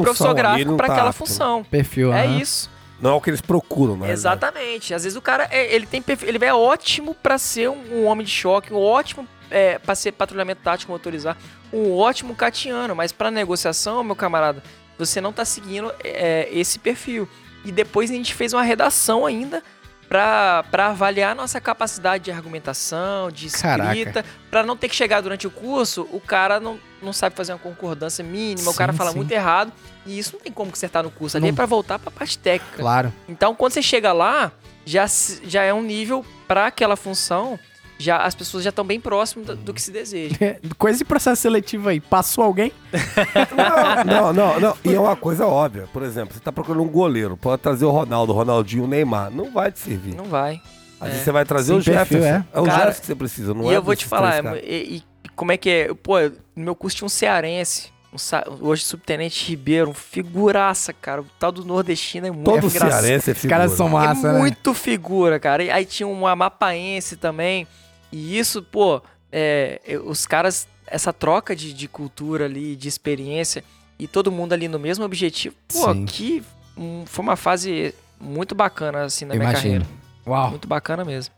não para tá aquela apto. função. Perfil, É isso. Não é o que eles procuram, né? Exatamente. Às vezes o cara, é, ele tem perfil, ele é ótimo pra ser um, um homem de choque, um ótimo é, para ser patrulhamento tático motorizar, um ótimo catiano, mas pra negociação, meu camarada, você não tá seguindo é, esse perfil. E depois a gente fez uma redação ainda pra avaliar a nossa capacidade de argumentação, de escrita, pra não ter que chegar durante o curso, o cara não, não sabe fazer uma concordância mínima, o cara Sim, fala sim. muito errado, e isso não tem como consertar no curso, ali Não- é pra voltar pra parte técnica. Claro. Então, quando você chega lá, já, já é um nível para aquela função, já as pessoas já estão bem próximas do, do que se deseja. Coisa de processo seletivo aí. Passou alguém? Não, não, não. E é uma coisa óbvia. Por exemplo, você tá procurando um goleiro. Pode trazer o Ronaldo, o Ronaldinho, o Neymar. Não vai te servir. Não vai. Às vezes É. você vai trazer Sim, o Jefferson. perfil, É, o Cara, Jefferson que você precisa, não e é eu vou te falar, e, e como é que é? Pô, no meu curso tinha um cearense, um hoje subtenente Ribeiro, um figuraça, cara. O tal do nordestino é muito Todo engraçado. cearense é Os caras figura. são massa, é né? muito figura, cara. E aí tinha um amapaense também. E isso, pô, é, os caras, essa troca de, de cultura ali, de experiência, e todo mundo ali no mesmo objetivo, pô, Sim. que hum, foi uma fase muito bacana, assim, na minha Imagino. carreira. Uau. Muito bacana mesmo.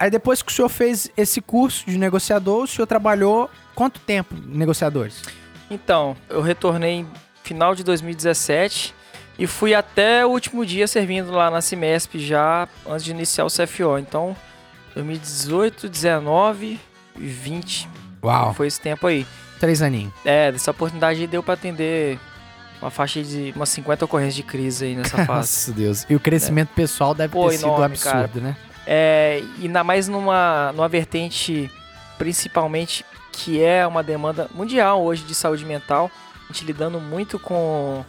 Aí depois que o senhor fez esse curso de negociador, o senhor trabalhou quanto tempo em negociadores? Então, eu retornei em final de 2017 e fui até o último dia servindo lá na Cimesp já antes de iniciar o CFO. Então, 2018, 19 e 20 Uau. foi esse tempo aí. Três aninhos. É, dessa oportunidade deu pra atender uma faixa de umas 50 ocorrências de crise aí nessa fase. Nossa Deus. E o crescimento pessoal deve Pô, ter sido enorme, absurdo, né? É, e ainda mais numa, numa vertente, principalmente, que é uma demanda mundial hoje de saúde mental. Gente lidando muito com,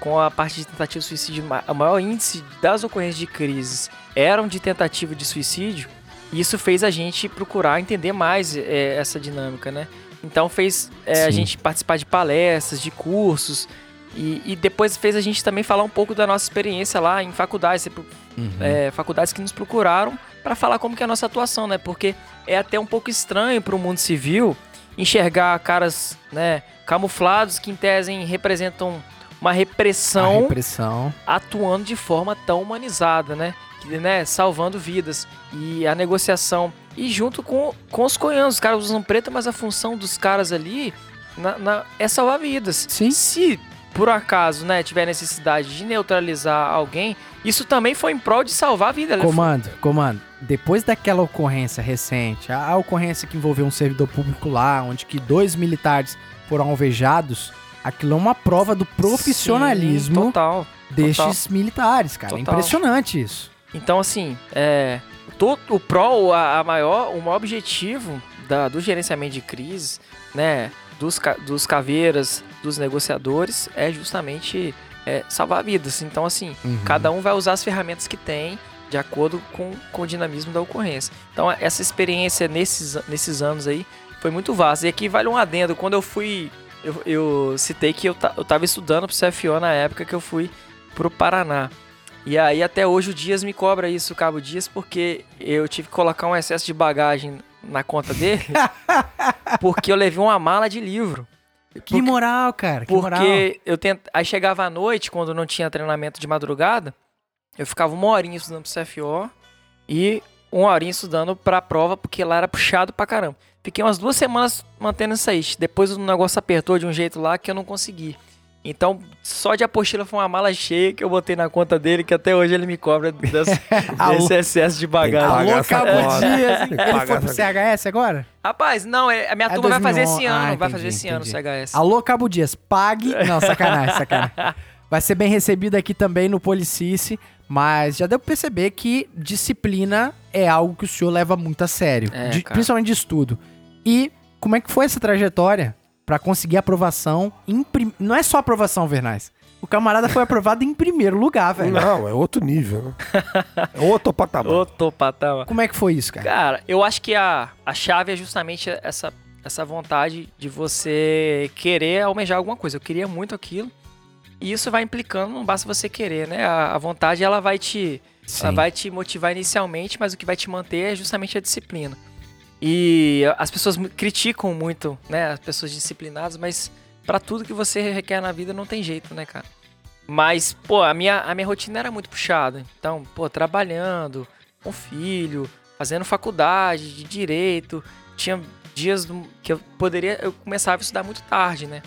com a parte de tentativa de suicídio. O maior índice das ocorrências de crises eram de tentativa de suicídio. E isso fez a gente procurar entender mais é, essa dinâmica, né? Então fez é, a gente participar de palestras, de cursos. E, e depois fez a gente também falar um pouco da nossa experiência lá em faculdade. Você Uhum. é, faculdades que nos procuraram para falar como que é a nossa atuação, né? Porque é até um pouco estranho para o mundo civil enxergar caras, né, camuflados que em tese representam uma repressão repressão. atuando de forma tão humanizada, né? Que, né, salvando vidas e a negociação e junto com, com os coianos, os caras usam preto, mas a função dos caras ali na- na- é salvar vidas. Sim. Se por acaso, né, tiver necessidade de neutralizar alguém, isso também foi em prol de salvar a vida. Comando, comando. Depois daquela ocorrência recente, a, a ocorrência que envolveu um servidor público lá, onde que dois militares foram alvejados, aquilo é uma prova do profissionalismo Sim, total. destes militares, cara. É Total. impressionante isso. Então, assim, é, to- o PRO, a, a maior, o maior objetivo da- do gerenciamento de crise, né, dos, dos caveiras, dos negociadores, é justamente é, salvar vidas. Então, assim, Uhum. cada um vai usar as ferramentas que tem de acordo com, com o dinamismo da ocorrência. Então, essa experiência nesses, nesses anos aí foi muito vasta. E aqui vale um adendo. Quando eu fui. Eu, eu citei que eu, eu tava estudando pro CFO na época que eu fui pro Paraná. E aí até hoje o Dias me cobra isso, o Cabo Dias, porque eu tive que colocar um excesso de bagagem na conta dele, porque eu levei uma mala de livro. Que moral, cara. Que moral. Porque eu tent... aí chegava à noite, quando não tinha treinamento de madrugada, eu ficava uma horinha estudando pro CFO e uma horinha estudando pra prova, porque lá era puxado pra caramba. Fiquei umas duas semanas mantendo isso aí. Depois o negócio apertou de um jeito lá que eu não consegui. Então, só de apostila foi uma mala cheia que eu botei na conta dele, que até hoje ele me cobra desse, desse excesso de bagagem. Alô, Cabo. Dias. Ele foi pro essa- CHS agora? Rapaz, não, é- a minha É turma vai fazer 2011. esse ano, Ah, vai entendi, fazer esse ano o entendi. CHS. Alô, Cabo Dias, pague. Não, sacanagem, sacanagem. Vai ser bem recebido aqui também no Policice, mas já deu pra perceber que disciplina é algo que o senhor leva muito a sério, É, de- principalmente de estudo. E como é que foi essa trajetória pra conseguir aprovação. Em prim... Não é só aprovação, Vernais. O camarada foi aprovado em primeiro lugar, velho. Não, é outro nível, né? É outro patamar. Ô, patamar. Como é que foi isso, cara? Cara, eu acho que a, a chave é justamente essa, essa vontade de você querer almejar alguma coisa. Eu queria muito aquilo. E isso vai implicando, não basta você querer, né? A, a vontade, ela vai te... Ela vai te motivar inicialmente, mas o que vai te manter é justamente a disciplina. E as pessoas criticam muito, né? As pessoas disciplinadas, mas para tudo que você requer na vida não tem jeito, né, cara? Mas, pô, a minha, a minha rotina era muito puxada. Então, pô, trabalhando, com filho, fazendo faculdade de direito. Tinha dias que eu poderia. Eu começava a estudar muito tarde, né?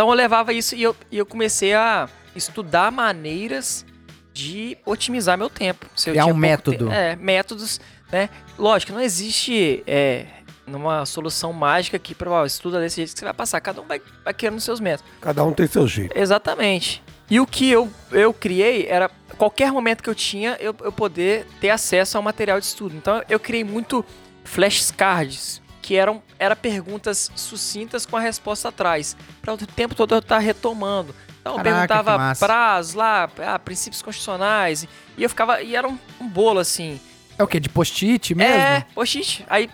Então eu levava isso e eu, e eu comecei a estudar maneiras de otimizar meu tempo. Se é um método. Te... É, métodos, né? Lógico, não existe é, numa solução mágica que para estuda desse jeito que você vai passar. Cada um vai, vai querendo seus métodos. Cada um tem seu jeito. Exatamente. E o que eu, eu criei era qualquer momento que eu tinha eu, eu poder ter acesso ao material de estudo. Então eu criei muito flashcards que eram era perguntas sucintas com a resposta atrás, para o tempo todo eu estar tá retomando. Então eu perguntava prazo lá, ah, princípios constitucionais, e eu ficava e era um, um bolo assim. É o que de post-it mesmo? É, post-it. Aí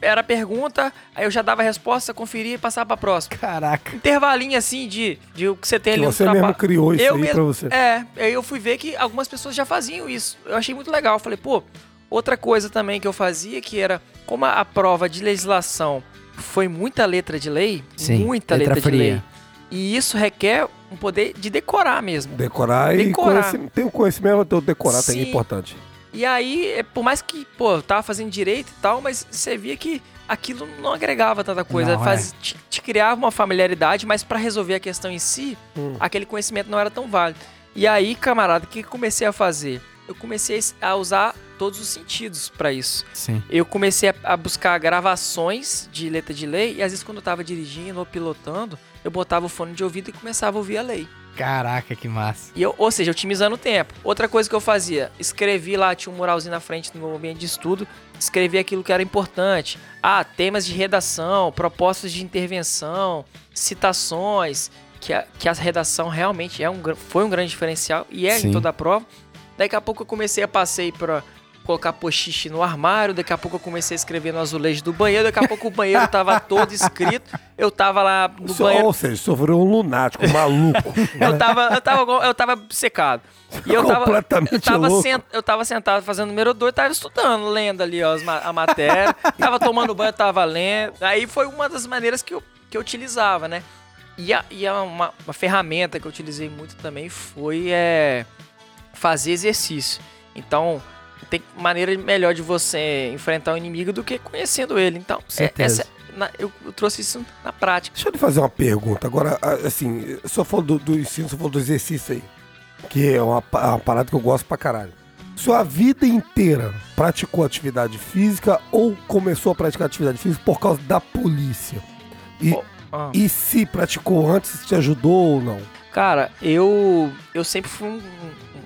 era a pergunta, aí eu já dava a resposta, conferia e passava pra próxima. Caraca. Intervalinho assim de, de o que você tem que ali você mesmo criou isso eu aí mesmo, pra você. É, aí eu fui ver que algumas pessoas já faziam isso. Eu achei muito legal. Falei, pô, outra coisa também que eu fazia que era, como a, a prova de legislação foi muita letra de lei, Sim, muita letra, letra de lei. E isso requer um poder de decorar mesmo. Decorar, decorar. e tem o conhecimento de decorar Sim. também é importante. E aí, é, por mais que, pô, eu tava fazendo direito e tal, mas você via que aquilo não agregava tanta coisa. Não, Faz, é. te, te, criava uma familiaridade, mas para resolver a questão em si, hum. aquele conhecimento não era tão válido. E aí, camarada, o que comecei a fazer? Eu comecei a usar todos os sentidos para isso. Sim. Eu comecei a, buscar gravações de letra de lei e às vezes quando eu tava dirigindo ou pilotando, eu botava o fone de ouvido e começava a ouvir a lei. Caraca, que massa. E eu, ou seja, otimizando o tempo. Outra coisa que eu fazia, escrevi lá, tinha um muralzinho na frente no meu ambiente de estudo, escrevi aquilo que era importante. Ah, temas de redação, propostas de intervenção, citações, que a, que a redação realmente é um, foi um grande diferencial e é Sim. em toda a prova. Daqui a pouco eu comecei a passei para colocar post no armário, daqui a pouco eu comecei a escrever no azulejo do banheiro, daqui a pouco o banheiro tava todo escrito, eu tava lá no Só, banheiro... Ou seja, sofreu um lunático, um maluco. eu, tava, eu, tava, eu tava secado. E eu tava, Completamente eu tava, louco. Sent, eu tava sentado fazendo número 2, tava estudando, lendo ali ó, a matéria, tava tomando banho, tava lendo. Aí foi uma das maneiras que eu, que eu utilizava, né? E, a, e a, uma, uma ferramenta que eu utilizei muito também foi é, fazer exercício. Então, tem maneira melhor de você enfrentar o inimigo do que conhecendo ele. Então, é, essa, na, eu, eu, trouxe isso na prática. Deixa eu lhe fazer uma pergunta. Agora, assim, só falou do, do ensino, só falou do exercício aí. Que é uma, uma parada que eu gosto pra caralho. Sua vida inteira praticou atividade física ou começou a praticar atividade física por causa da polícia? E, oh, ah. e se praticou antes, te ajudou ou não? Cara, eu eu sempre fui um,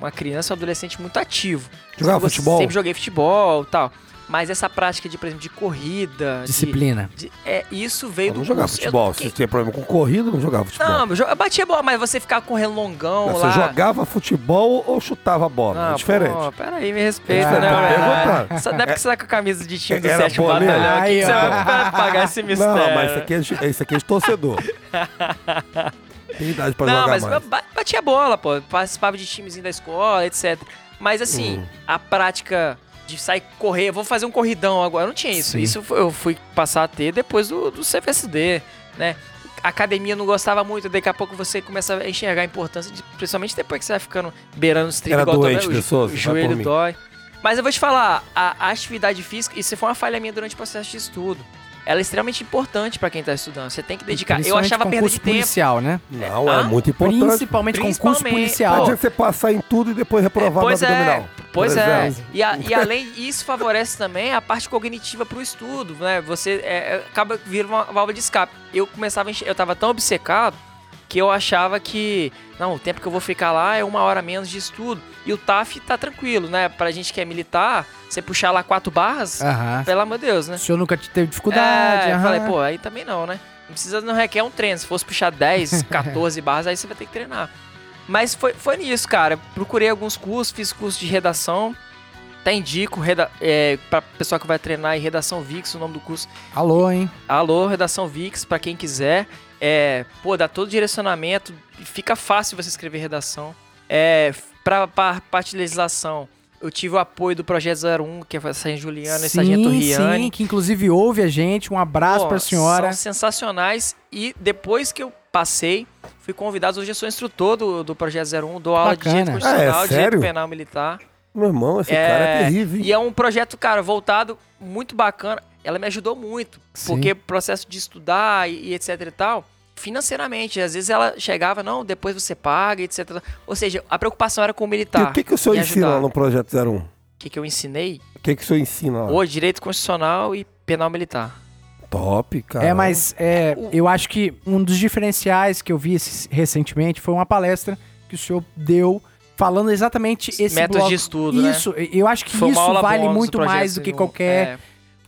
uma criança, um adolescente muito ativo. Jogava futebol? Sempre joguei futebol e tal. Mas essa prática de, por exemplo, de corrida. Disciplina. De, de, é, isso veio eu do não jogava futebol. Eu, Você tinha problema com corrida, não jogava futebol. Não, eu batia bola, mas você ficava correndo longão não, lá. Você jogava futebol ou chutava bola? Não, é diferente. Pô, peraí, me respeita, é, né, velho? Só não é porque você tá com a camisa de time do Era sétimo batalhão aqui que você ó. vai pagar esse mistério. Não, mas isso aqui é, isso aqui é de torcedor. Tem idade pra não, jogar mas mais. ba- batia bola, pô. Participava de timezinho da escola, etc. Mas assim, Hum. a prática de sair correr, vou fazer um corridão agora, não tinha isso. Sim. Isso eu fui passar a ter depois do, do CFSD, né? Academia eu não gostava muito, daqui a pouco você começa a enxergar a importância, de, principalmente depois que você vai ficando beirando os trilhos Era igual doente, também, o, pessoas, o por joelho dói. Mas eu vou te falar, a, a atividade física, isso foi uma falha minha durante o processo de estudo. Ela é extremamente importante pra quem tá estudando. Você tem que dedicar. Eu achava perda concurso de tempo. policial, né? Não, é muito importante. Principalmente concurso Principalmente. policial. Não adianta você passar em tudo e depois reprovar pois no é, abdominal. pois é. E, a- e além isso favorece também a parte cognitiva pro estudo, né? Você é, é, acaba vira uma válvula de escape. Eu começava eu tava tão obcecado que eu achava que não, o tempo que eu vou ficar lá é uma hora menos de estudo. E o TAF tá tranquilo, né? Pra gente que é militar, você puxar lá quatro barras, Aham. pelo amor de Deus, né? O senhor nunca teve dificuldade. É, eu aham. falei, pô, aí também não, né? Não precisa, não requer um treino. Se fosse puxar 10, 14 barras, aí você vai ter que treinar. Mas foi, foi nisso, cara. Procurei alguns cursos, fiz curso de redação. Até indico reda é, pra pessoal que vai treinar em Redação VIX, o nome do curso. Alô, hein? Alô, Redação VIX, pra quem quiser. É, pô, dá todo direcionamento. Fica fácil você escrever redação. É, pra, pra parte de legislação, eu tive o apoio do Projeto 01, que é essa em Juliana e Sargento Riane. sim, que inclusive ouve a gente. Um abraço Pô, pra senhora. São sensacionais. E depois que eu passei, fui convidado. Hoje eu sou instrutor do, do Projeto 01, dou aula de Bacana. direito constitucional, Ah, é direito penal militar. Meu irmão, esse cara é terrível. hein? E é um projeto, cara, voltado muito bacana. Ela me ajudou muito. Sim. Porque processo de estudar e, e etc e tal, financeiramente. Às vezes ela chegava, não, depois você paga, etc. Ou seja, a preocupação era com o E militar. o que, que o senhor ensina no Projeto 01? O que, que eu ensinei? O que, que o senhor ensina lá? Hoje, direito constitucional e penal militar. Top, cara. É, mas é, eu acho que um dos diferenciais que eu vi recentemente foi uma palestra que o senhor deu falando exatamente esse Métodos bloco. de estudo, né? Isso, eu acho que Foi isso vale muito mais do que qualquer... é.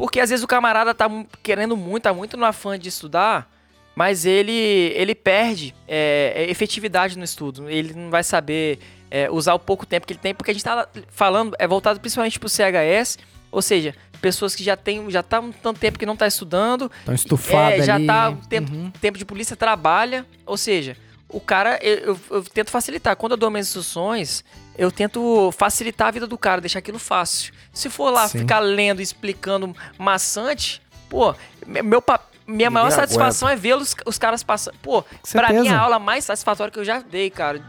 Porque às vezes o camarada tá querendo muito, tá muito no afã de estudar, mas ele, ele perde é, é, efetividade no estudo. Ele não vai saber é, usar o pouco tempo que ele tem, porque a gente tá falando, é voltado principalmente pro CHS, ou seja, pessoas que já tem, já tá um tanto tempo que não tá estudando, Tão estufado é, já ali. tá um tempo, Uhum. tempo de polícia, trabalha. Ou seja, o cara, eu, eu- eu tento facilitar. Quando eu dou minhas instruções, eu tento facilitar a vida do cara, deixar aquilo fácil. Se for lá Sim. ficar lendo explicando maçante, pô, me- meu pa- minha maior Ninguém satisfação é vê-los os caras passando. Pô, pra mim a aula mais satisfatória que eu já dei, cara.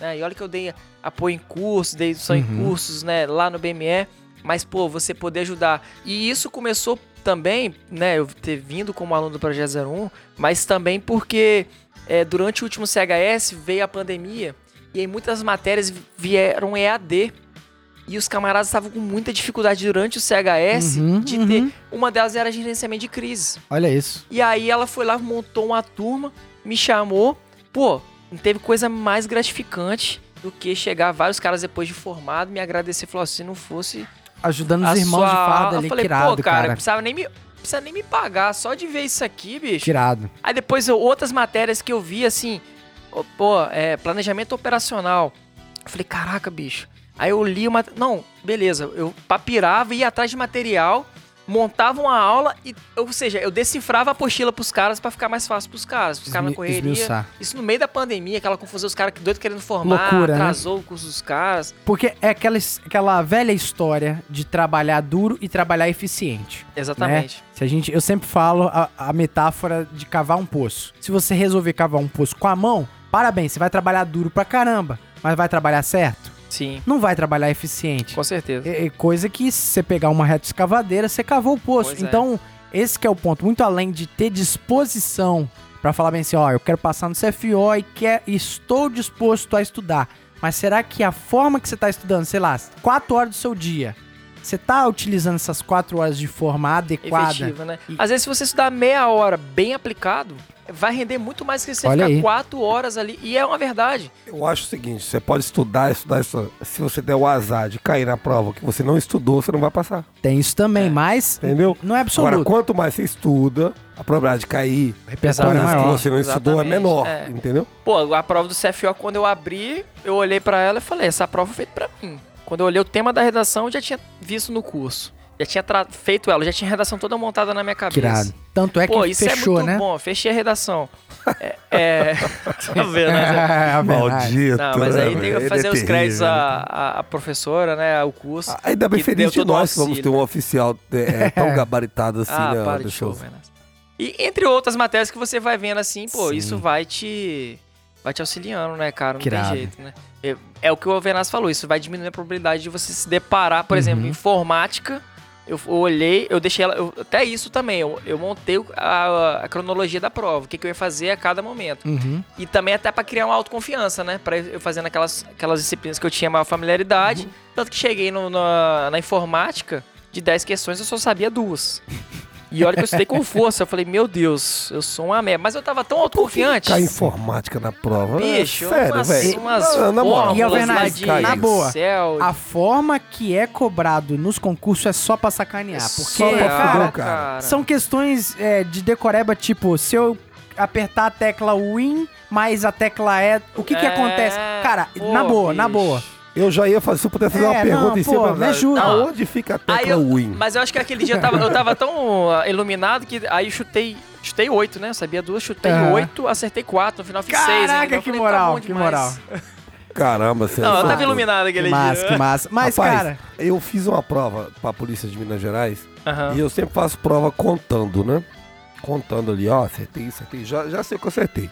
né, E olha que eu dei apoio em cursos, dei só em Uhum. cursos, né, lá no BME. Mas, pô, você poder ajudar. E isso começou também, né, eu ter vindo como aluno do Projeto 01, mas também porque é, durante o último CHS veio a pandemia e aí muitas matérias vieram EAD. E os camaradas estavam com muita dificuldade durante o CHS Uhum, de uhum. ter. Uma delas era gerenciamento de crise. Olha isso. E aí ela foi lá, montou uma turma, me chamou. Pô, não teve coisa mais gratificante do que chegar vários caras depois de formado me agradecer. Falou, assim, se não fosse Ajudando os irmãos sua de aula", ali, eu falei, pô, cara, cara. precisava nem me precisa nem me pagar só de ver isso aqui, bicho. Tirado. Aí depois outras matérias que eu vi assim, pô, é, planejamento operacional. Eu falei, caraca, bicho. Aí eu li uma. Não, beleza. Eu papirava, ia atrás de material, montava uma aula e. Ou seja, eu decifrava a apostila pros caras pra ficar mais fácil pros caras. Os caras na correria. esmiuçar. Isso no meio da pandemia, aquela confusão, os caras que doido querendo formar, Loucura, né? atrasou o curso dos caras. Porque é aquela, aquela velha história de trabalhar duro e trabalhar eficiente. Exatamente. Se a gente, eu sempre falo a, a metáfora de cavar um poço. Se você resolver cavar um poço com a mão, parabéns, você vai trabalhar duro pra caramba, mas vai trabalhar certo? Sim, Não vai trabalhar eficiente. com certeza. É, é coisa que se você pegar uma reta escavadeira, você cavou o poço. Pois é. então, esse que é o ponto. Muito além de ter disposição pra falar bem assim, ó, eu quero passar no CFO e quer, estou disposto a estudar. Mas será que a forma que você tá estudando, sei lá, quatro horas do seu dia, você tá utilizando essas quatro horas de forma adequada? efetiva, né? E- Às vezes, se você estudar meia hora bem aplicado, vai render muito mais que você Olha ficar aí. quatro horas ali. E é uma verdade. Eu acho o seguinte, você pode estudar, estudar, estudar. Se você der o azar de cair na prova que você não estudou, você não vai passar. Tem isso também, mas Entendeu? não é absoluto. Agora, quanto mais você estuda, a probabilidade de cair é que maior. você não estudou é menor, é. entendeu? Pô, a prova do CFO, quando eu abri, eu olhei pra ela e falei, essa prova foi feita pra mim. Quando eu olhei o tema da redação, eu já tinha visto no curso. Já tinha feito ela, já tinha a redação toda montada na minha cabeça. Tirado. Tanto é que Pô, isso fechou, é muito né? bom. Fechei a redação. É. é... tá vendo, né? É. Maldito. Não, mas aí né, tem que velho? fazer é os créditos à, né? à- professora, né? O curso. Ah, Ainda bem feliz de nós que vamos auxílio. ter um oficial é, tão gabaritado assim, ah, né? para de show, velho. E entre outras matérias que você vai vendo assim, pô, Sim. isso vai te vai te auxiliando, né, cara? Não Que tem jeito, né? É, é o que o Alvenas falou, isso vai diminuir a probabilidade de você se deparar, por Uhum. exemplo, informática. Eu eu olhei, eu deixei ela. eu- até isso também, eu, eu montei a, a cronologia da prova, o que, que eu ia fazer a cada momento. Uhum. E também até pra criar uma autoconfiança, né? Pra eu fazendo aquelas, aquelas disciplinas que eu tinha maior familiaridade. Tanto que cheguei no- na, na informática, de 10 questões eu só sabia duas. E olha que eu estudei com força. Eu falei, meu Deus, eu sou uma merda. Mas eu tava tão autoconfiante. Cai informática na prova. Bicho, é, sério, umas, velho. umas Na- na moral, E, de na boa, Excel, A forma que é cobrado nos concursos é só pra sacanear. Porque, Só pra cara, fuder o cara. são questões é, de decoreba, tipo, se eu apertar a tecla Win, mais a tecla E. O que que É, acontece? Cara, pô, na boa, na bicho. boa. Eu já ia fazer, se eu pudesse fazer É, uma pergunta não, em pô, cima me da- ajuda. Aonde fica a tecla Aí eu, Win? mas eu acho que aquele dia eu tava, eu tava tão ah, iluminado que aí eu chutei, chutei oito, né? Eu sabia duas, chutei Aham. oito, acertei quatro, no final fiz seis. Caraca, ainda. Eu que falei, moral, tá que moral. Caramba, você Não, eu é tava iluminado Que aquele massa, dia. que massa. Mas, Rapaz, cara, eu fiz uma prova pra polícia de Minas Gerais Aham. e eu sempre faço prova contando, né? Contando ali, ó, acertei, acertei, já, já sei que eu acertei.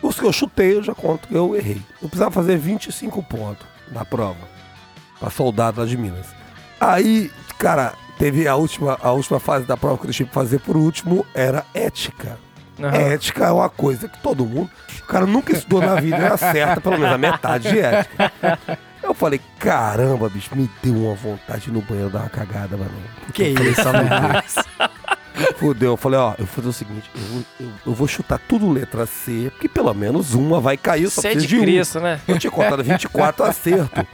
Os que eu chutei, eu já conto que eu errei. Eu precisava fazer 25 pontos na prova. Pra soldado lá de Minas. Aí, cara, teve a última, a última fase da prova que eu deixei pra fazer por último, era ética. Aham. Ética é uma coisa que todo mundo. O cara nunca estudou na vida e acerta pelo menos a metade de ética. Eu falei, caramba, bicho, me deu uma vontade no banheiro dar uma cagada, mano. que isso, Alvernaz. Fudeu. Eu falei, ó, eu vou fazer o seguinte, eu vou, eu- eu vou chutar tudo letra C, porque pelo menos uma vai cair, eu só é preciso de de um. Cristo, né? Eu tinha contado 24 acerto.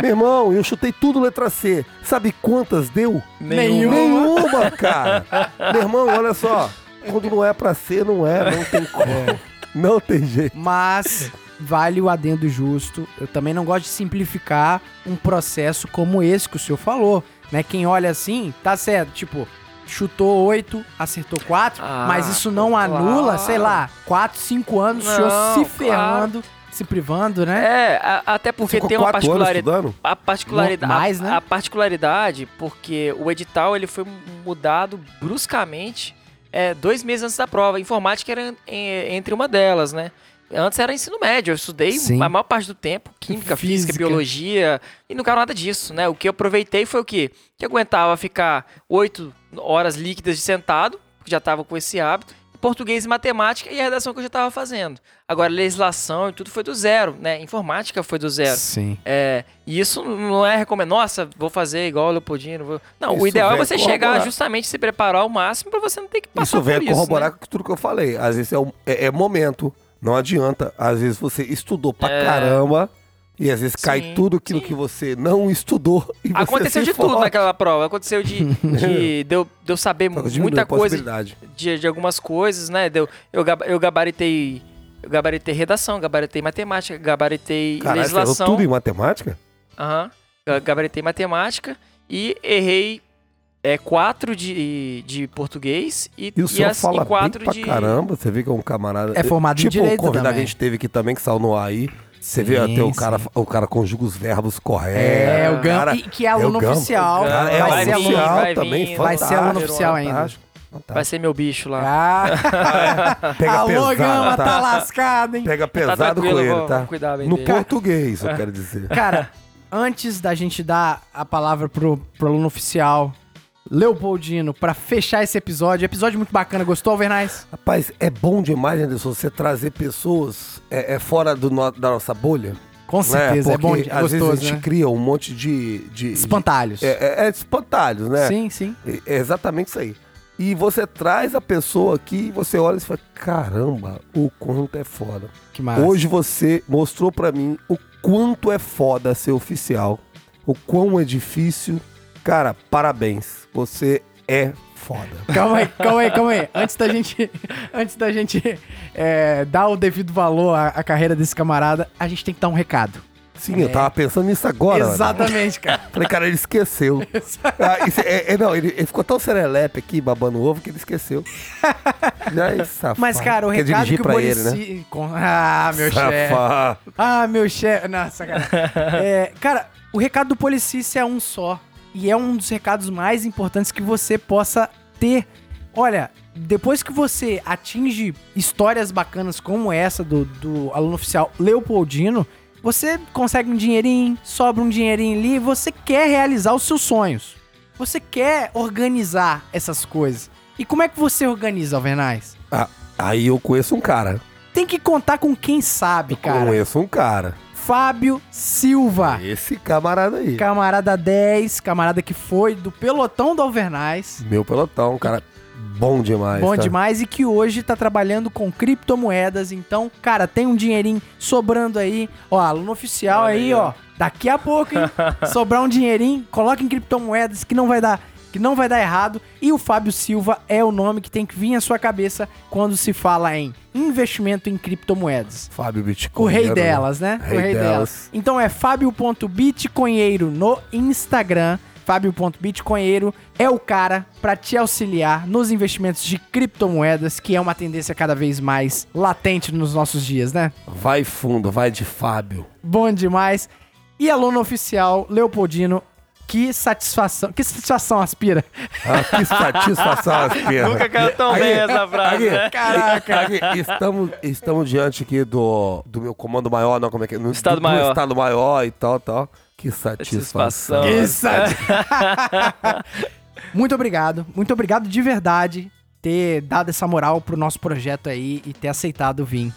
Meu irmão, eu chutei tudo letra C. Sabe quantas deu? Nenhuma. Nenhuma, cara. Meu irmão, olha só. Quando não é pra ser, não é. Não tem como. Não tem jeito. Mas vale o adendo justo. Eu também não gosto de simplificar um processo como esse que o senhor falou, né? Quem olha assim, tá certo, tipo, chutou oito, acertou quatro, Ah, mas isso não claro. anula, sei lá, quatro, cinco anos, o senhor Não, se ferrando, se privando, né? É, a- até porque Ficou tem uma particularidade. A particularidade, Mais, a- né? a, particularidade, porque o edital ele foi mudado bruscamente é, dois meses antes da prova. A informática era é, entre uma delas, né? Antes era ensino médio, eu estudei Sim. a maior parte do tempo, química, física, Física. biologia, e não quero nada disso, né? O que eu aproveitei foi o quê? Que eu aguentava ficar oito horas líquidas de sentado, que já estava com esse hábito, português e matemática e a redação que eu já estava fazendo. Agora, legislação e tudo foi do zero, né? Informática foi do zero. Sim. É, e isso não é recomendado. Nossa, vou fazer igual o Leopoldino. Vou... Não, o Isso ideal é vem você chegar justamente se preparar ao máximo pra você não ter que passar Isso por vem isso. corroborar né? com tudo que eu falei. Às vezes é, um- é- é momento. Não adianta. Às vezes você estudou pra É. caramba. E às vezes cai Sim, tudo aquilo sim. que você não estudou. E você Aconteceu de tudo naquela prova. Aconteceu de, de, de, eu, de eu saber diminui muita coisa de, de algumas coisas, né? Deu, eu, eu gabaritei. Eu gabaritei redação, gabaritei matemática, gabaritei Caralho, você legislação. tudo em matemática? Aham. Ga- Gabaritei matemática e errei é, quatro de, de português e, E o senhor as, fala e quatro bem pra de. caramba. Você vê que é um camarada... É formado em tipo, direito o convidado também. que a gente teve aqui também, que saiu no ar aí. Você vê até o cara, sim. o cara conjuga os verbos corretos. É, o Gam, cara- e que é aluno Gam- oficial. Cara, é vai, ser vir, aluno, oficial vai também, vir. vai ser aluno oficial ainda. fantástico. Vai ser meu bicho lá. Ah, Pega Alô, pesado, Gama, tá tá? lascado, hein? Pega Tá pesado tranquilo, com ele, tá? cuidar bem No dele. português, eu quero dizer. Cara, antes da gente dar a palavra pro, pro aluno oficial, Leopoldino, pra fechar esse episódio, episódio muito bacana, gostou, Alvernais? Rapaz, é bom demais, Anderson, você trazer pessoas é, é fora do no- da nossa bolha. Com né? certeza, é bom, é às vezes a gostoso, gente né? cria um monte de... de Espantalhos. de- é, é, é espantalhos, né? Sim, sim. É exatamente isso aí. E você traz a pessoa aqui e você olha e fala, caramba, o quanto é foda. Que massa. Hoje você mostrou pra mim o quanto é foda ser oficial, o quão é difícil. Cara, parabéns. Você é foda. Calma aí, calma aí, calma aí. Antes da gente, antes da gente é, dar o devido valor à, à carreira desse camarada, a gente tem que dar um recado. Sim, eu tava pensando nisso agora. Exatamente, cara. Falei, cara, ele esqueceu. Ah, isso é, é, não, ele, ele ficou tão serelepe aqui, babando ovo, que ele esqueceu. É safado. Mas, cara, o Quer recado que o pra ele, né? Ah, meu chefe. Ah, meu chefe. Nossa, cara. É, cara, o recado do Policícia é um só. E é um dos recados mais importantes que você possa ter. Olha, depois que você atinge histórias bacanas como essa do, do aluno oficial Leopoldino, você consegue um dinheirinho, sobra um dinheirinho ali, você quer realizar os seus sonhos. Você quer organizar essas coisas. E como é que você organiza, Alvernais? Ah, aí eu conheço um cara. Tem que contar com quem sabe, cara. Conheço um cara. Fábio Silva. Esse camarada aí. Camarada 10, camarada que foi do pelotão do Alvernais. Meu pelotão, cara bom demais. Bom tá? demais e que hoje tá trabalhando com criptomoedas. Então, cara, tem um dinheirinho sobrando aí. Ó, aluno oficial aí, aí, ó. Daqui a pouco, hein? Sobrar um dinheirinho, coloca em criptomoedas que não vai dar que não vai dar errado. E o Fábio Silva é o nome que tem que vir à sua cabeça quando se fala em investimento em criptomoedas. Fábio Bitcoin. O rei delas, né? Rei o rei delas. delas. Então é fábio.bitcoinheiro no Instagram. Fábio.bitcoinheiro é o cara pra te auxiliar nos investimentos de criptomoedas, que é uma tendência cada vez mais latente nos nossos dias, né? Vai fundo, vai de Fábio. Bom demais. E aluno oficial, Leopoldino, que satisfação. Que satisfação aspira? Ah, que satisfação as pernas. Nunca caiu tão bem essa frase, aqui, né? Caraca. Aqui, estamos, estamos diante aqui do, do meu comando maior, não, como é que é? No, Estado do, maior. Do estado maior e tal, tal. Que satisfação. Satisfação. Que sati- muito obrigado. Muito obrigado de verdade ter dado essa moral pro nosso projeto aí e ter aceitado vir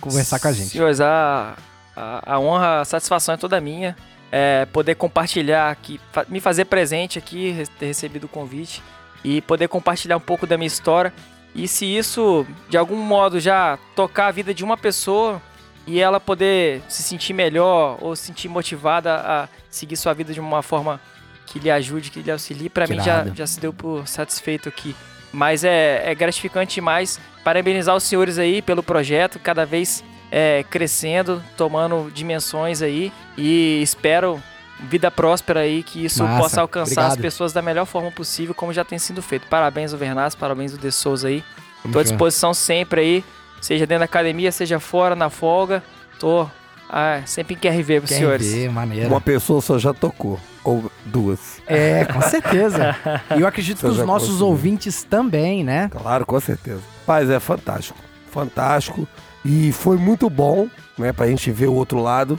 conversar com a gente. Senhores, a, a, a honra, a satisfação é toda minha. É, poder compartilhar aqui, me fazer presente aqui, ter recebido o convite e poder compartilhar um pouco da minha história. E se isso, de algum modo, já tocar a vida de uma pessoa e ela poder se sentir melhor ou se sentir motivada a seguir sua vida de uma forma que lhe ajude, que lhe auxilie, pra mim já, já se deu por satisfeito aqui. Mas é, é gratificante demais. Parabenizar os senhores aí pelo projeto, cada vez é, crescendo, tomando dimensões aí. E espero vida próspera aí, que isso Massa, possa alcançar as obrigado. pessoas da melhor forma possível, como já tem sido feito. Parabéns, o Vernaz, parabéns, o De Souza aí. Tô à disposição sempre aí, seja dentro da academia, seja fora, na folga. Tô ah, sempre em QRV pros Quer senhores. maneiro. Uma pessoa só já tocou. Ou duas. É, com certeza. E eu acredito que os nossos conseguiu. ouvintes também, né? Claro, com certeza. Mas é fantástico. Fantástico. E foi muito bom, né? Pra gente ver o outro lado,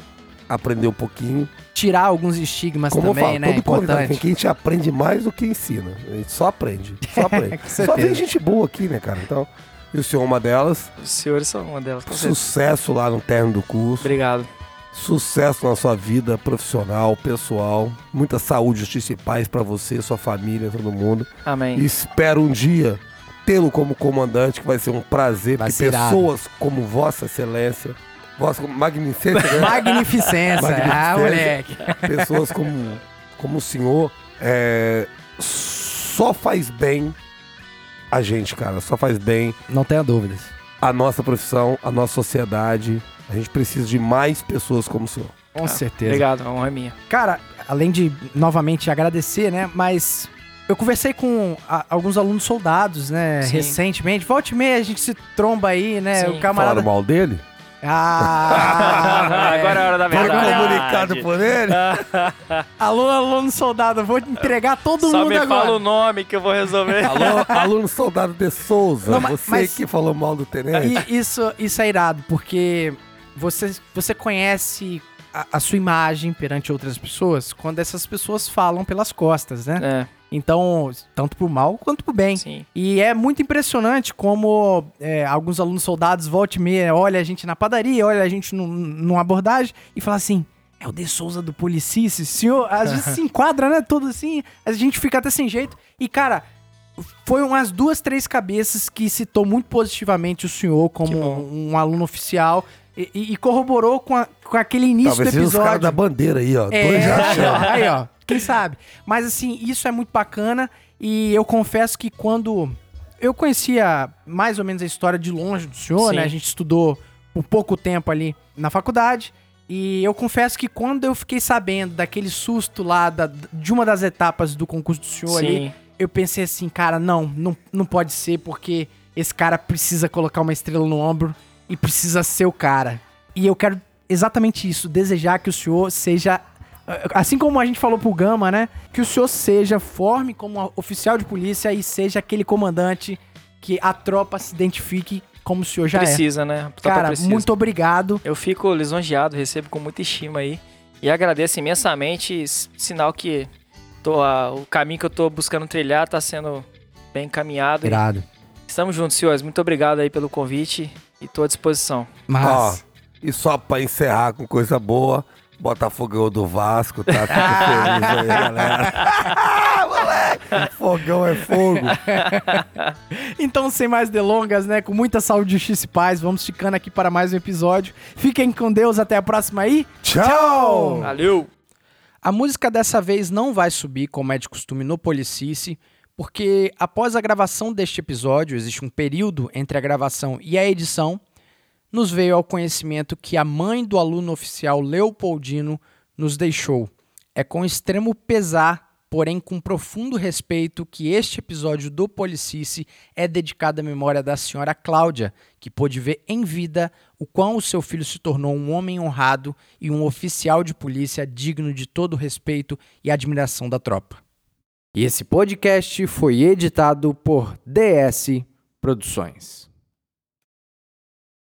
aprender um pouquinho. Tirar alguns estigmas Como também, eu falo, né? todo convidado Importante. aqui a gente aprende mais do que ensina. A gente só aprende. Só aprende. Só vem gente boa aqui, né, cara? Então, e o senhor é uma delas. Os senhores são uma delas. Sucesso lá no término do curso. Obrigado. Sucesso na sua vida profissional, pessoal. Muita saúde, justiça e paz pra você, sua família, todo mundo. Amém. E espero um dia tê-lo como comandante, que vai ser um prazer, Vai porque ser irado. pessoas como Vossa Excelência, Vossa Magnificência, né? Magnificência. Ah, Magnificência. moleque. pessoas como, como o senhor, é, só faz bem a gente, cara. Só faz bem Não tenha dúvidas. a nossa profissão, a nossa sociedade. A gente precisa de mais pessoas como o senhor. Com certeza. Obrigado, a honra é minha. Cara, além de novamente agradecer, né? Mas eu conversei com a- alguns alunos soldados, né? Sim. Recentemente. Volte e meia a gente se tromba aí, né? Sim. O camarada. Falaram mal dele? Ah, Agora é a hora da Foi verdade. comunicado por ele? Alô, aluno soldado, eu vou entregar todo Só mundo me agora. fala o nome que eu vou resolver. Alô, aluno soldado de Souza, Não, você mas- que falou mal do tenente. Isso, isso é irado, porque você, você conhece a, a sua imagem perante outras pessoas quando essas pessoas falam pelas costas, né? É, Então, tanto pro mal quanto pro bem. sim. E é muito impressionante como é, alguns alunos soldados volte e meia, olha a gente na padaria, olha a gente num, numa abordagem e fala assim. É o De Souza do Policice, senhor. Às vezes se enquadra, né? Tudo assim. A gente fica até sem jeito. E, cara, foi umas duas, três cabeças que citou muito positivamente o senhor como um, um aluno oficial e, e- corroborou com, a- com aquele início Talvez do seja os caras episódio. da bandeira aí, ó. É, Dois já aí, ó. Quem sabe? Mas assim, isso é muito bacana e eu confesso que quando eu conhecia mais ou menos a história de longe do senhor, Sim. né? A gente estudou por pouco tempo ali na faculdade. E eu confesso que quando eu fiquei sabendo daquele susto lá da- de uma das etapas do concurso do senhor ali, Sim. eu pensei assim, cara, não, não, não pode ser, porque esse cara precisa colocar uma estrela no ombro e precisa ser o cara. E eu quero exatamente isso, desejar que o senhor seja. Assim como a gente falou pro Gama, né? Que o senhor seja, forme como oficial de polícia e seja aquele comandante que a tropa se identifique como o senhor já Precisa, né? A é. tropa Cara, precisa. muito obrigado. Eu fico lisonjeado, recebo com muita estima aí. E agradeço imensamente, sinal que tô, a- o caminho que eu tô buscando trilhar tá sendo bem encaminhado. Irado. Estamos juntos, senhores. Muito obrigado aí pelo convite e tô à disposição. Mas. Ó, e só pra encerrar com coisa boa, Botafogo ganhou do Vasco, tá? Fico feliz aí, galera. Moleque, fogão é fogo. Então, sem mais delongas, né? Com muita saúde, justiça e paz, vamos ficando aqui para mais um episódio. Fiquem com Deus, até a próxima aí. Tchau! Valeu! A música dessa vez não vai subir, como é de costume no Policice, porque após a gravação deste episódio, existe um período entre a gravação e a edição, nos veio ao conhecimento que a mãe do aluno oficial Leopoldino nos deixou. É com extremo pesar porém com profundo respeito que este episódio do Policice é dedicado à memória da senhora Cláudia, que pôde ver em vida o quão o seu filho se tornou um homem honrado e um oficial de polícia digno de todo o respeito e admiração da tropa. E esse podcast foi editado por DS Produções.